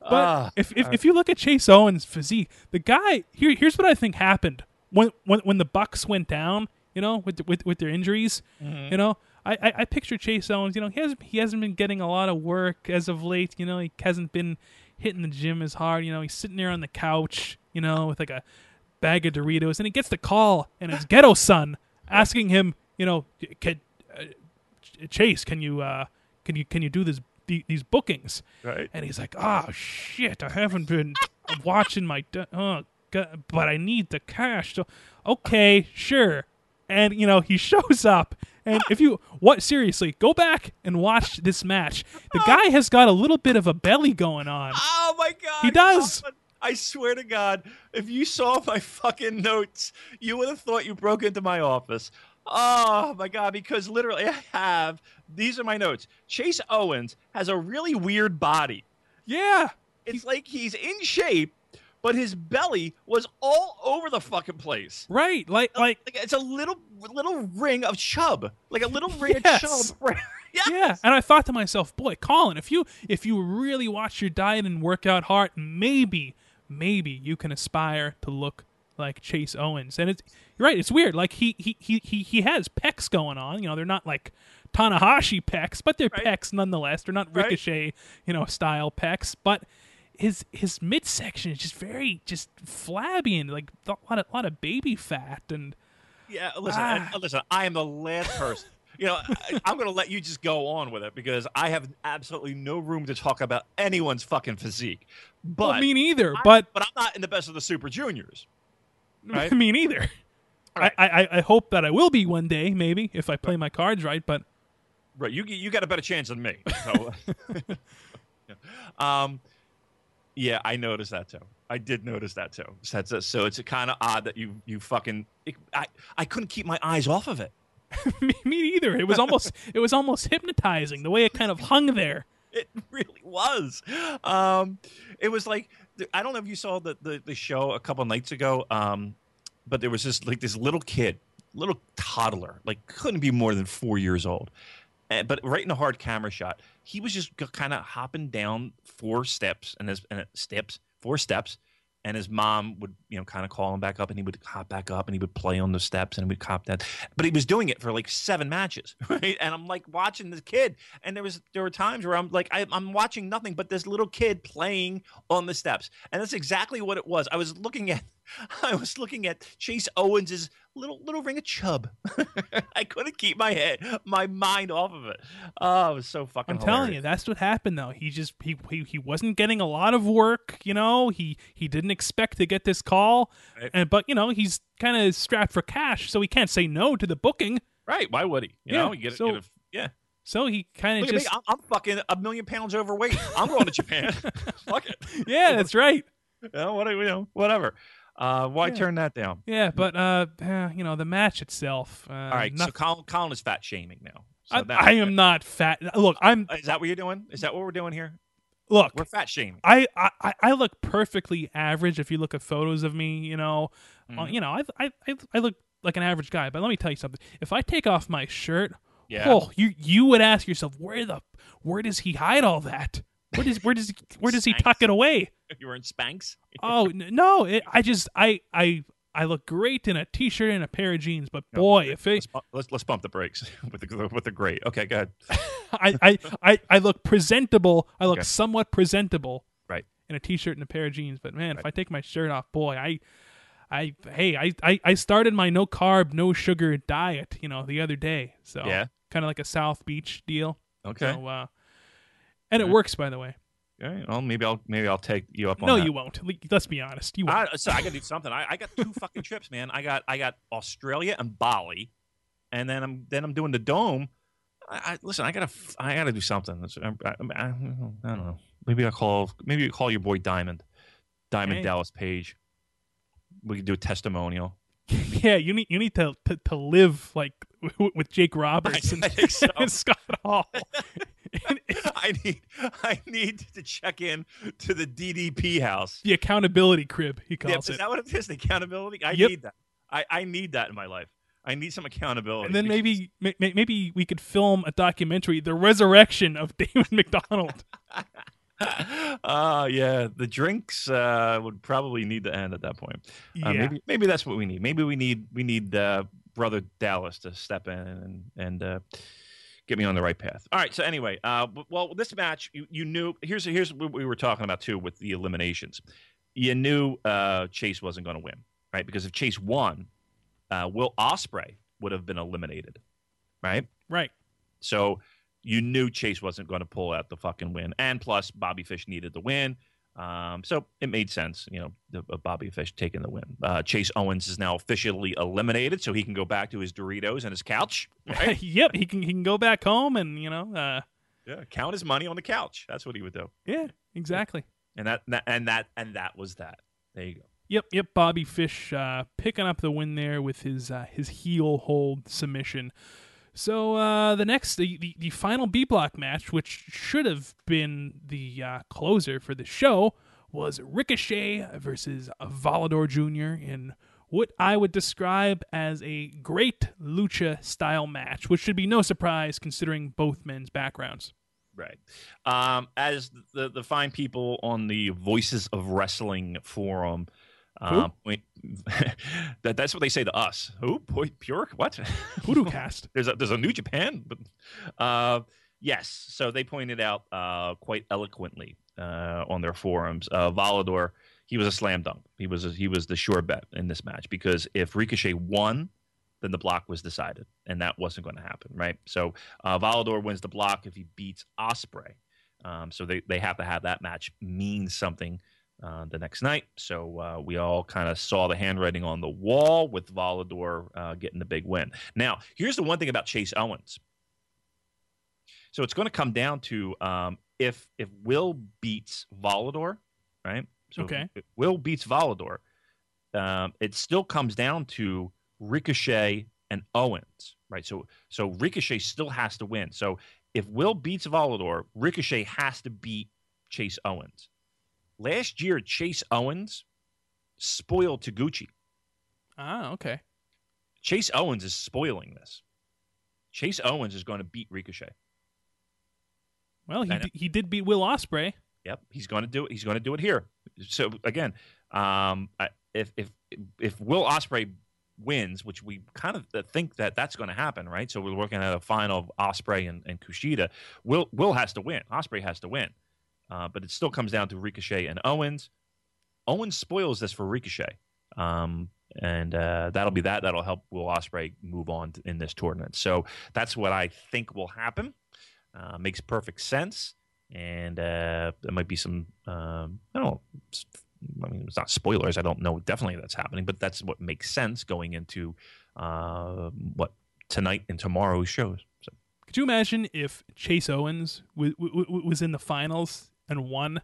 Speaker 3: But
Speaker 4: Ah,
Speaker 3: if, if if you look at Chase Owens' physique, the guy here here's what I think happened when when when the Bucks went down, you know, with with with their injuries, you know. I, I, I picture Chase Owens. You know, he hasn't he hasn't been getting a lot of work as of late. You know, he hasn't been hitting the gym as hard. You know, he's sitting there on the couch. You know, with like a bag of Doritos, and he gets the call, and his [LAUGHS] ghetto son asking him, you know, can, uh, Chase, can you uh, can you can you do this the- these bookings?
Speaker 4: right.
Speaker 3: And he's like, "Oh shit, I haven't been [LAUGHS] watching my d- oh, God, but I need the cash." So, okay, sure. And you know, he [LAUGHS] shows up and if you what seriously, go back and watch this match. The [LAUGHS] guy has got a little bit of a belly going on.
Speaker 4: Oh my god.
Speaker 3: He does.
Speaker 4: I swear to God, if you saw my fucking notes, you would have thought you broke into my office. Oh my god, because literally [LAUGHS] I have these are my notes. Chase Owens has a really weird body.
Speaker 3: Yeah.
Speaker 4: It's like he's in shape, but his belly was all over the fucking place.
Speaker 3: Right. Like like
Speaker 4: Like it's a little little ring of chub, like a little ring
Speaker 3: Yes.
Speaker 4: of chub. [LAUGHS] [LAUGHS] yes.
Speaker 3: Yeah, and I thought to myself, boy, Colin, if you if you really watch your diet and work out hard, maybe maybe you can aspire to look like Chase Owens. And it's you're right, it's weird. Like he he he he, he has pecs going on. You know, they're not like Tanahashi pecs, but they're
Speaker 4: Right.
Speaker 3: pecs nonetheless. They're not
Speaker 4: Right.
Speaker 3: Ricochet, you know, style pecs, but his his midsection is just very just flabby and like a lot of lot of baby fat and
Speaker 4: Yeah, listen,
Speaker 3: Ah.
Speaker 4: and, listen. I am the last person. You know, I, I'm going to let you just go on with it because I have absolutely no room to talk about anyone's fucking physique. But
Speaker 3: well, me neither.
Speaker 4: I-
Speaker 3: but
Speaker 4: but I'm not in the best of the Super Juniors. Right. [LAUGHS]
Speaker 3: Me neither.
Speaker 4: Right.
Speaker 3: I, I, I hope that I will be one day, maybe if I play my cards right. But
Speaker 4: Right, you you got a better chance than me. So, [LAUGHS] [LAUGHS] um, yeah, I noticed that too. I did notice that too. So it's so it's kind of odd that you you fucking it, I I couldn't keep my eyes off of it.
Speaker 3: me, me neither. It was almost it was almost hypnotizing the way it kind of hung there.
Speaker 4: It really was. Um, it was like I don't know if you saw the, the, the show a couple nights ago, um, but there was this like this little kid, little toddler, like couldn't be more than four years old, Uh, but right in a hard camera shot, he was just kind of hopping down four steps and and steps, four steps, and his mom would you know kind of call him back up, and he would hop back up, and he would play on the steps, and he would cop that But he was doing it for like seven matches, [LAUGHS] right? And I'm like watching this kid, and there was there were times where I'm like I, I'm watching nothing but this little kid playing on the steps, and that's exactly what it was. I was looking at [LAUGHS] I was looking at Chase Owens's little little ring of chub. [LAUGHS] I couldn't keep my head my mind off of it. Oh, it was so fucking.
Speaker 3: I'm telling you, that's what happened though. He just he, he he wasn't getting a lot of work, you know. He he didn't expect to get this call,
Speaker 4: Right.
Speaker 3: and but you know he's kind of strapped for cash, so he can't say no to the booking.
Speaker 4: right? Why would he? You
Speaker 3: Yeah,
Speaker 4: know, you get,
Speaker 3: so-
Speaker 4: get a, yeah.
Speaker 3: So he kind of just
Speaker 4: me. I'm, I'm fucking a million pounds overweight. I'm going to Japan. [LAUGHS] Fuck it.
Speaker 3: yeah, that's right. [LAUGHS]
Speaker 4: You know, what, you know, whatever. Uh, why
Speaker 3: Yeah.
Speaker 4: turn that down?
Speaker 3: Yeah, but uh, eh, you know the match itself. Uh,
Speaker 4: All right, so
Speaker 3: nothing-
Speaker 4: Colin, Colin is fat shaming now. So
Speaker 3: I, I am not fat. Look, I'm
Speaker 4: Is that what you're doing? Is that what we're doing here?
Speaker 3: look.
Speaker 4: We're fat shaming.
Speaker 3: I, I I look perfectly average if you look at photos of me. You know,
Speaker 4: Mm-hmm.
Speaker 3: Uh, you know, I, I I I look like an average guy. But let me tell you something. If I take off my shirt,
Speaker 4: Yeah.
Speaker 3: oh, you you would ask yourself where the where does he hide all that? Where does where does he, where does he tuck it away? [LAUGHS]
Speaker 4: You were in Spanx.
Speaker 3: Oh no! It, I just I I I look great in a t-shirt and a pair of jeans. But
Speaker 4: No,
Speaker 3: boy, if it,
Speaker 4: Let's, bu- let's let's bump the brakes [LAUGHS] with the with the great. Okay, go ahead. [LAUGHS]
Speaker 3: I, I I I look presentable, I look
Speaker 4: Okay.
Speaker 3: somewhat presentable,
Speaker 4: Right.
Speaker 3: in a t-shirt and a pair of jeans. But man, if I take my shirt off, boy, I. I hey I, I I started my no carb no sugar diet you know the other day so
Speaker 4: Yeah.
Speaker 3: kind of like a South Beach deal
Speaker 4: Okay.
Speaker 3: so, uh, and it
Speaker 4: Right.
Speaker 3: works by the way
Speaker 4: All right. Well, maybe I'll maybe I'll take you up on
Speaker 3: no
Speaker 4: that.
Speaker 3: you won't let's be honest you won't
Speaker 4: I, so I got to do something. I, I got two fucking trips, man. I got I got Australia and Bali, and then I'm then I'm doing the dome. I, I listen. I gotta I gotta do something. I, I, I, I don't know. Maybe I will call maybe you call your boy Diamond, Diamond
Speaker 3: Hey.
Speaker 4: Dallas Page. We could do a testimonial. [LAUGHS]
Speaker 3: yeah you need you need to to, to live like w- with Jake Roberts and,
Speaker 4: so. [LAUGHS]
Speaker 3: and Scott Hall [LAUGHS]
Speaker 4: I need I need to check in to the DDP house.
Speaker 3: the accountability crib he calls Yeah,
Speaker 4: is
Speaker 3: it
Speaker 4: that what it is? The accountability. I
Speaker 3: Yep.
Speaker 4: need that. I, I need that in my life. I need some accountability.
Speaker 3: And then maybe may- may- maybe we could film a documentary, the resurrection of Damon [LAUGHS] McDonald. [LAUGHS]
Speaker 4: uh yeah the drinks uh would probably need to end at that point.
Speaker 3: Yeah,
Speaker 4: uh, maybe maybe that's what we need. Maybe we need we need uh brother dallas to step in and and uh get me on the right path. All right so anyway uh well this match you, you knew here's here's what we were talking about too with the eliminations. You knew uh chase wasn't going to win right? Because if chase won uh will ospreay would have been eliminated right?
Speaker 3: Right.
Speaker 4: so you knew Chase wasn't going to pull out the fucking win, and plus Bobby Fish needed the win. Um, so it made sense, you know, the, uh, Bobby Fish taking the win. Uh, Chase Owens is now officially eliminated, so he can go back to his Doritos and his couch. Right? [LAUGHS]
Speaker 3: yep, he can he can go back home and you know, uh,
Speaker 4: yeah, count his money on the couch. That's what he would do.
Speaker 3: yeah, exactly.
Speaker 4: And that, that and that and that was that. There you go.
Speaker 3: Yep, yep. Bobby Fish uh, picking up the win there with his uh, his heel hold submission. So uh, the next, the, the, the final B block match, which should have been the uh, closer for the show, was Ricochet versus Volador Jr. in what I would describe as a great lucha style match, which should be no surprise considering both men's backgrounds.
Speaker 4: Right. Um, as the the fine people on the Voices of Wrestling forum, uh, point, [LAUGHS] that that's what they say to us. Who? Boy, pure? What? [LAUGHS]
Speaker 3: Voodoo cast.
Speaker 4: there's a there's a New Japan, but uh, yes. So they pointed out uh, quite eloquently uh, on their forums. Uh, Volador, he was a slam dunk. He was a, he was the sure bet in this match because if Ricochet won, then the block was decided, and that wasn't going to happen, right? So uh, Volador wins the block if he beats Ospreay. Um, so they, they have to have that match mean something uh, the next night. So uh, we all kind of saw the handwriting on the wall with Volador uh, getting the big win. Now, here's the one thing about Chase Owens. So it's going to come down to um, if if Will beats Volador, right? So
Speaker 3: Okay.
Speaker 4: if Will beats Volador. Um, it still comes down to Ricochet and Owens, right? So so Ricochet still has to win. So if Will beats Volador, Ricochet has to beat Chase Owens. Last year, Chase Owens spoiled Taguchi.
Speaker 3: Ah, okay.
Speaker 4: Chase Owens is spoiling this. Chase Owens is going to beat Ricochet.
Speaker 3: Well, he d- he did beat Will Ospreay.
Speaker 4: Yep, he's going to do it. He's going to do it here. So again, um, if if if Will Ospreay wins, which we kind of think that that's going to happen, right? So we're looking at a final of Ospreay and, and Kushida. Will Will has to win. Ospreay has to win, uh, but it still comes down to Ricochet and Owens. Owens spoils this for Ricochet, um, and uh, that'll be that. That'll help Will Ospreay move on in this tournament. So that's what I think will happen. Uh, makes perfect sense and uh, there might be some um, I don't I mean, it's not spoilers. I don't know definitely that's happening, but that's what makes sense going into uh, what tonight and tomorrow's shows. So
Speaker 3: Could you imagine if Chase Owens was in the finals and won?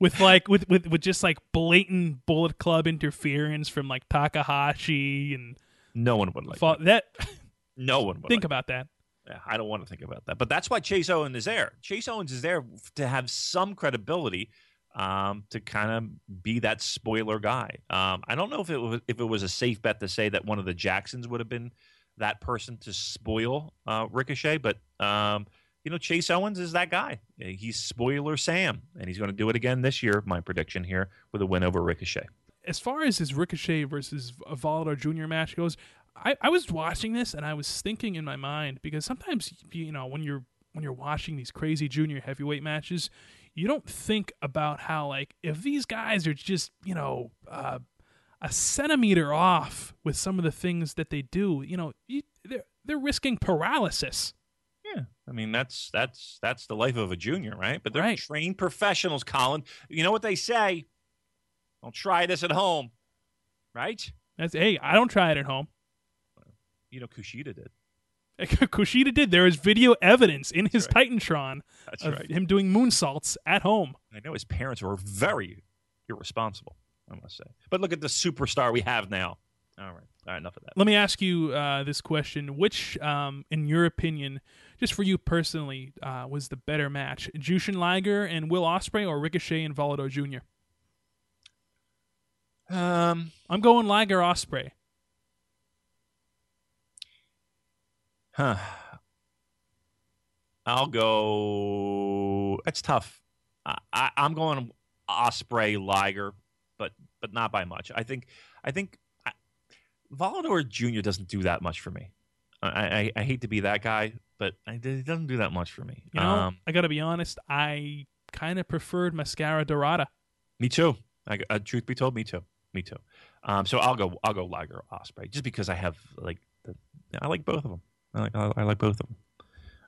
Speaker 3: with like with, with with just like blatant Bullet Club interference from like Takahashi and
Speaker 4: no one would like
Speaker 3: fa-
Speaker 4: that.
Speaker 3: that. [LAUGHS]
Speaker 4: No one would.
Speaker 3: think
Speaker 4: like
Speaker 3: about that.
Speaker 4: Yeah, I don't want to think about that. But that's why Chase Owens is there. Chase Owens is there to have some credibility, um, to kind of be that spoiler guy. Um, I don't know if it was if it was a safe bet to say that one of the Jacksons would have been that person to spoil uh, Ricochet, but um, you know Chase Owens is that guy. He's spoiler Sam, and he's going to do it again this year. My prediction here with a win over Ricochet.
Speaker 3: As far as his Ricochet versus Volador Jr. match goes, I, I was watching this and I was thinking in my mind because sometimes you know when you're when you're watching these crazy junior heavyweight matches, you don't think about how like if these guys are just you know uh, a centimeter off with some of the things that they do, you know, you, they're they're risking paralysis.
Speaker 4: I mean that's that's that's the life of a junior, right? But they're
Speaker 3: Right.
Speaker 4: trained professionals, Colin. You know what they say? Don't try this at home, right?
Speaker 3: That's hey, I don't try it at home.
Speaker 4: You know Kushida did. [LAUGHS]
Speaker 3: Kushida did. There is video evidence in his
Speaker 4: right.
Speaker 3: Titantron
Speaker 4: That's
Speaker 3: of
Speaker 4: right.
Speaker 3: him doing moonsaults at home.
Speaker 4: I know his parents were very irresponsible, I must say. But look at the superstar we have now. All right, all right, enough of that.
Speaker 3: Let me ask you uh, this question: Which, um, in your opinion, just for you personally, uh, was the better match, Jushin Liger and Will Ospreay, or Ricochet and Volador Jr.?
Speaker 4: Um,
Speaker 3: I'm going Liger Ospreay.
Speaker 4: huh. I'll go. It's tough. I, I, I'm going Ospreay Liger, but but not by much. I think I think I, Volador Jr. doesn't do that much for me. I, I, I hate to be that guy, but I, he doesn't do that much for me.
Speaker 3: You know,
Speaker 4: Um,
Speaker 3: I got to be honest. I kind of preferred Mascara Dorada.
Speaker 4: Me too. I, uh, truth be told, me too. Me too. Um, so I'll go. I'll go Liger Ospreay just because I have like the. I like both of them. I like. I, I like both of them.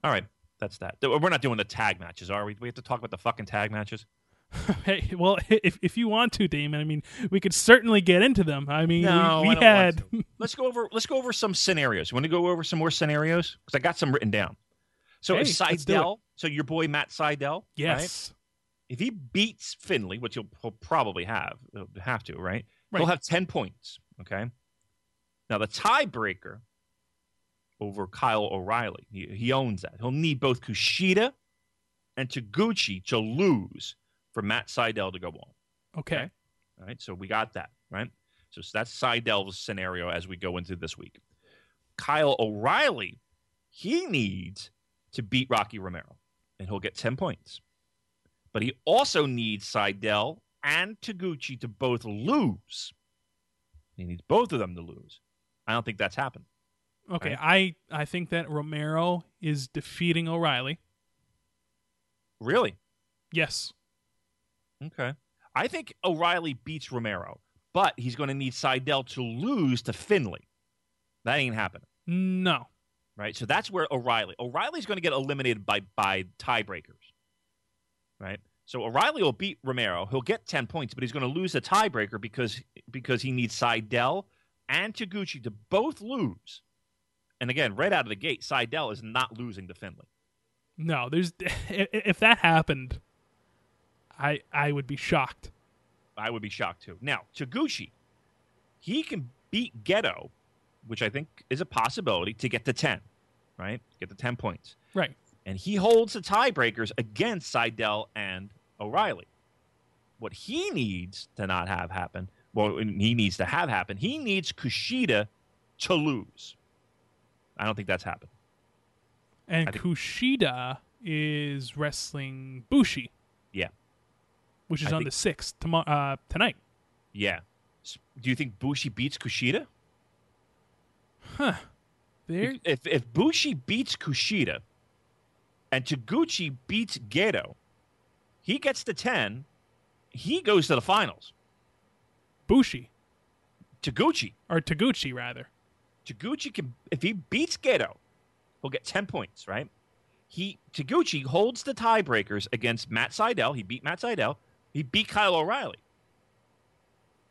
Speaker 4: All right, that's that. We're not doing the tag matches, are we? We have to talk about the fucking tag matches. [LAUGHS]
Speaker 3: hey, well, [LAUGHS] if if you want to, Damon, I mean, we could certainly get into them. I mean,
Speaker 4: No,
Speaker 3: we,
Speaker 4: I
Speaker 3: we
Speaker 4: don't
Speaker 3: had.
Speaker 4: Let's go over. Let's go over some scenarios. You want to go over some more scenarios? Because I got some written down. So
Speaker 3: Hey,
Speaker 4: if
Speaker 3: let's do it.
Speaker 4: Sydal, so your boy Matt Sydal, right?
Speaker 3: yes.
Speaker 4: if he beats Finlay, which he'll, he'll probably have, he'll have to, right? He'll have 10 points. Okay. Now, the tiebreaker over Kyle O'Reilly, he, he owns that. He'll need both Kushida and Taguchi to lose for Matt Sydal to go on.
Speaker 3: Okay.
Speaker 4: Okay. All right. So we got that, right? So that's Sydal's scenario as we go into this week. Kyle O'Reilly, he needs to beat Rocky Romero, and he'll get 10 points. But he also needs Sydal and Taguchi to both lose. He needs both of them to lose. I don't think that's happened.
Speaker 3: Okay.
Speaker 4: Right.
Speaker 3: I I think that Romero is defeating O'Reilly.
Speaker 4: Really?
Speaker 3: Yes.
Speaker 4: Okay. I think O'Reilly beats Romero, but he's going to need Sydal to lose to Finlay. That ain't happening.
Speaker 3: No.
Speaker 4: right? So that's where O'Reilly. O'Reilly's going to get eliminated by by tiebreakers, right? So O'Reilly will beat Romero. He'll get ten points, but he's going to lose a tiebreaker because because he needs Sydal and Taguchi to both lose. And again, right out of the gate, Sydal is not losing to Finlay.
Speaker 3: No. There's [LAUGHS] if that happened, I I would be shocked.
Speaker 4: I would be shocked too. Now, Taguchi, he can beat Gedo, which I think is a possibility to get to ten, right? Get to ten points.
Speaker 3: Right.
Speaker 4: and he holds the tiebreakers against Sydal and O'Reilly. What he needs to not have happen, well, he needs to have happen. He needs Kushida to lose. I don't think that's happened.
Speaker 3: And
Speaker 4: think-
Speaker 3: Kushida is wrestling Bushi. Which is
Speaker 4: I
Speaker 3: on
Speaker 4: think-
Speaker 3: the sixth tomorrow uh, tonight.
Speaker 4: Yeah. Do you think Bushi beats Kushida?
Speaker 3: There.
Speaker 4: If if Bushi beats Kushida, and Taguchi beats Gedo, he gets to ten. He goes to the finals.
Speaker 3: Bushi
Speaker 4: Taguchi.
Speaker 3: or Taguchi rather.
Speaker 4: Taguchi can, if he beats Gedo, he'll get 10 points, right? He Taguchi holds the tiebreakers against Matt Sydal. He beat Matt Sydal. He beat Kyle O'Reilly.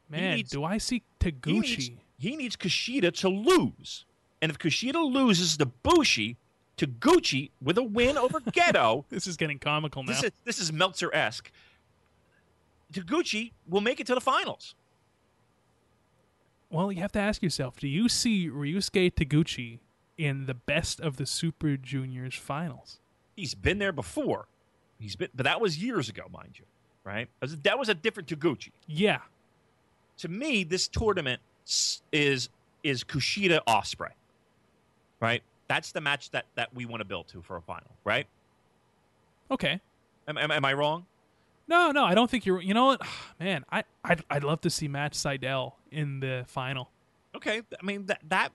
Speaker 3: Man,
Speaker 4: needs-
Speaker 3: do I see
Speaker 4: He needs, he needs Kushida to lose. And if Kushida loses to Bushi, Taguchi with a win over [LAUGHS] Gedo.
Speaker 3: This is getting comical now.
Speaker 4: this is this is Meltzer esque. Taguchi will make it to the finals.
Speaker 3: well, you have to ask yourself: Do you see Ryusuke Taguchi in the best of the Super Juniors finals.
Speaker 4: He's been there before. He's been, but that was years ago, mind you, right? That was- a different Taguchi.
Speaker 3: Yeah.
Speaker 4: To me, this tournament is is Kushida Osprey, right? That's the match that that we want to build to for a final, right?
Speaker 3: Okay.
Speaker 4: Am, am, am I wrong?
Speaker 3: No, no, I don't think you're. You know what, [SIGHS] man? I I'd, I'd love to see Matt Sydal in the final.
Speaker 4: Okay, I mean that that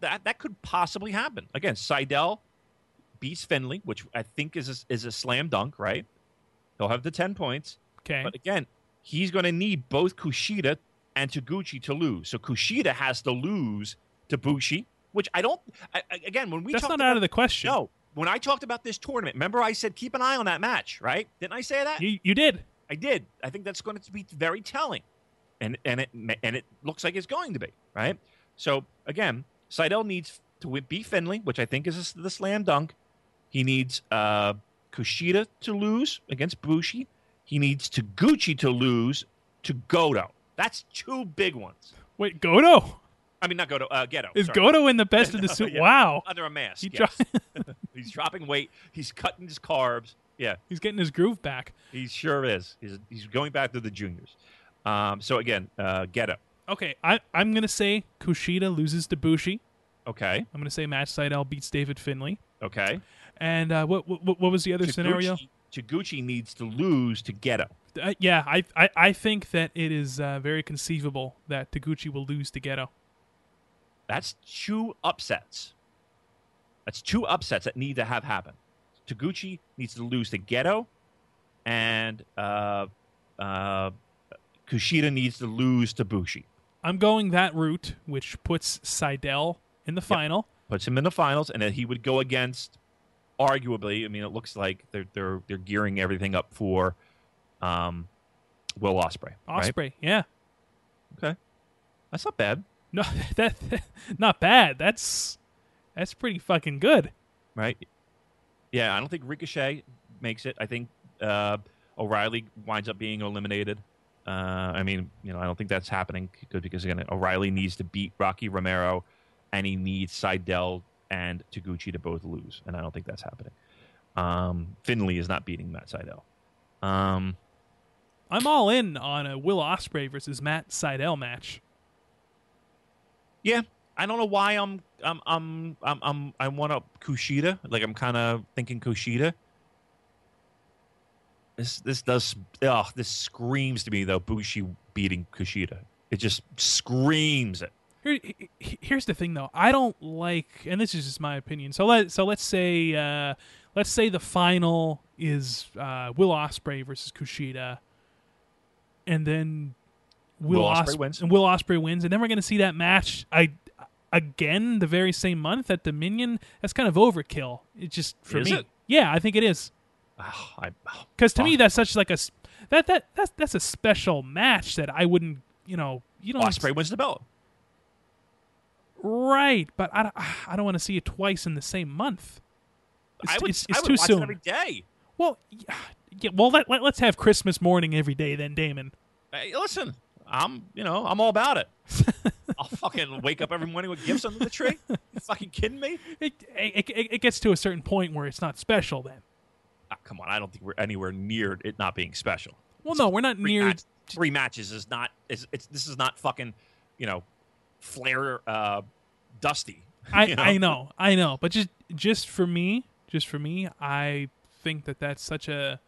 Speaker 4: that that could possibly happen. Again, Sydal beats Finlay, which I think is a, is a slam dunk, right? He'll have the ten points,
Speaker 3: Okay.
Speaker 4: but again, he's going to need both Kushida and Taguchi to lose. So Kushida has to lose to Bushi, which I don't. I, again, when we
Speaker 3: That's not
Speaker 4: about,
Speaker 3: out of the question.
Speaker 4: no, when I talked about this tournament, remember I said keep an eye on that match, right? Didn't I say that?
Speaker 3: You you did.
Speaker 4: I did. I think that's going to be very telling, and and it and it looks like it's going to be right. So again, Sydal needs to beat Finlay, which I think is the slam dunk. He needs uh, Kushida to lose against Bushi. He needs Taguchi to lose to Goto. That's two big ones.
Speaker 3: Wait, Goto
Speaker 4: I mean, not Goto. Uh, Gedo.
Speaker 3: is
Speaker 4: sorry.
Speaker 3: Goto in the best of the [LAUGHS]
Speaker 4: No,
Speaker 3: Super.
Speaker 4: yeah.
Speaker 3: Wow.
Speaker 4: under a mask.
Speaker 3: He
Speaker 4: yes.
Speaker 3: dro- [LAUGHS]
Speaker 4: He's dropping weight. He's cutting his carbs. Yeah.
Speaker 3: He's getting his groove back.
Speaker 4: He sure is. He's, he's going back to the juniors. Um, so again, uh, Gedo.
Speaker 3: Okay, I I'm gonna say Kushida loses to Bushi.
Speaker 4: Okay.
Speaker 3: I'm gonna say Matt Sydal beats David Finlay.
Speaker 4: Okay.
Speaker 3: And uh, what, what what was the other scenario?
Speaker 4: Taguchi- Taguchi needs to lose to Gedo.
Speaker 3: Uh, yeah, I, I I think that it is uh, very conceivable that Taguchi will lose to Gedo.
Speaker 4: That's two upsets. That's two upsets that need to have happen. Taguchi needs to lose to Gedo, and uh, uh, Kushida needs to lose to Bushi.
Speaker 3: I'm going that route, which puts Sydal in the final.
Speaker 4: Puts him in the finals, and then he would go against, arguably. I mean, it looks like they're they're they're gearing everything up for, um, Will Ospreay.
Speaker 3: Ospreay, yeah.
Speaker 4: Okay, that's not bad.
Speaker 3: No, [LAUGHS] that not bad. That's that's pretty fucking good.
Speaker 4: right? Yeah, I don't think Ricochet makes it. I think uh, O'Reilly winds up being eliminated. Uh, I mean, you know, I don't think that's happening because, because again, O'Reilly needs to beat Rocky Romero, and he needs Sydal and Taguchi to both lose, and I don't think that's happening. Um, Finlay is not beating Matt Sydal. Um,
Speaker 3: I'm all in on a Will Ospreay versus Matt Sydal match.
Speaker 4: yeah, I don't know why I'm I'm I'm I'm, I'm I want to Kushida. Like I'm kind of thinking Kushida. This this does oh this screams to me though Bushi beating Kushida. It just screams it.
Speaker 3: Here, here's the thing, though. I don't like, and this is just my opinion. So let so let's say uh, let's say the final is uh, Will Ospreay versus Kushida, and then Will,
Speaker 4: Will Ospreay
Speaker 3: Os-
Speaker 4: wins.
Speaker 3: and Will Ospreay wins, and then we're going to see that match. I again the very same month at Dominion. That's kind of overkill. It's just for
Speaker 4: Is
Speaker 3: me.
Speaker 4: it?
Speaker 3: Yeah, I think it is.
Speaker 4: Oh, I, oh,
Speaker 3: Because to me, that's such like a that that that's that's a special match that I wouldn't. You know, you don't
Speaker 4: Ospreay wins the belt.
Speaker 3: Right, but I, don't- [SIGHS] I don't want to see it twice in the same month. It's,
Speaker 4: I would,
Speaker 3: it's,
Speaker 4: I would
Speaker 3: too
Speaker 4: watch
Speaker 3: soon.
Speaker 4: every day.
Speaker 3: Well, [SIGHS] yeah, well, let, let, us have Christmas morning every day then, Damon.
Speaker 4: Hey, listen, I'm you know I'm all about it. [LAUGHS] I'll fucking wake up every morning with gifts under the tree. [LAUGHS] You fucking kidding me?
Speaker 3: It, it, it, it gets to a certain point where it's not special then.
Speaker 4: Ah, come on, I don't think we're anywhere near it not being special.
Speaker 3: Well, no, we're not
Speaker 4: three,
Speaker 3: near.
Speaker 4: match- three matches is not is it's this is not fucking you know Flair uh, Dusty. [LAUGHS]
Speaker 3: I,
Speaker 4: know?
Speaker 3: I know, I know, but just just for me, just for me, I think that that's such a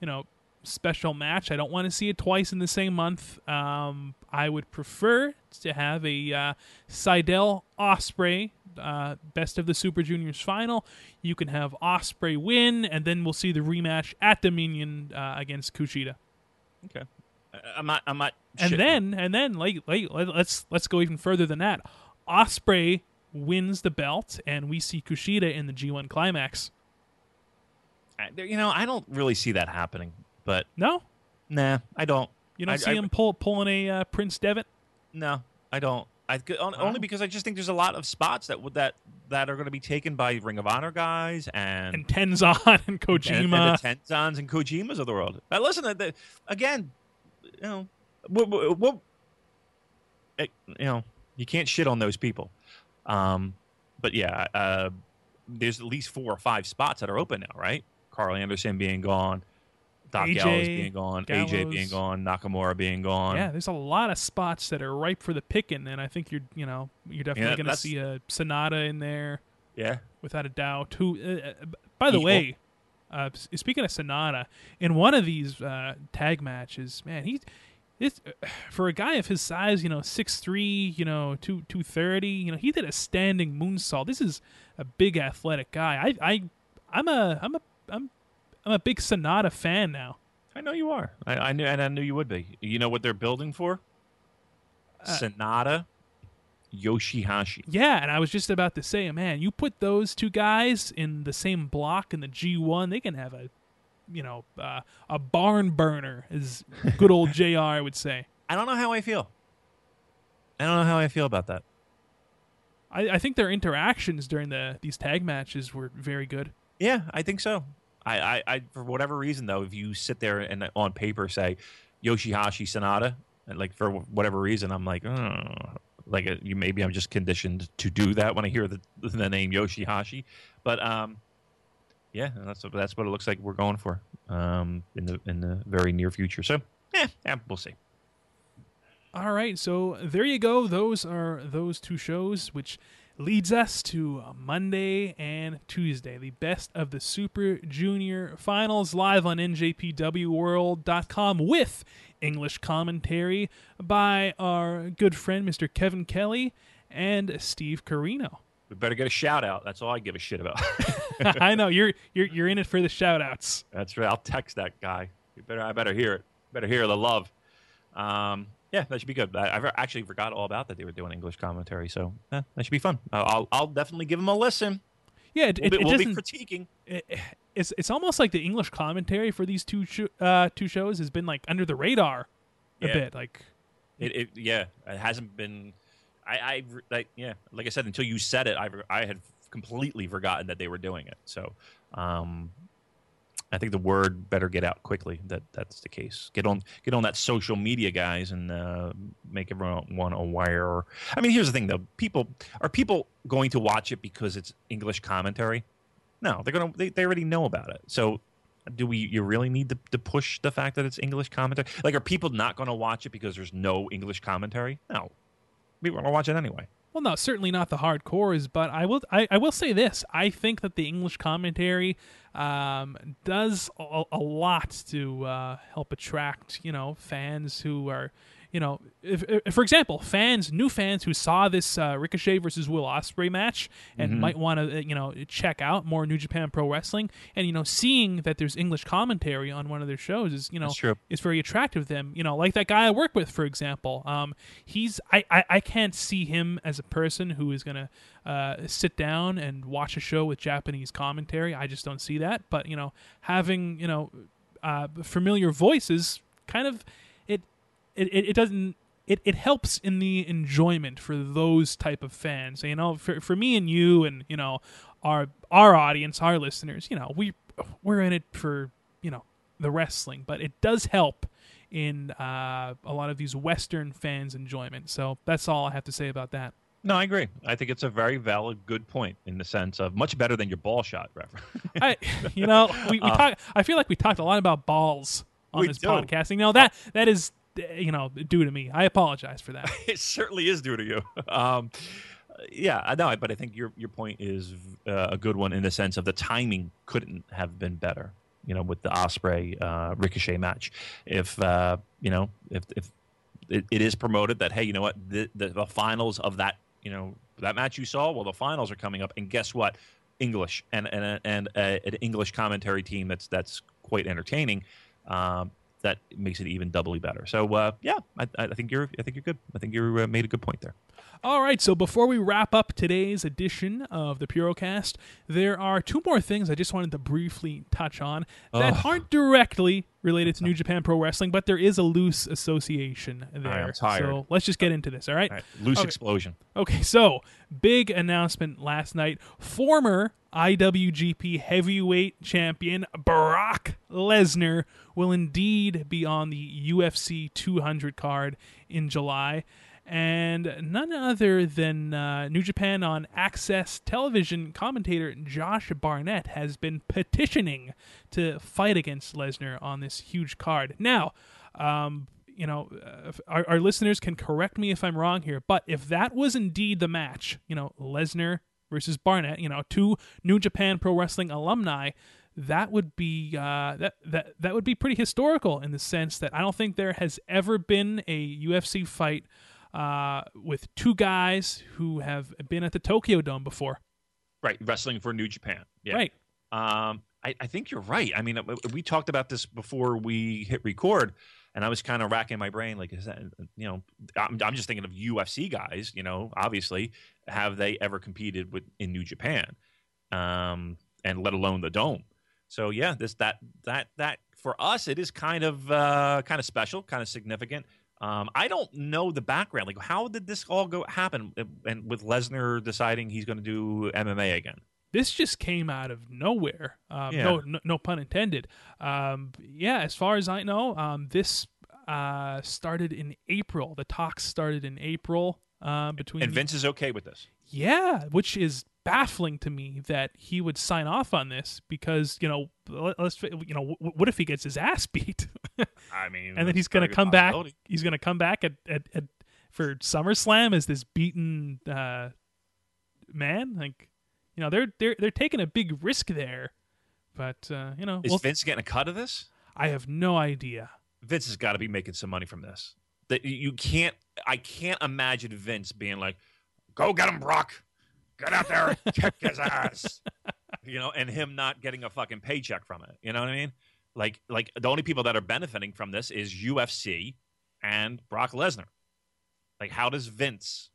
Speaker 3: you know special match. I don't want to see it twice in the same month. Um, I would prefer to have a uh, Sydal Ospreay uh, best of the Super Juniors final. You can have Ospreay win, and then we'll see the rematch at Dominion uh, against Kushida.
Speaker 4: Okay, I'm not. I'm not.
Speaker 3: And
Speaker 4: shitting.
Speaker 3: then and then like, like let- let's let's go even further than that. Ospreay wins the belt, and we see Kushida in the G1 climax.
Speaker 4: I- you know I don't really see that happening. But
Speaker 3: No,
Speaker 4: nah, I don't.
Speaker 3: you don't
Speaker 4: I-
Speaker 3: see
Speaker 4: I-
Speaker 3: him pull pulling a uh, Prince Devitt.
Speaker 4: No, I don't. I on, only because I just think there's a lot of spots that would that that are going to be taken by Ring of Honor guys and
Speaker 3: and Tenzan [LAUGHS] and Kojima.
Speaker 4: and, and the Tenzans and Kojimas of the world. Now, listen, the, again, you know, what, what, what, eh, you know, you can't shit on those people. Um, but yeah, uh, there's at least four or five spots that are open now, right? Carl Anderson being gone, Doc
Speaker 3: AJ,
Speaker 4: Gallows being gone, AJ being gone, Nakamura being gone.
Speaker 3: Yeah, there's a lot of spots that are ripe for the picking, and I think you're, you know, you're definitely
Speaker 4: Yeah,
Speaker 3: going to see a Sanada in there
Speaker 4: yeah.
Speaker 3: without a doubt. Who, uh, uh, by the
Speaker 4: He-
Speaker 3: way, uh, speaking of Sanada, in one of these uh, tag matches, man, he, this [SIGHS] for a guy of his size, you know, six three, you know, two two thirty, you know, he did a standing moonsault. This is a big athletic guy. I, I, I'm a, I'm a, I'm, I'm a big Sanada fan now.
Speaker 4: I know you are. I, I knew, and I knew you would be. You know what they're building for?
Speaker 3: Uh,
Speaker 4: Sanada Yoshihashi.
Speaker 3: Yeah, and I was just about to say, man, you put those two guys in the same block in the G1, they can have a, you know, uh, a barn burner, as good old [LAUGHS] JR would say.
Speaker 4: I don't know how I feel. I don't know how I feel about that.
Speaker 3: I, I think their interactions during the these tag matches were very good.
Speaker 4: Yeah, I think so. I, I, I for whatever reason though, if you sit there and on paper say Yoshihashi Sanada, and like for whatever reason, I'm like, oh, like uh, you maybe I'm just conditioned to do that when I hear the [LAUGHS] the name Yoshihashi, but um, yeah, that's what, that's what it looks like we're going for um in the in the very near future. So yeah, yeah, we'll see.
Speaker 3: All right, so there you go. Those are those two shows, which leads us to Monday and Tuesday, the best of the Super Junior Finals live on NJPWWorld.com with English commentary by our good friend Mr. Kevin Kelly and Steve Corino.
Speaker 4: We better get a shout out. That's all I give a shit about. [LAUGHS]
Speaker 3: I know you're you're you're in it for the shout outs.
Speaker 4: That's right. I'll text that guy. You better. I better hear it. Better hear the love. Um, yeah, that should be good. I, I actually forgot all about that they were doing English commentary, so eh, that should be fun. Uh, I'll I'll definitely give them a listen.
Speaker 3: Yeah, it,
Speaker 4: We'll,
Speaker 3: it,
Speaker 4: be,
Speaker 3: it
Speaker 4: we'll be critiquing.
Speaker 3: it- it's it's almost like the English commentary for these two sh- uh, two shows has been like under the radar a
Speaker 4: Yeah.
Speaker 3: bit. Like
Speaker 4: It, it yeah, it hasn't been. I I like yeah, like I said, until you said it, I I had completely forgotten that they were doing it. So, um, I think the word better get out quickly that that's the case. Get on get on that social media, guys, and uh, make everyone aware. I mean, here's the thing though: people are people going to watch it because it's English commentary? No, they're gonna they, they already know about it. So. Do we? You really need to, to push the fact that it's English commentary? Like, are people not going to watch it because there's no English commentary? No, people are going to watch it anyway.
Speaker 3: Well, no, certainly not the hardcores, but I will. I, I will say this: I think that the English commentary um, does a, a lot to uh, help attract, you know, fans who are, you know, if, if, for example, fans, new fans who saw this uh, Ricochet versus Will Ospreay match and might want to, you know, check out more New Japan Pro Wrestling, and you know, seeing that there's English commentary on one of their shows is, you know, is very attractive to them. You know, like that guy I work with, for example. Um, he's I, I, I can't see him as a person who is gonna uh, sit down and watch a show with Japanese commentary. I just don't see that. But you know, having you know uh, familiar voices kind of it it, it, doesn't. It, it helps in the enjoyment for those type of fans. You know, for, for me and you and you know our our audience, our listeners. You know, we we're in it for you know the wrestling, but it does help in uh, a lot of these Western fans' enjoyment. So that's all I have to say about that.
Speaker 4: No, I agree. I think it's a very valid, good point in the sense of much better than your ball shot reference. [LAUGHS]
Speaker 3: I, you know, we, we [LAUGHS] talk. I feel like we talked a lot about balls on this
Speaker 4: do.
Speaker 3: podcast. You know that that is, uh, you know, due to me. I apologize for that. [LAUGHS]
Speaker 4: it certainly is due to you. [LAUGHS] Um, yeah, I know, but I think your your point is uh, a good one in the sense of the timing couldn't have been better. You know, with the Ospreay uh, Ricochet match, if uh, you know, if if it, it is promoted that hey, you know what, the, the the finals of that you know that match you saw, well, the finals are coming up, and guess what, English and and and uh, an English commentary team that's that's quite entertaining. Um, that makes it even doubly better. So uh, yeah, I, I think you're I think you're good. I think you uh, made a good point there.
Speaker 3: All right, so before we wrap up today's edition of the Purocast, there are two more things I just wanted to briefly touch on that aren't directly related to New Japan Pro Wrestling, but there is a loose association there.
Speaker 4: I am tired.
Speaker 3: So let's just get into this, all right?
Speaker 4: All right, loose
Speaker 3: Okay.
Speaker 4: explosion.
Speaker 3: Okay, so big announcement last night. Former IWGP Heavyweight Champion Brock Lesnar will indeed be on the UFC 200 card in July. And none other than uh, New Japan on Access Television commentator Josh Barnett has been petitioning to fight against Lesnar on this huge card. Now, um, you know, uh, our, our listeners can correct me if I'm wrong here, but if that was indeed the match, you know, Lesnar versus Barnett, you know, two New Japan Pro Wrestling alumni, that would be uh, that that that would be pretty historical in the sense that I don't think there has ever been a UFC fight uh, with two guys who have been at the Tokyo Dome before.
Speaker 4: Right, wrestling for New Japan. Yeah.
Speaker 3: Right.
Speaker 4: Um, I, I think you're right. I mean, we talked about this before we hit record, and I was kind of racking my brain, like, is that, you know, I'm, I'm just thinking of UFC guys. You know, obviously, have they ever competed with in New Japan, um, and let alone the Dome? So yeah, this that that that for us, it is kind of uh, kind of special, kind of significant. Um, I don't know the background. Like, how did this all go happen? And with Lesnar deciding he's going to do MMA again
Speaker 3: this just came out of nowhere. Um,
Speaker 4: Yeah.
Speaker 3: no, no, no pun intended. Um, yeah, as far as I know, um, this uh, started in April. The talks started in April uh, between.
Speaker 4: and Vince is okay with this.
Speaker 3: yeah, which is baffling to me that he would sign off on this because you know, let- let's you know, what if he gets his ass [LAUGHS] beat,
Speaker 4: I mean,
Speaker 3: and then he's gonna come back. He's gonna come back at at, at for SummerSlam as this beaten uh, man. Like, you know, they're they're they're taking a big risk there, but uh, you know,
Speaker 4: Is
Speaker 3: well,
Speaker 4: Vince getting a cut of this?
Speaker 3: I have no idea.
Speaker 4: Vince has got to be making some money from this. That you can't. I can't imagine Vince being like, "Go get him, Brock. Get out there and kick his ass." [LAUGHS] You know, and him not getting a fucking paycheck from it. You know what I mean? Like, like the only people that are benefiting from this is UFC and Brock Lesnar. Like, how does Vince?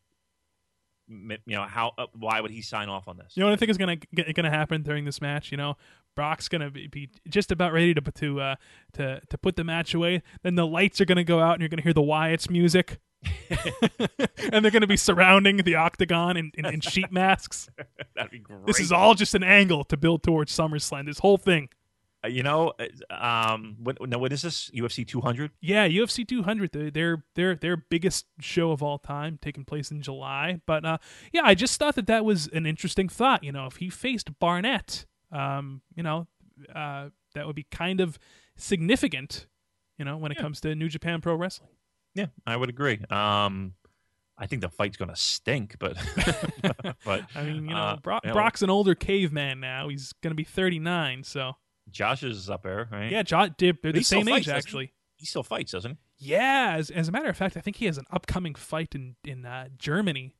Speaker 4: You know how? Uh, why would he sign off on this?
Speaker 3: You know what I think is gonna gonna happen during this match? You know, Brock's gonna be, be just about ready to to uh, to to put the match away. Then the lights are gonna go out, and you're gonna hear the Wyatt's music, [LAUGHS] and they're gonna be surrounding the octagon in, in, in sheet masks. [LAUGHS]
Speaker 4: That'd be great.
Speaker 3: This is all just an angle to build towards SummerSlam. This whole thing.
Speaker 4: Uh, You know, uh, um, what, no, what is this? UFC 200?
Speaker 3: Yeah, UFC 200, the- their their their biggest show of all time, taking place in July. But uh, yeah, I just thought that that was an interesting thought. You know, if he faced Barnett, um, you know, uh, that would be kind of significant. You know, when it
Speaker 4: Yeah.
Speaker 3: comes to New Japan Pro Wrestling.
Speaker 4: Yeah, I would agree. Um, I think the fight's going to stink, but [LAUGHS] [LAUGHS] but
Speaker 3: I mean, you know,
Speaker 4: uh,
Speaker 3: Brock,
Speaker 4: you know,
Speaker 3: Brock's an older caveman now. He's going to be 39. So
Speaker 4: Josh is up there, right?
Speaker 3: yeah, John, they're they're the same
Speaker 4: fights,
Speaker 3: age
Speaker 4: doesn't he?
Speaker 3: actually.
Speaker 4: he still fights, doesn't he?
Speaker 3: Yeah, as, as a matter of fact, I think he has an upcoming fight in in uh, Germany.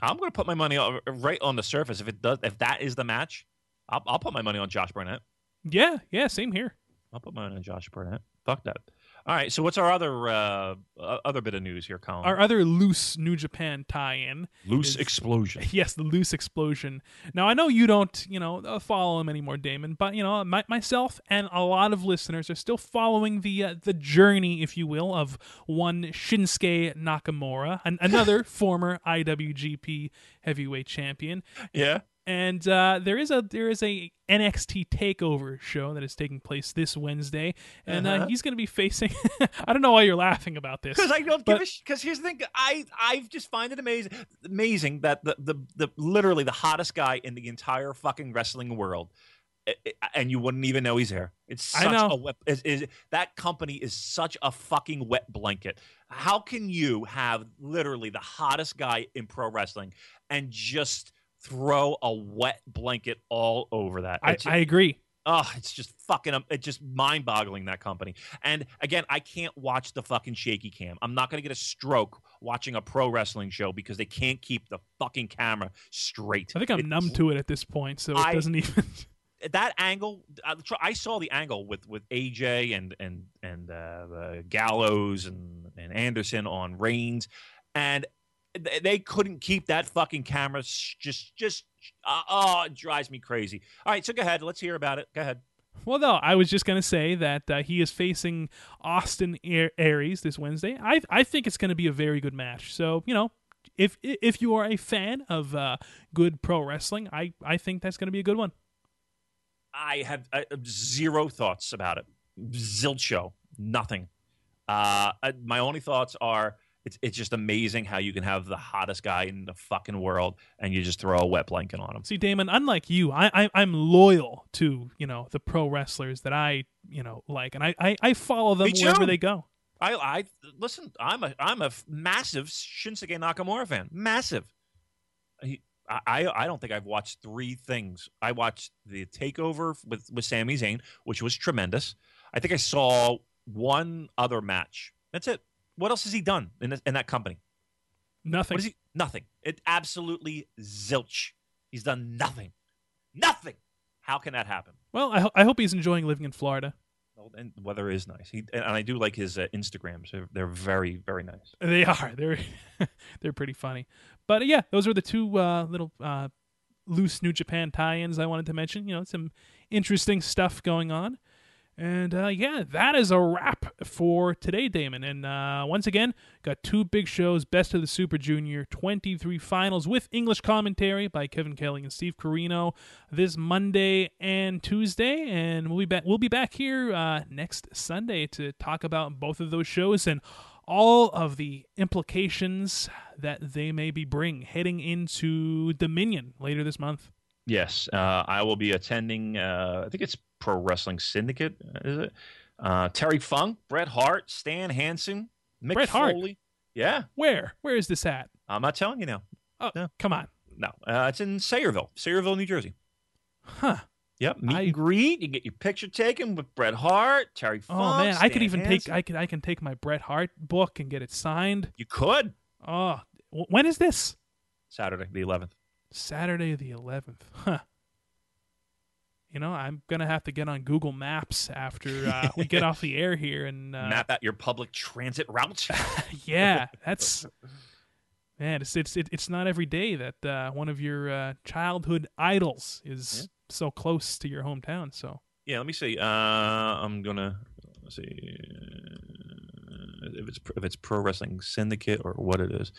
Speaker 4: I'm going to put my money on, right on the surface. If it does, if that is the match, I'll, I'll put my money on Josh Barnett.
Speaker 3: Yeah, yeah, same here.
Speaker 4: I'll put my money on Josh Barnett. Fuck that. All right. So what's our other uh, other bit of news here, Colin?
Speaker 3: Our other loose New Japan tie-in.
Speaker 4: loose
Speaker 3: is-
Speaker 4: explosion. [LAUGHS]
Speaker 3: Yes, the loose explosion. Now I know you don't, you know, uh, follow him anymore, Damon, but you know, my, myself and a lot of listeners are still following the uh, the journey, if you will, of one Shinsuke Nakamura, an, another [LAUGHS] former IWGP Heavyweight Champion,
Speaker 4: Yeah.
Speaker 3: And uh, there is a there is a NXT Takeover show that is taking place this Wednesday, and uh
Speaker 4: Uh-huh.
Speaker 3: he's going to be facing. [LAUGHS] I don't know why you're laughing about this
Speaker 4: Because I don't
Speaker 3: but-
Speaker 4: give a Because here's the thing, I I just find it amazing, amazing that the, the the literally the hottest guy in the entire fucking wrestling world, i- i- and you wouldn't even know he's there. It's
Speaker 3: I
Speaker 4: such
Speaker 3: know.
Speaker 4: a wet, is, is that company is such a fucking wet blanket. How can you have literally the hottest guy in pro wrestling and just throw a wet blanket all over that?
Speaker 3: I,
Speaker 4: It's-
Speaker 3: I agree.
Speaker 4: Oh, it's just fucking. It's just mind-boggling that company. And again, I can't watch the fucking shaky cam. I'm not gonna get a stroke watching a pro wrestling show because they can't keep the fucking camera straight.
Speaker 3: I think I'm numb to it at this point, so it
Speaker 4: I-
Speaker 3: doesn't even. [LAUGHS]
Speaker 4: that angle. I, saw the angle with with AJ and and and uh, uh, Gallows and and Anderson on Reigns, and they couldn't keep that fucking camera. Just just uh, oh, it drives me crazy. All right, so go ahead. Let's hear about it. Go ahead.
Speaker 3: Well, no, I was just gonna say that uh, he is facing Austin Aries this Wednesday. I I think it's gonna be a very good match. So you know, if if you are a fan of uh, good pro wrestling, I I think that's gonna be a good one.
Speaker 4: I have uh, zero thoughts about it. Zilch show, nothing. Uh, uh, my only thoughts are It's it's just amazing how you can have the hottest guy in the fucking world and you just throw a wet blanket on him.
Speaker 3: See, Damon, unlike you, I, I I'm loyal to you know the pro wrestlers that I you know like, and I I, I follow them wherever they go.
Speaker 4: I I listen. I'm a I'm a massive Shinsuke Nakamura fan. Massive. He, I I I don't think I've watched three things. I watched the Takeover with with Sami Zayn, which was tremendous. I think I saw one other match. That's it. What else has he done in this, in that company?
Speaker 3: Nothing.
Speaker 4: What is he? Nothing. It absolutely zilch. He's done nothing. Nothing. How can that happen?
Speaker 3: Well, I, ho- I hope he's enjoying living in Florida.
Speaker 4: Well, and the weather is nice. He, and I do like his uh, Instagrams. They're, they're very, very nice.
Speaker 3: They are. [LAUGHS] They're they're pretty funny. But uh, yeah, those are the two uh, little uh, loose New Japan tie-ins I wanted to mention. You know, some interesting stuff going on. And uh, yeah, that is a wrap for today, Damon. And uh, once again, got two big shows: Best of the Super Junior 23 Finals with English commentary by Kevin Kelly and Steve Corino this Monday and Tuesday. And we'll be back. We'll be back here uh, next Sunday to talk about both of those shows and all of the implications that they may be bring heading into Dominion later this month.
Speaker 4: Yes, uh, I will be attending. Uh, I think it's Pro Wrestling Syndicate. uh, Is it? Uh, Terry Funk, Bret Hart, Stan Hansen, Mick
Speaker 3: Bret Hart?
Speaker 4: Yeah,
Speaker 3: Where? Where is this at?
Speaker 4: I'm not telling you now.
Speaker 3: Oh,
Speaker 4: No.
Speaker 3: come on.
Speaker 4: No, uh, it's in Sayreville, Sayreville, New Jersey.
Speaker 3: Huh.
Speaker 4: Yep, meet
Speaker 3: I-
Speaker 4: and greet. You get your picture taken with Bret Hart, Terry Funk.
Speaker 3: Oh man, I could
Speaker 4: Stan
Speaker 3: even take I can I can take my Bret Hart book and get it signed.
Speaker 4: You could
Speaker 3: Oh, when is this?
Speaker 4: Saturday the 11th.
Speaker 3: Saturday the 11th. Huh. You know, I'm gonna have to get on Google Maps after uh, we get off the [LAUGHS] air here, and uh,
Speaker 4: Map out your public transit route. [LAUGHS]
Speaker 3: yeah, that's [LAUGHS] man. It's it's it's not every day that uh, one of your uh, childhood idols is so close to your hometown. So
Speaker 4: Yeah, let me see. Uh, I'm gonna let's see if it's if it's Pro Wrestling Syndicate or what it is.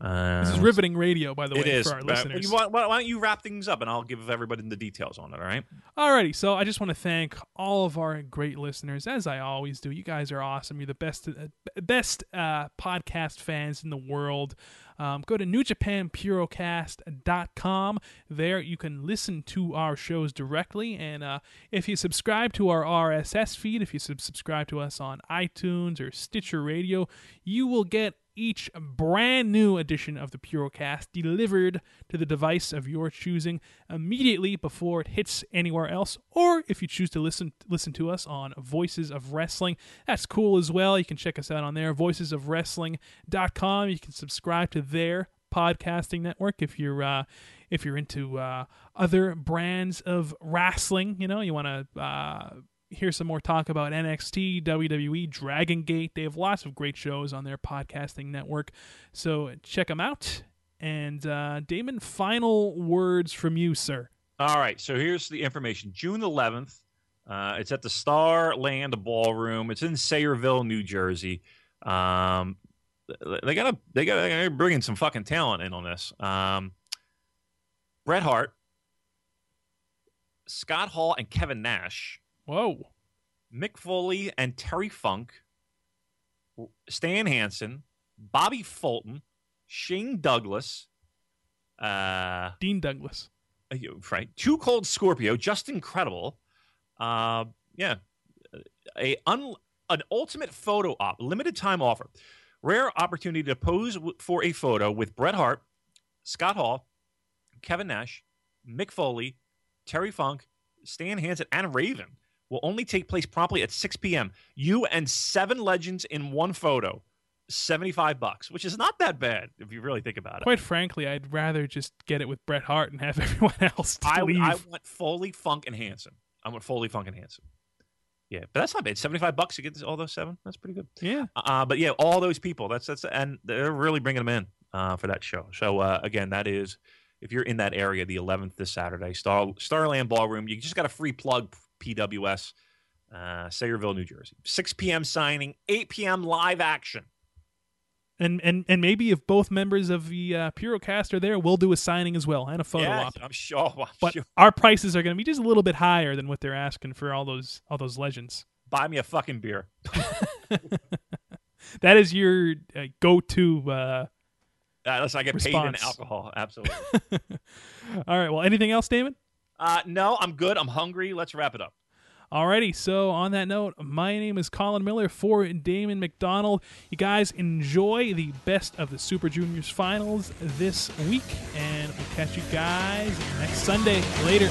Speaker 4: Uh,
Speaker 3: this is riveting radio, by the way,
Speaker 4: It is.
Speaker 3: for our
Speaker 4: Uh,
Speaker 3: listeners.
Speaker 4: why, why don't you wrap things up and I'll give everybody the details on it. All right.
Speaker 3: Alrighty, so I just want to thank all of our great listeners, as I always do. You guys are awesome. You're the best, uh, best uh, podcast fans in the world. Um, go to newjapanpurocast.com. There you can listen to our shows directly, and uh, if you subscribe to our RSS feed, if you subscribe to us on iTunes or Stitcher Radio, you will get each brand new edition of the Purocast delivered to the device of your choosing immediately before it hits anywhere else. Or if you choose to listen listen to us on Voices of Wrestling, that's cool as well. You can check us out on there, voicesofwrestling.com. You can subscribe to their podcasting network if you're uh, if you're into uh, other brands of wrestling. You know, you want to. Uh, hear some more talk about NXT, WWE, Dragon Gate. They have lots of great shows on their podcasting network. So check them out. And uh, Damon, final words from you, sir.
Speaker 4: All right. So here's the information. June 11th. Uh, it's at the Starland Ballroom. It's in Sayreville, New Jersey. Um, they gotta they gotta they're bringing some fucking talent in on this. Um, Bret Hart, Scott Hall, and Kevin Nash.
Speaker 3: Whoa.
Speaker 4: Mick Foley and Terry Funk, Stan Hansen, Bobby Fulton, Shane Douglas, uh,
Speaker 3: Dean Douglas.
Speaker 4: right, Two Cold Scorpio, just incredible. Uh, yeah, a un, an ultimate photo op, limited time offer, rare opportunity to pose w- for a photo with Bret Hart, Scott Hall, Kevin Nash, Mick Foley, Terry Funk, Stan Hansen, and Raven will only take place promptly at 6 p.m. You and seven legends in one photo. 75 bucks, which is not that bad if you really think about it.
Speaker 3: Quite frankly, I'd rather just get it with Bret Hart and have [LAUGHS] everyone else
Speaker 4: I,
Speaker 3: leave.
Speaker 4: I want Foley, Funk, and Hansen. I want Foley, Funk, and Hansen. Yeah, but that's not bad. Seventy-five bucks to get this, all those seven. That's pretty good.
Speaker 3: yeah.
Speaker 4: Uh, but yeah, all those people. That's that's and they're really bringing them in uh, for that show. So uh, again, that is if you're in that area, the 11th this Saturday, Star Starland Ballroom. You just got a free plug. PWS, uh, Sayreville, New Jersey. 6 p.m. signing, 8 p.m. live action.
Speaker 3: And, and and maybe if both members of the uh, Purocast are there, we'll do a signing as well and a photo
Speaker 4: Yeah,
Speaker 3: op.
Speaker 4: I'm sure. I'm
Speaker 3: But
Speaker 4: sure.
Speaker 3: our prices are going to be just a little bit higher than what they're asking for all those all those legends.
Speaker 4: Buy me a fucking beer. [LAUGHS]
Speaker 3: that is your uh, go-to. Uh,
Speaker 4: Unless I get paid in alcohol, absolutely. [LAUGHS]
Speaker 3: all right. Well, anything else, Damon?
Speaker 4: Uh, no, I'm good. I'm hungry. Let's wrap it up.
Speaker 3: Alrighty, so on that note, my name is Colin Miller for Damon McDonald. You guys enjoy the best of the Super Juniors finals this week, and we'll catch you guys next Sunday. Later.